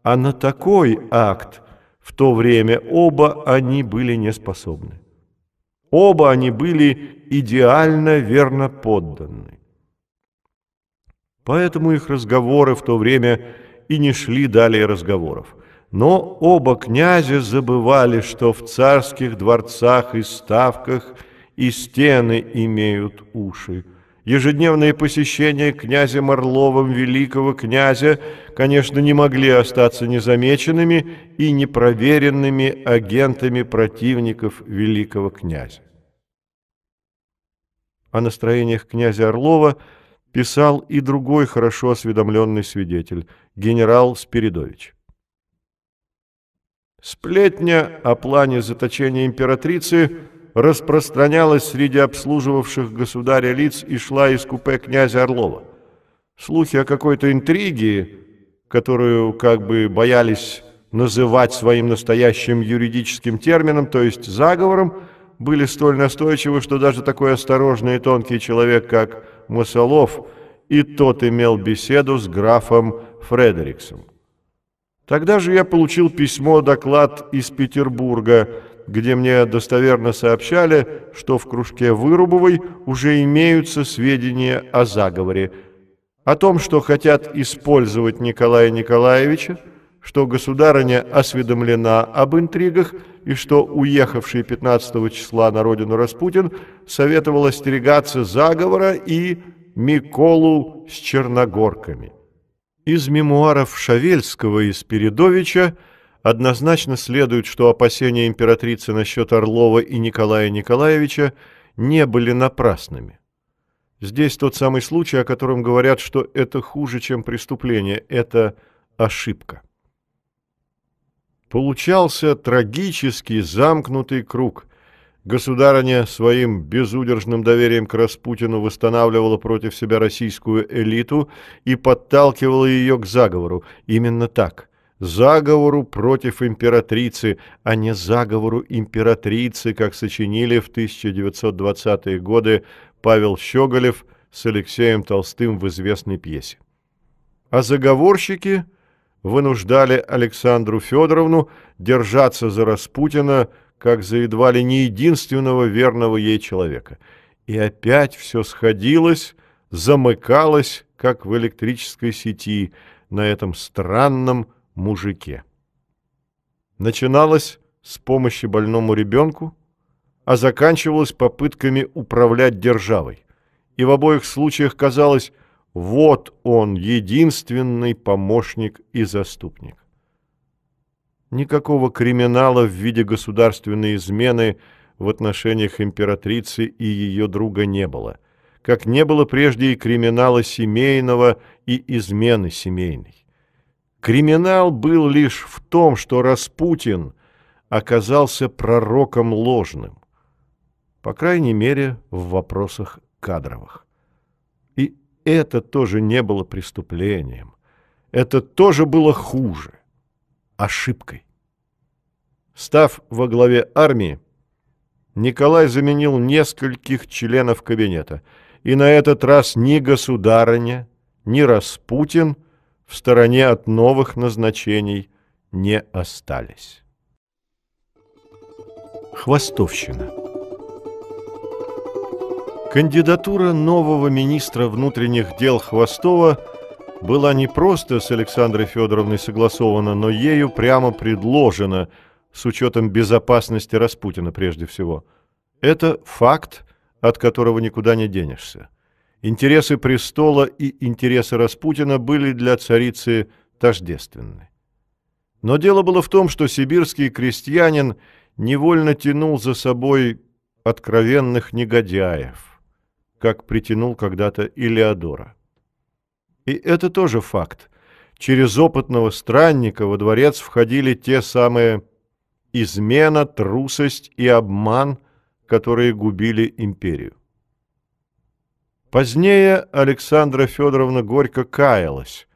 А на такой акт в то время оба они были не способны. Оба они были идеально верно подданы. Поэтому их разговоры в то время и не шли далее разговоров. Но оба князя забывали, что в царских дворцах и ставках и стены имеют уши. Ежедневные посещения князем Орловым великого князя, конечно, не могли остаться незамеченными и непроверенными агентами противников великого князя. О настроениях князя Орлова писал и другой хорошо осведомленный свидетель, генерал Спиридович. Сплетня о плане заточения императрицы распространялась среди обслуживавших государя лиц и шла из купе князя Орлова. Слухи о какой-то интриге, которую как бы боялись называть своим настоящим юридическим термином, то есть заговором, были столь настойчивы, что даже такой осторожный и тонкий человек, как Масолов, и тот имел беседу с графом Фредериксом. Тогда же я получил письмо-доклад из Петербурга, где мне достоверно сообщали, что в кружке Вырубовой уже имеются сведения о заговоре, о том, что хотят использовать Николая Николаевича, что государыня осведомлена об интригах и что уехавший 15 числа на родину Распутин советовал остерегаться заговора и Миколу с черногорками. Из мемуаров Шавельского и Спиридовича однозначно следует, что опасения императрицы насчет Орлова и Николая Николаевича не были напрасными. Здесь тот самый случай, о котором говорят, что это хуже, чем преступление, это ошибка. Получался трагический замкнутый круг. Государыня своим безудержным доверием к Распутину восстанавливала против себя российскую элиту и подталкивала ее к заговору. Именно так – заговору против императрицы, а не заговору императрицы, как сочинили в 1920-е годы Павел Щеголев с Алексеем Толстым в известной пьесе. А заговорщики вынуждали Александру Федоровну держаться за Распутина, как за едва ли не единственного верного ей человека. И опять все сходилось, замыкалось, как в электрической сети, на этом странном, мужике. Начиналось с помощи больному ребенку, а заканчивалось попытками управлять державой. И в обоих случаях казалось, вот он, единственный помощник и заступник. Никакого криминала в виде государственной измены в отношениях императрицы и ее друга не было, как не было прежде и криминала семейного и измены семейной. Криминал был лишь в том, что Распутин оказался пророком ложным, по крайней мере, в вопросах кадровых. И это тоже не было преступлением. Это тоже было хуже, ошибкой. Став во главе армии, Николай заменил нескольких членов кабинета, и на этот раз ни государыня, ни Распутин – в стороне от новых назначений не остались. Хвостовщина Кандидатура нового министра внутренних дел Хвостова была не просто с Александрой Федоровной согласована, но ею прямо предложена с учетом безопасности Распутина прежде всего. Это факт, от которого никуда не денешься. Интересы престола и интересы Распутина были для царицы тождественны. Но дело было в том, что сибирский крестьянин невольно тянул за собой откровенных негодяев, как притянул когда-то Илеодора. И это тоже факт. Через опытного странника во дворец входили те самые измена, трусость и обман, которые губили империю. Позднее Александра Федоровна горько каялась,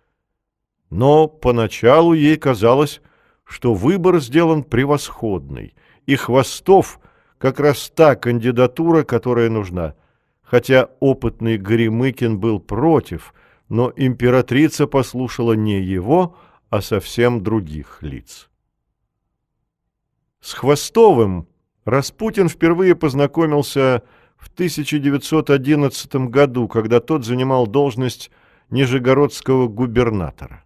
но поначалу ей казалось, что выбор сделан превосходный, и Хвостов как раз та кандидатура, которая нужна. Хотя опытный Горемыкин был против, но императрица послушала не его, а совсем других лиц. С Хвостовым Распутин впервые познакомился в 1911 году, когда тот занимал должность нижегородского губернатора.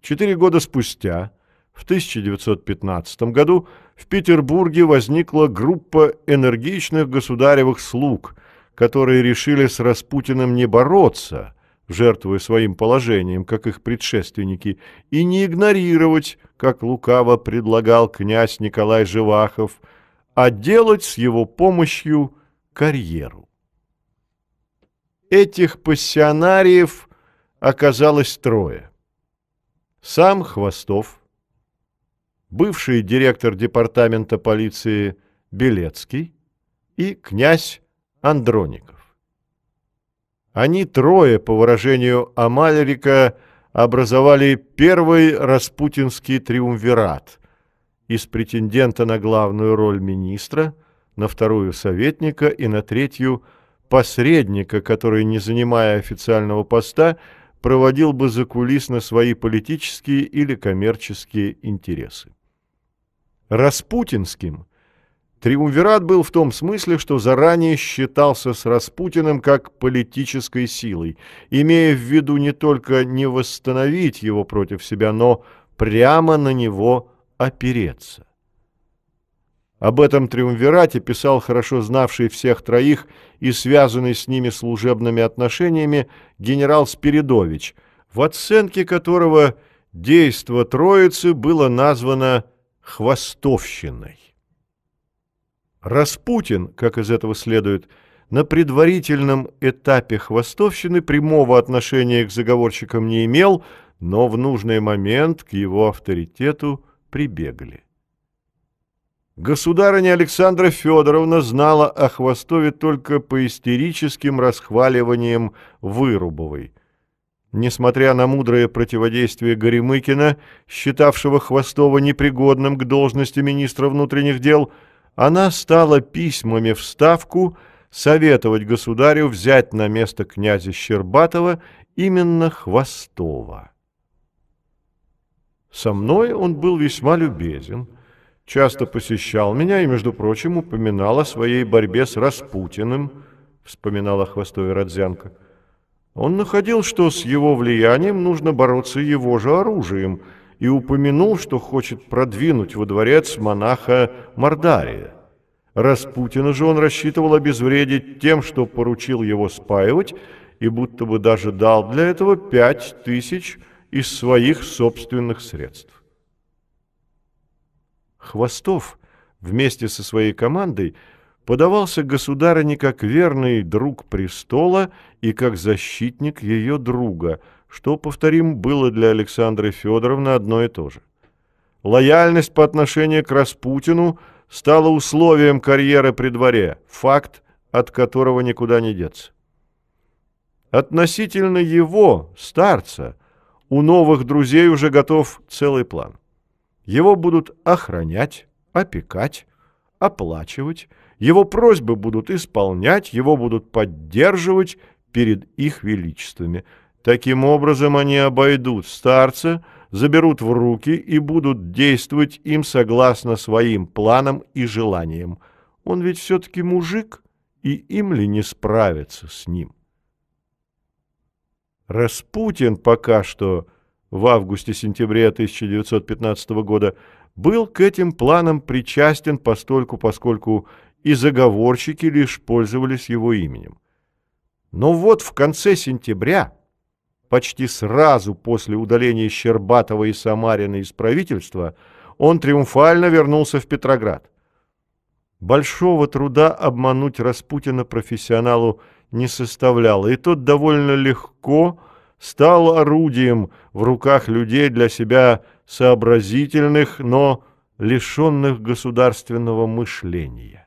Четыре года спустя, в 1915 году, в Петербурге возникла группа энергичных государевых слуг, которые решили с Распутиным не бороться, жертвуя своим положением, как их предшественники, и не игнорировать, как лукаво предлагал князь Николай Живахов, а делать с его помощью карьеру. Этих пассионариев оказалось трое. Сам Хвостов, бывший директор департамента полиции Белецкий и князь Андроников. Они трое, по выражению Амальрика, образовали первый распутинский триумвират из претендента на главную роль министра, на вторую советника и на третью посредника, который, не занимая официального поста, проводил бы закулисно свои политические или коммерческие интересы. Распутинским триумвират был в том смысле, что заранее считался с Распутиным как политической силой, имея в виду не только не восстановить его против себя, но прямо на него опереться. Об этом триумвирате писал хорошо знавший всех троих и связанный с ними служебными отношениями генерал Спиридович, в оценке которого действо Троицы было названо «хвостовщиной». Распутин, как из этого следует, на предварительном этапе хвостовщины прямого отношения к заговорщикам не имел, но в нужный момент к его авторитету прибегли. Государыня Александра Федоровна знала о Хвостове только по истерическим расхваливаниям Вырубовой. Несмотря на мудрое противодействие Горемыкина, считавшего Хвостова непригодным к должности министра внутренних дел, она стала письмами в Ставку советовать государю взять на место князя Щербатова именно Хвостова. Со мной он был весьма любезен – часто посещал меня и, между прочим, упоминал о своей борьбе с Распутиным, вспоминала Хвостове Родзянко. Он находил, что с его влиянием нужно бороться его же оружием, и упомянул, что хочет продвинуть во дворец монаха Мордария. Распутина же он рассчитывал обезвредить тем, что поручил его спаивать, и будто бы даже дал для этого пять тысяч из своих собственных средств. Хвостов вместе со своей командой подавался государыне как верный друг престола и как защитник ее друга, что, повторим, было для Александры Федоровны одно и то же. Лояльность по отношению к Распутину стала условием карьеры при дворе, факт, от которого никуда не деться. Относительно его, старца, у новых друзей уже готов целый план. Его будут охранять, опекать, оплачивать, его просьбы будут исполнять, его будут поддерживать перед их величествами. Таким образом они обойдут старца, заберут в руки и будут действовать им согласно своим планам и желаниям. Он ведь все-таки мужик, и им ли не справиться с ним? Распутин пока что в августе-сентябре 1915 года был к этим планам причастен постольку, поскольку и заговорщики лишь пользовались его именем. Но вот в конце сентября, почти сразу после удаления Щербатова и Самарина из правительства, он триумфально вернулся в Петроград. Большого труда обмануть Распутина профессионалу не составляло, и тот довольно легко стал орудием в руках людей для себя сообразительных, но лишенных государственного мышления.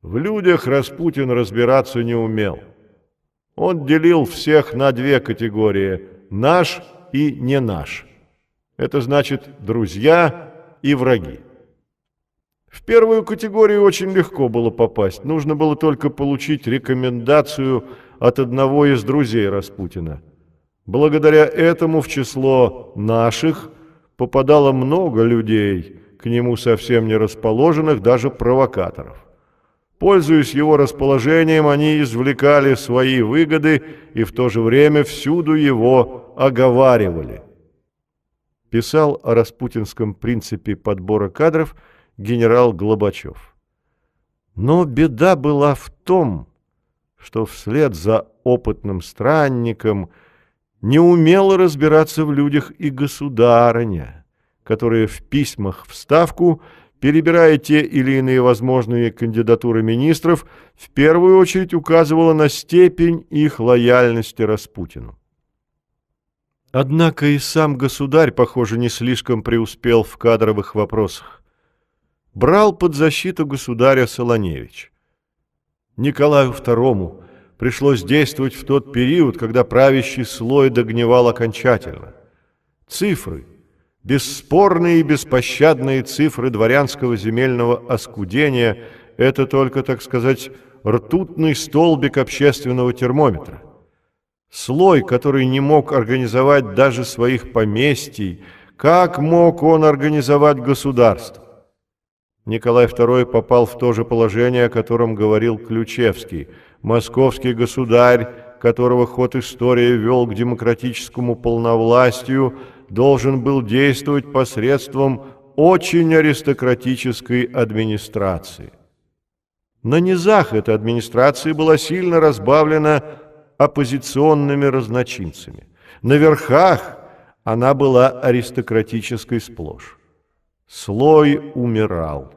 В людях Распутин разбираться не умел. Он делил всех на две категории – наш и не наш. Это значит друзья и враги. В первую категорию очень легко было попасть. Нужно было только получить рекомендацию от одного из друзей Распутина. Благодаря этому в число наших попадало много людей, к нему совсем не расположенных, даже провокаторов. Пользуясь его расположением, они извлекали свои выгоды и в то же время всюду его оговаривали. Писал о распутинском принципе подбора кадров – генерал Глобачев. Но беда была в том, что вслед за опытным странником не умела разбираться в людях и государыня, которая в письмах в Ставку, перебирая те или иные возможные кандидатуры министров, в первую очередь указывала на степень их лояльности Распутину. Однако и сам государь, похоже, не слишком преуспел в кадровых вопросах брал под защиту государя Солоневич. Николаю II пришлось действовать в тот период, когда правящий слой догнивал окончательно. Цифры, бесспорные и беспощадные цифры дворянского земельного оскудения – это только, так сказать, ртутный столбик общественного термометра. Слой, который не мог организовать даже своих поместий, как мог он организовать государство? Николай II попал в то же положение, о котором говорил Ключевский. Московский государь, которого ход истории вел к демократическому полновластию, должен был действовать посредством очень аристократической администрации. На низах эта администрация была сильно разбавлена оппозиционными разночинцами. На верхах она была аристократической сплошь. Слой умирал.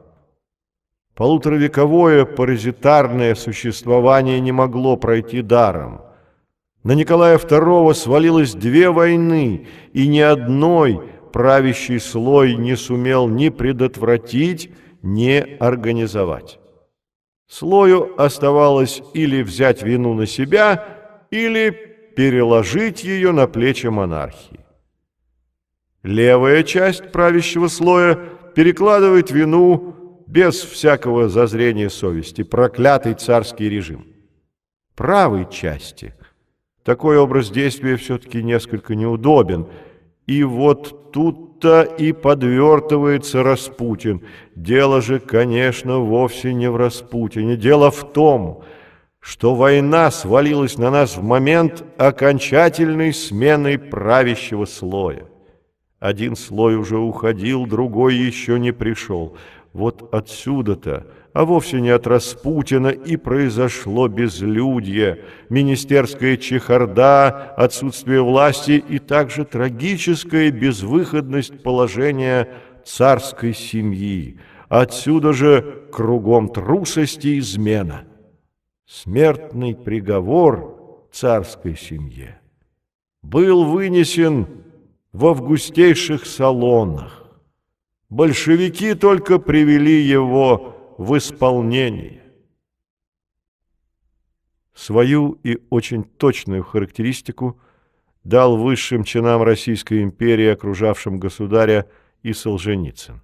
Полуторавековое паразитарное существование не могло пройти даром. На Николая II свалилось две войны, и ни одной правящий слой не сумел ни предотвратить, ни организовать. Слою оставалось или взять вину на себя, или переложить ее на плечи монархии. Левая часть правящего слоя перекладывает вину без всякого зазрения совести, проклятый царский режим. Правой части такой образ действия все-таки несколько неудобен, и вот тут-то и подвертывается Распутин. Дело же, конечно, вовсе не в Распутине. Дело в том, что война свалилась на нас в момент окончательной смены правящего слоя. Один слой уже уходил, другой еще не пришел. Вот отсюда-то, а вовсе не от Распутина, и произошло безлюдье, министерская чехарда, отсутствие власти и также трагическая безвыходность положения царской семьи. Отсюда же кругом трусости и измена. Смертный приговор царской семье был вынесен в августейших салонах. Большевики только привели его в исполнение. Свою и очень точную характеристику дал высшим чинам Российской империи, окружавшим государя, и Солженицын.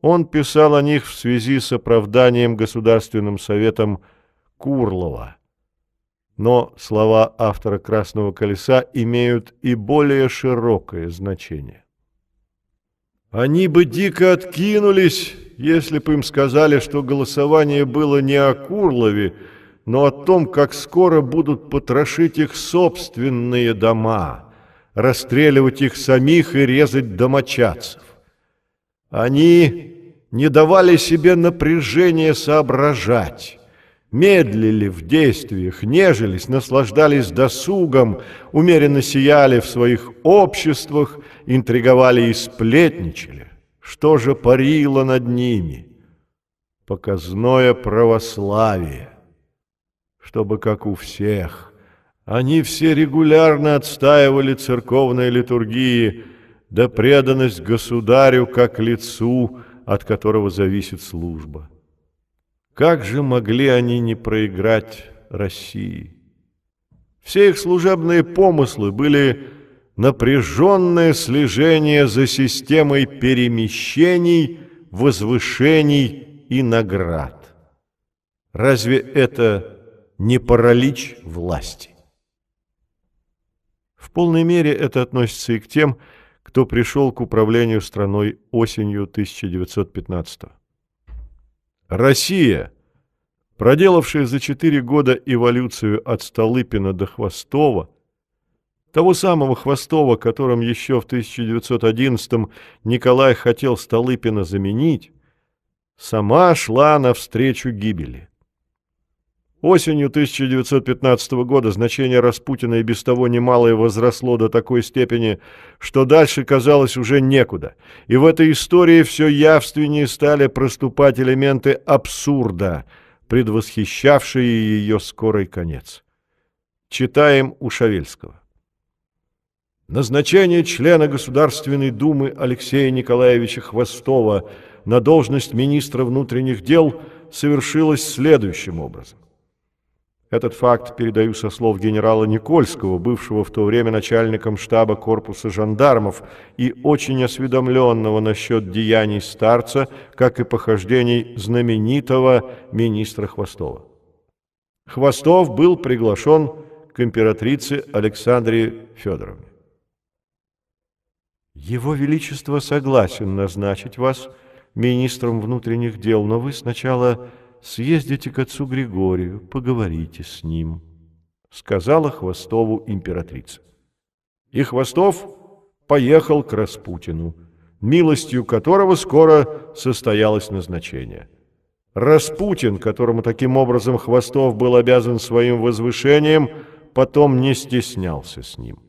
Он писал о них в связи с оправданием Государственным Советом Курлова. Но слова автора «Красного колеса» имеют и более широкое значение. Они бы дико откинулись, если бы им сказали, что голосование было не о Курлове, но о том, как скоро будут потрошить их собственные дома, расстреливать их самих и резать домочадцев. Они не давали себе напряжения соображать медлили в действиях, нежились, наслаждались досугом, умеренно сияли в своих обществах, интриговали и сплетничали. Что же парило над ними? Показное православие, чтобы, как у всех, Они все регулярно отстаивали церковные литургии, да преданность государю как лицу, от которого зависит служба. Как же могли они не проиграть России? Все их служебные помыслы были напряженное слежение за системой перемещений, возвышений и наград. Разве это не паралич власти? В полной мере это относится и к тем, кто пришел к управлению страной осенью 1915 -го. Россия, проделавшая за четыре года эволюцию от Столыпина до Хвостова, того самого Хвостова, которым еще в 1911-м Николай хотел Столыпина заменить, сама шла навстречу гибели. Осенью 1915 года значение Распутина и без того немалое возросло до такой степени, что дальше казалось уже некуда. И в этой истории все явственнее стали проступать элементы абсурда, предвосхищавшие ее скорый конец. Читаем у Шавельского. Назначение члена Государственной Думы Алексея Николаевича Хвостова на должность министра внутренних дел совершилось следующим образом. Этот факт передаю со слов генерала Никольского, бывшего в то время начальником штаба корпуса жандармов и очень осведомленного насчет деяний старца, как и похождений знаменитого министра Хвостова. Хвостов был приглашен к императрице Александре Федоровне. Его Величество согласен назначить вас министром внутренних дел, но вы сначала съездите к отцу Григорию, поговорите с ним, сказала Хвостову императрица. И Хвостов поехал к Распутину, милостью которого скоро состоялось назначение. Распутин, которому таким образом Хвостов был обязан своим возвышением, потом не стеснялся с ним.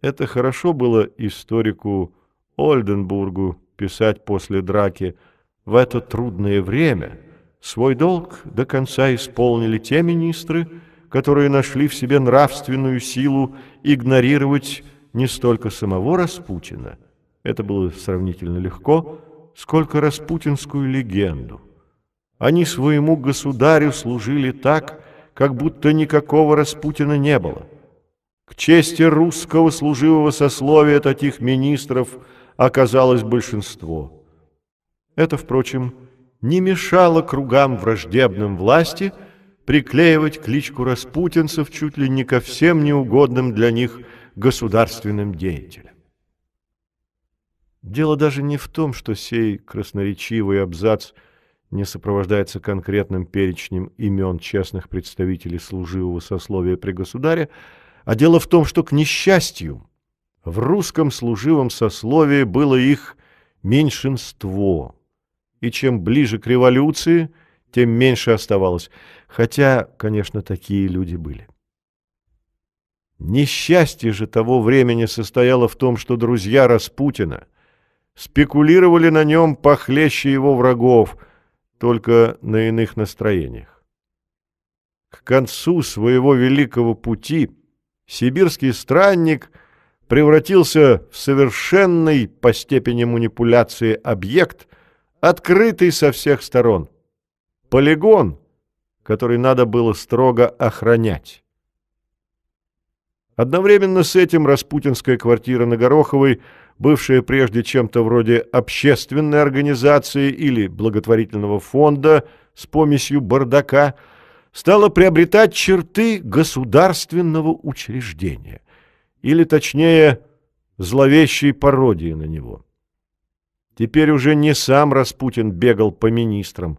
Это хорошо было историку Ольденбургу писать после драки. В это трудное время свой долг до конца исполнили те министры, которые нашли в себе нравственную силу игнорировать не столько самого Распутина, это было сравнительно легко, сколько распутинскую легенду. Они своему государю служили так, как будто никакого Распутина не было. К чести русского служивого сословия таких министров оказалось большинство. Это, впрочем, не мешало кругам враждебным власти приклеивать кличку распутинцев чуть ли не ко всем неугодным для них государственным деятелям. Дело даже не в том, что сей красноречивый абзац не сопровождается конкретным перечнем имен честных представителей служивого сословия при государе, а дело в том, что, к несчастью, в русском служивом сословии было их меньшинство, и чем ближе к революции, тем меньше оставалось, хотя, конечно, такие люди были. Несчастье же того времени состояло в том, что друзья Распутина спекулировали на нем похлеще его врагов, только на иных настроениях. К концу своего великого пути – сибирский странник превратился в совершенный по степени манипуляции объект, открытый со всех сторон. Полигон, который надо было строго охранять. Одновременно с этим распутинская квартира на Гороховой, бывшая прежде чем-то вроде общественной организации или благотворительного фонда с помесью бардака – стала приобретать черты государственного учреждения, или, точнее, зловещей пародии на него. Теперь уже не сам Распутин бегал по министрам,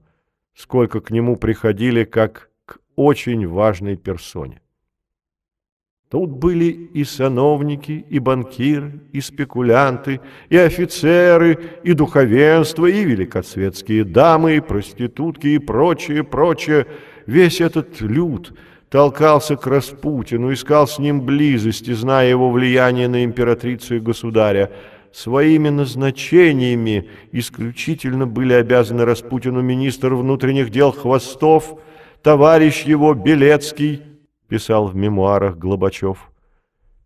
сколько к нему приходили как к очень важной персоне. Тут были и сановники, и банкиры, и спекулянты, и офицеры, и духовенство, и великосветские дамы, и проститутки, и прочее, прочее – весь этот люд толкался к Распутину, искал с ним близости, зная его влияние на императрицу и государя. Своими назначениями исключительно были обязаны Распутину министр внутренних дел Хвостов, товарищ его Белецкий, писал в мемуарах Глобачев.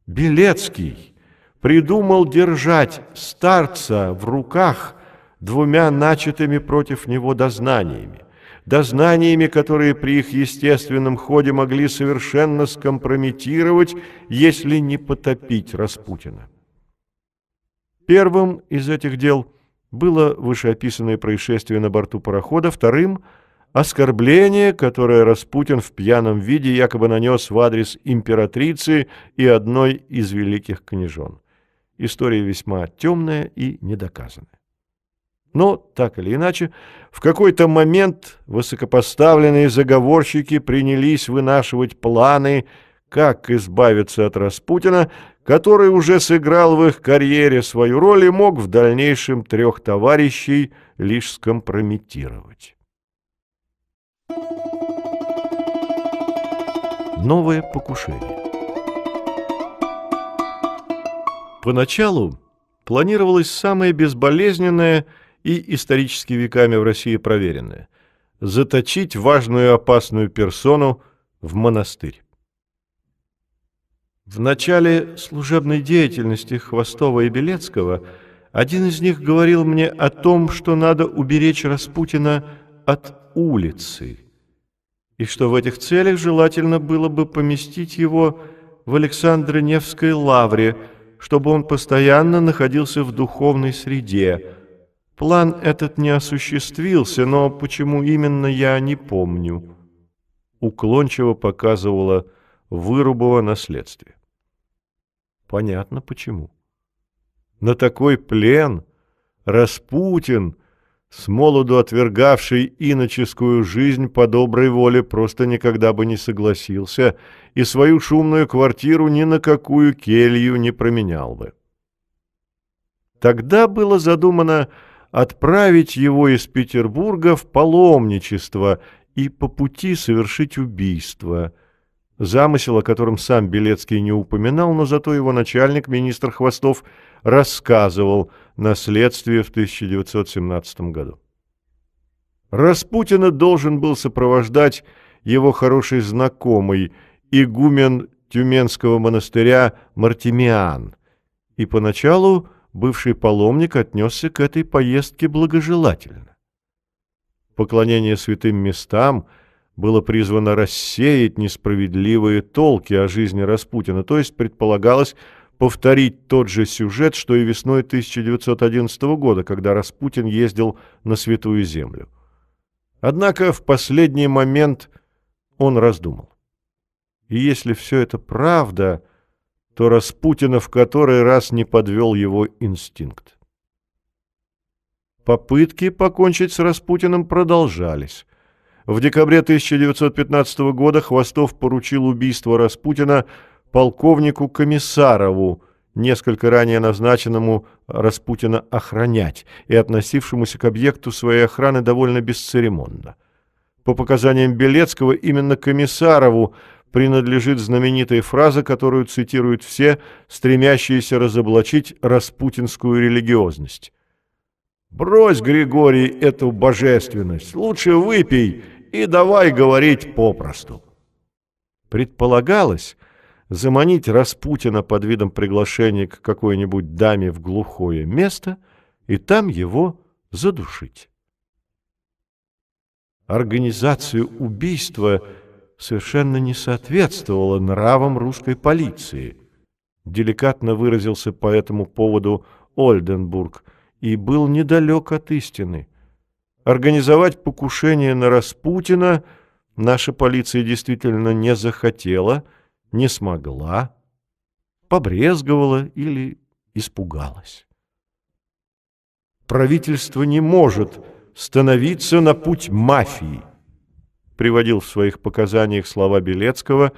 Белецкий придумал держать старца в руках двумя начатыми против него дознаниями, дознаниями, которые при их естественном ходе могли совершенно скомпрометировать, если не потопить Распутина. Первым из этих дел было вышеописанное происшествие на борту парохода, вторым – оскорбление, которое Распутин в пьяном виде якобы нанес в адрес императрицы и одной из великих княжон. История весьма темная и недоказанная. Но, так или иначе, в какой-то момент высокопоставленные заговорщики принялись вынашивать планы, как избавиться от Распутина, который уже сыграл в их карьере свою роль и мог в дальнейшем трех товарищей лишь скомпрометировать. Новое покушение. Поначалу планировалось самое безболезненное и исторически веками в России проверенное – заточить важную опасную персону в монастырь. В начале служебной деятельности Хвостова и Белецкого один из них говорил мне о том, что надо уберечь Распутина от улицы – и что в этих целях желательно было бы поместить его в Александро-Невской лавре, чтобы он постоянно находился в духовной среде. План этот не осуществился, но почему именно я не помню. Уклончиво показывала Вырубова наследствие. Понятно почему. На такой плен Распутин – с молоду отвергавший иноческую жизнь по доброй воле, просто никогда бы не согласился и свою шумную квартиру ни на какую келью не променял бы. Тогда было задумано отправить его из Петербурга в паломничество и по пути совершить убийство. Замысел, о котором сам Белецкий не упоминал, но зато его начальник, министр Хвостов, рассказывал – на следствие в 1917 году. Распутина должен был сопровождать его хороший знакомый, игумен Тюменского монастыря Мартимиан, и поначалу бывший паломник отнесся к этой поездке благожелательно. Поклонение святым местам было призвано рассеять несправедливые толки о жизни Распутина, то есть предполагалось, повторить тот же сюжет, что и весной 1911 года, когда Распутин ездил на Святую Землю. Однако в последний момент он раздумал. И если все это правда, то Распутина в который раз не подвел его инстинкт. Попытки покончить с Распутиным продолжались. В декабре 1915 года Хвостов поручил убийство Распутина полковнику Комиссарову, несколько ранее назначенному Распутина охранять и относившемуся к объекту своей охраны довольно бесцеремонно. По показаниям Белецкого, именно Комиссарову принадлежит знаменитая фраза, которую цитируют все, стремящиеся разоблачить распутинскую религиозность. «Брось, Григорий, эту божественность, лучше выпей и давай говорить попросту». Предполагалось, заманить Распутина под видом приглашения к какой-нибудь даме в глухое место и там его задушить. Организация убийства совершенно не соответствовала нравам русской полиции. Деликатно выразился по этому поводу Ольденбург и был недалек от истины. Организовать покушение на Распутина наша полиция действительно не захотела – не смогла, побрезговала или испугалась. Правительство не может становиться на путь мафии, приводил в своих показаниях слова Белецкого,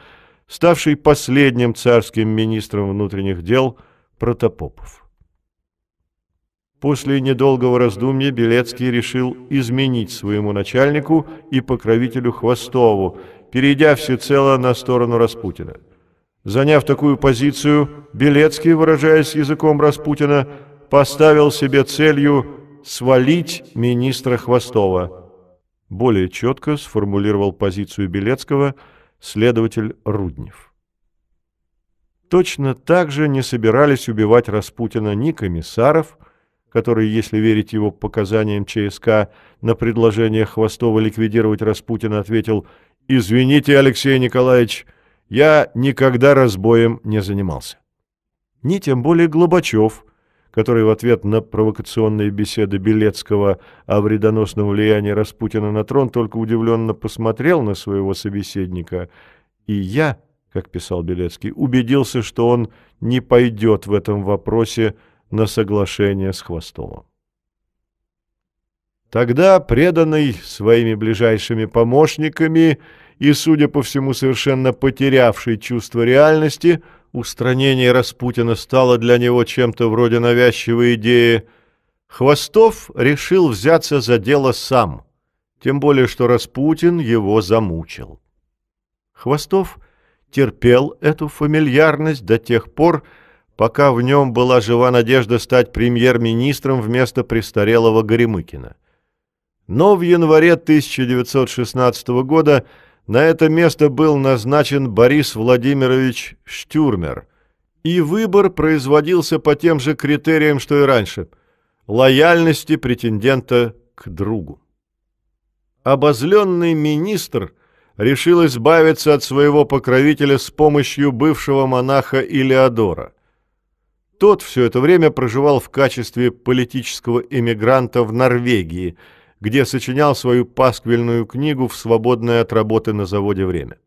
ставший последним царским министром внутренних дел Протопопов. После недолгого раздумья Белецкий решил изменить своему начальнику и покровителю Хвостову, перейдя всецело на сторону Распутина. Заняв такую позицию, Белецкий, выражаясь языком Распутина, поставил себе целью свалить министра Хвостова. Более четко сформулировал позицию Белецкого следователь Руднев. Точно так же не собирались убивать Распутина ни комиссаров, который, если верить его показаниям ЧСК, на предложение Хвостова ликвидировать Распутина ответил «Извините, Алексей Николаевич, я никогда разбоем не занимался». Ни тем более Глобачев, который в ответ на провокационные беседы Белецкого о вредоносном влиянии Распутина на трон только удивленно посмотрел на своего собеседника, и я, как писал Белецкий, убедился, что он не пойдет в этом вопросе на соглашение с Хвостовым. Тогда, преданный своими ближайшими помощниками и, судя по всему, совершенно потерявший чувство реальности, устранение Распутина стало для него чем-то вроде навязчивой идеи, Хвостов решил взяться за дело сам, тем более что Распутин его замучил. Хвостов терпел эту фамильярность до тех пор, пока в нем была жива надежда стать премьер-министром вместо престарелого Горемыкина. Но в январе 1916 года на это место был назначен Борис Владимирович Штюрмер, и выбор производился по тем же критериям, что и раньше – лояльности претендента к другу. Обозленный министр решил избавиться от своего покровителя с помощью бывшего монаха Илеодора. Тот все это время проживал в качестве политического эмигранта в Норвегии – где сочинял свою пасквильную книгу в свободное от работы на заводе время.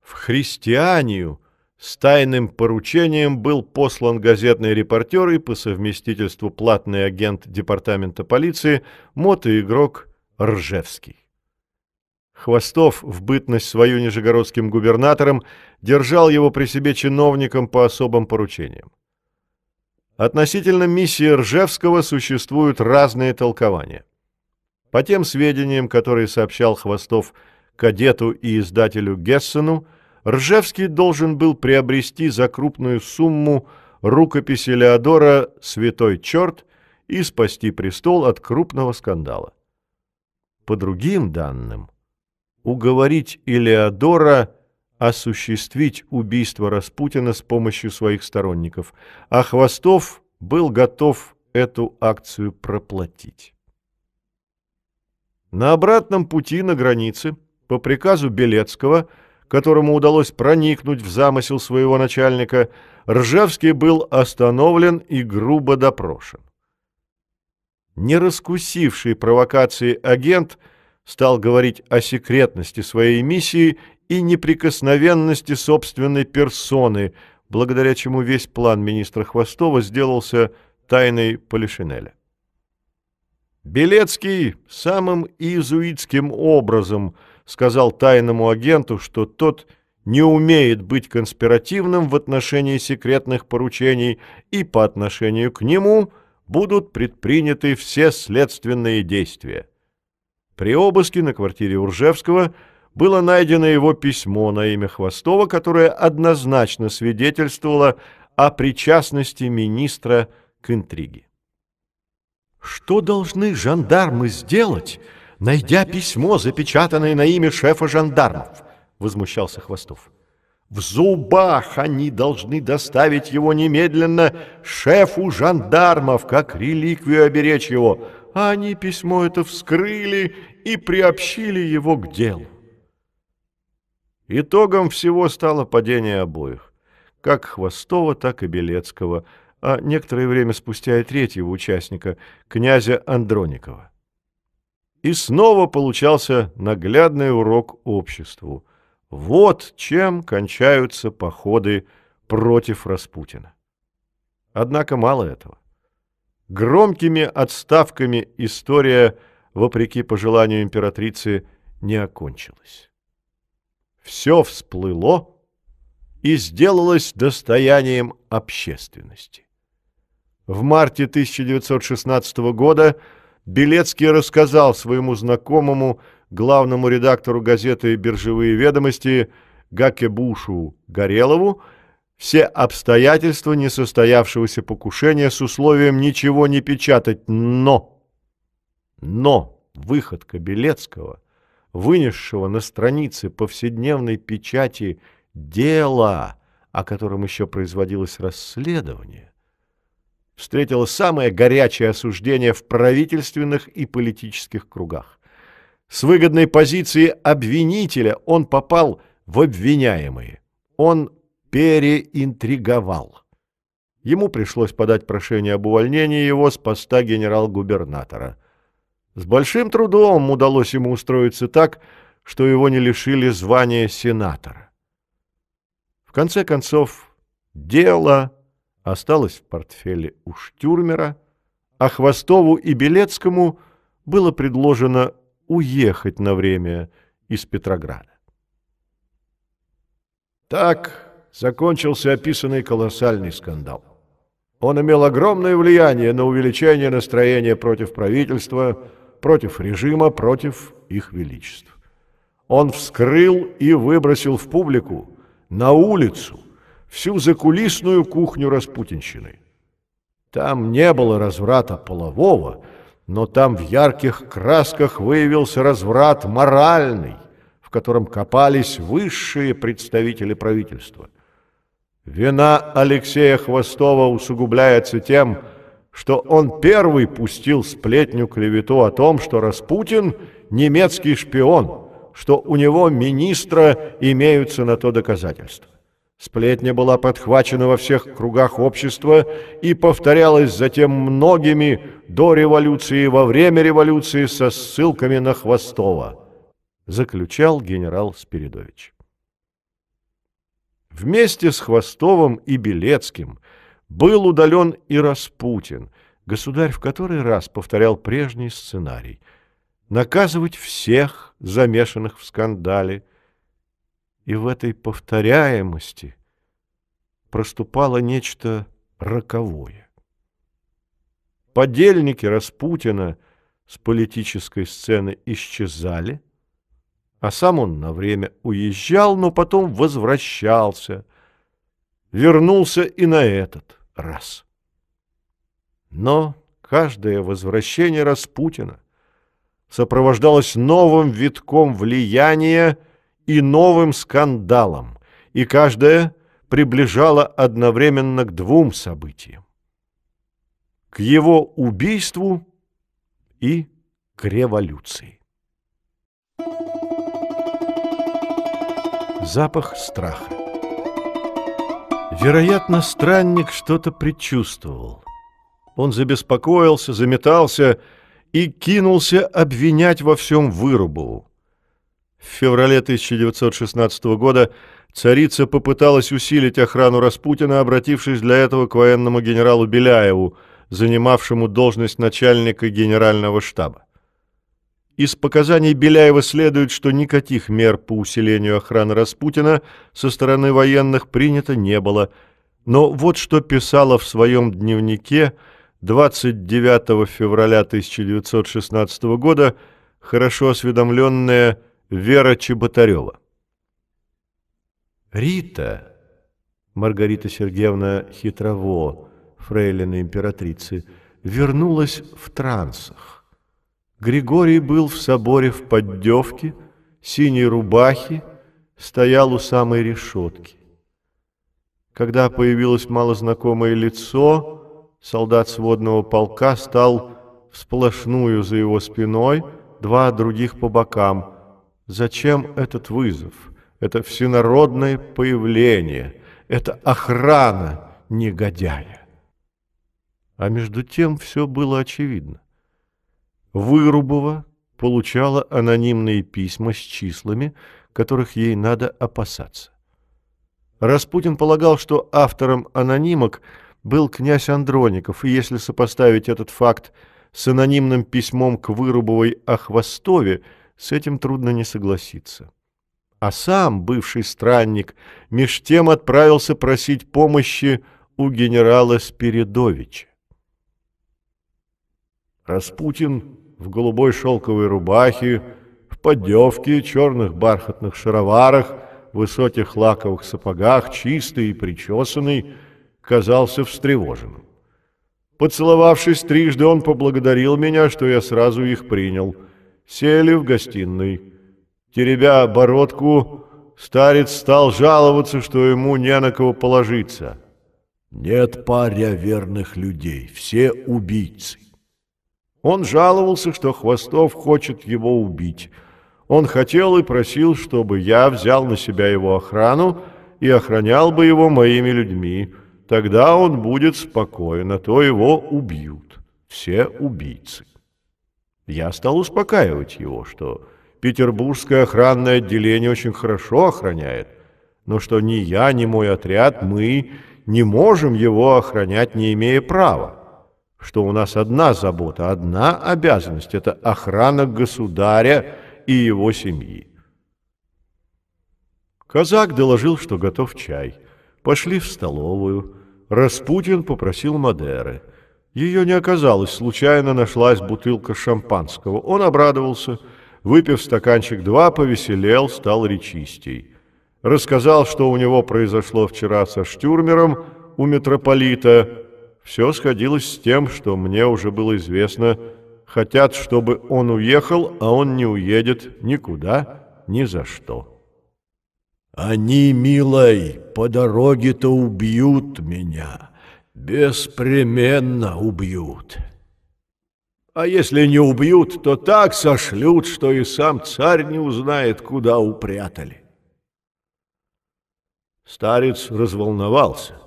В христианию с тайным поручением был послан газетный репортер и по совместительству платный агент департамента полиции мотоигрок Ржевский. Хвостов в бытность свою нижегородским губернатором держал его при себе чиновником по особым поручениям. Относительно миссии Ржевского существуют разные толкования. По тем сведениям, которые сообщал Хвостов кадету и издателю Гессену, Ржевский должен был приобрести за крупную сумму рукопись Леодора «Святой черт» и спасти престол от крупного скандала. По другим данным, уговорить Илеодора осуществить убийство Распутина с помощью своих сторонников, а Хвостов был готов эту акцию проплатить. На обратном пути на границе, по приказу Белецкого, которому удалось проникнуть в замысел своего начальника, Ржевский был остановлен и грубо допрошен. Не раскусивший провокации агент стал говорить о секретности своей миссии и неприкосновенности собственной персоны, благодаря чему весь план министра Хвостова сделался тайной Полишинеля. Белецкий самым иезуитским образом сказал тайному агенту, что тот не умеет быть конспиративным в отношении секретных поручений, и по отношению к нему будут предприняты все следственные действия. При обыске на квартире Уржевского было найдено его письмо на имя Хвостова, которое однозначно свидетельствовало о причастности министра к интриге. Что должны жандармы сделать, найдя письмо, запечатанное на имя шефа жандармов? Возмущался Хвостов. В зубах они должны доставить его немедленно шефу жандармов, как реликвию оберечь его. А они письмо это вскрыли и приобщили его к делу. Итогом всего стало падение обоих, как Хвостова, так и Белецкого – а некоторое время спустя и третьего участника, князя Андроникова. И снова получался наглядный урок обществу. Вот чем кончаются походы против Распутина. Однако мало этого. Громкими отставками история, вопреки пожеланию императрицы, не окончилась. Все всплыло и сделалось достоянием общественности. В марте 1916 года Белецкий рассказал своему знакомому, главному редактору газеты «Биржевые ведомости» Гакебушу Горелову, все обстоятельства несостоявшегося покушения с условием ничего не печатать, но... Но выходка Белецкого вынесшего на странице повседневной печати дело, о котором еще производилось расследование, встретило самое горячее осуждение в правительственных и политических кругах. С выгодной позиции обвинителя он попал в обвиняемые. Он переинтриговал. Ему пришлось подать прошение об увольнении его с поста генерал-губернатора. С большим трудом удалось ему устроиться так, что его не лишили звания сенатора. В конце концов, дело осталось в портфеле у Штюрмера, а Хвостову и Белецкому было предложено уехать на время из Петрограда. Так закончился описанный колоссальный скандал. Он имел огромное влияние на увеличение настроения против правительства, против режима, против их величеств. Он вскрыл и выбросил в публику, на улицу, всю закулисную кухню распутинщины. Там не было разврата полового, но там в ярких красках выявился разврат моральный, в котором копались высшие представители правительства – Вина Алексея Хвостова усугубляется тем, что он первый пустил сплетню клевету о том, что Распутин – немецкий шпион, что у него министра имеются на то доказательства. Сплетня была подхвачена во всех кругах общества и повторялась затем многими до революции и во время революции со ссылками на Хвостова, заключал генерал Спиридович. Вместе с Хвостовым и Белецким был удален и Распутин, государь в который раз повторял прежний сценарий – наказывать всех замешанных в скандале. И в этой повторяемости проступало нечто роковое. Подельники Распутина с политической сцены исчезали – а сам он на время уезжал, но потом возвращался. Вернулся и на этот раз. Но каждое возвращение Распутина сопровождалось новым витком влияния и новым скандалом, и каждое приближало одновременно к двум событиям. К его убийству и к революции. запах страха. Вероятно, странник что-то предчувствовал. Он забеспокоился, заметался и кинулся обвинять во всем Вырубову. В феврале 1916 года царица попыталась усилить охрану Распутина, обратившись для этого к военному генералу Беляеву, занимавшему должность начальника генерального штаба. Из показаний Беляева следует, что никаких мер по усилению охраны Распутина со стороны военных принято не было. Но вот что писала в своем дневнике 29 февраля 1916 года хорошо осведомленная Вера Чеботарева. Рита, Маргарита Сергеевна Хитрово, фрейлина императрицы, вернулась в трансах. Григорий был в соборе в поддевке, синей рубахе, стоял у самой решетки. Когда появилось малознакомое лицо, солдат сводного полка стал всплошную за его спиной, два других по бокам. Зачем этот вызов? Это всенародное появление, это охрана негодяя. А между тем все было очевидно. Вырубова получала анонимные письма с числами, которых ей надо опасаться. Распутин полагал, что автором анонимок был князь Андроников, и если сопоставить этот факт с анонимным письмом к Вырубовой о Хвостове, с этим трудно не согласиться. А сам бывший странник меж тем отправился просить помощи у генерала Спиридовича. Распутин в голубой шелковой рубахе, в поддевке, черных бархатных шароварах, высоких лаковых сапогах, чистый и причесанный, казался встревоженным. Поцеловавшись трижды, он поблагодарил меня, что я сразу их принял. Сели в гостиной. теребя бородку, старец стал жаловаться, что ему не на кого положиться. «Нет паря верных людей, все убийцы». Он жаловался, что Хвостов хочет его убить. Он хотел и просил, чтобы я взял на себя его охрану и охранял бы его моими людьми. Тогда он будет спокоен, а то его убьют. Все убийцы. Я стал успокаивать его, что петербургское охранное отделение очень хорошо охраняет, но что ни я, ни мой отряд, мы не можем его охранять, не имея права что у нас одна забота, одна обязанность – это охрана государя и его семьи. Казак доложил, что готов чай. Пошли в столовую. Распутин попросил Мадеры. Ее не оказалось, случайно нашлась бутылка шампанского. Он обрадовался, выпив стаканчик два, повеселел, стал речистей. Рассказал, что у него произошло вчера со Штюрмером у митрополита, все сходилось с тем, что мне уже было известно. Хотят, чтобы он уехал, а он не уедет никуда, ни за что. Они, милой, по дороге-то убьют меня. Беспременно убьют. А если не убьют, то так сошлют, что и сам царь не узнает, куда упрятали. Старец разволновался.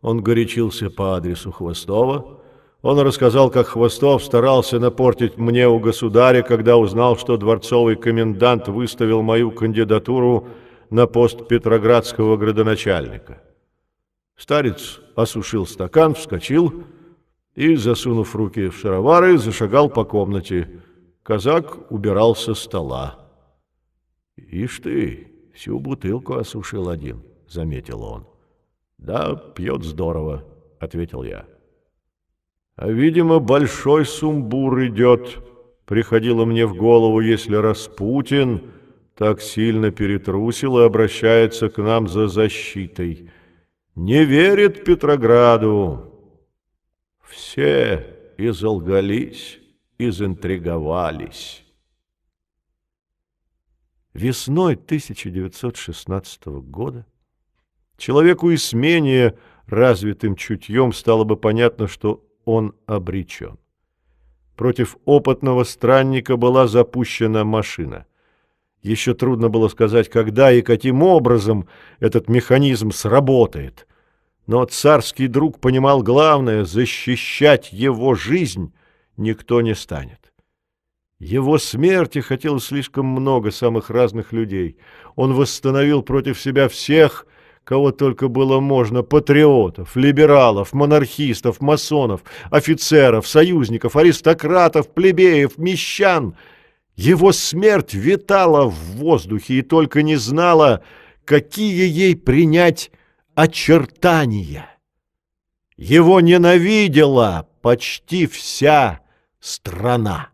Он горячился по адресу Хвостова. Он рассказал, как Хвостов старался напортить мне у государя, когда узнал, что дворцовый комендант выставил мою кандидатуру на пост петроградского градоначальника. Старец осушил стакан, вскочил и, засунув руки в шаровары, зашагал по комнате. Казак убирал со стола. «Ишь ты, всю бутылку осушил один», — заметил он. «Да, пьет здорово», — ответил я. «А, видимо, большой сумбур идет», — приходило мне в голову, если Распутин так сильно перетрусил и обращается к нам за защитой. Не верит Петрограду. Все изолгались, изинтриговались. Весной 1916 года Человеку и с менее развитым чутьем стало бы понятно, что он обречен. Против опытного странника была запущена машина. Еще трудно было сказать, когда и каким образом этот механизм сработает. Но царский друг понимал главное — защищать его жизнь никто не станет. Его смерти хотелось слишком много самых разных людей. Он восстановил против себя всех — кого только было можно, патриотов, либералов, монархистов, масонов, офицеров, союзников, аристократов, плебеев, мещан. Его смерть витала в воздухе и только не знала, какие ей принять очертания. Его ненавидела почти вся страна.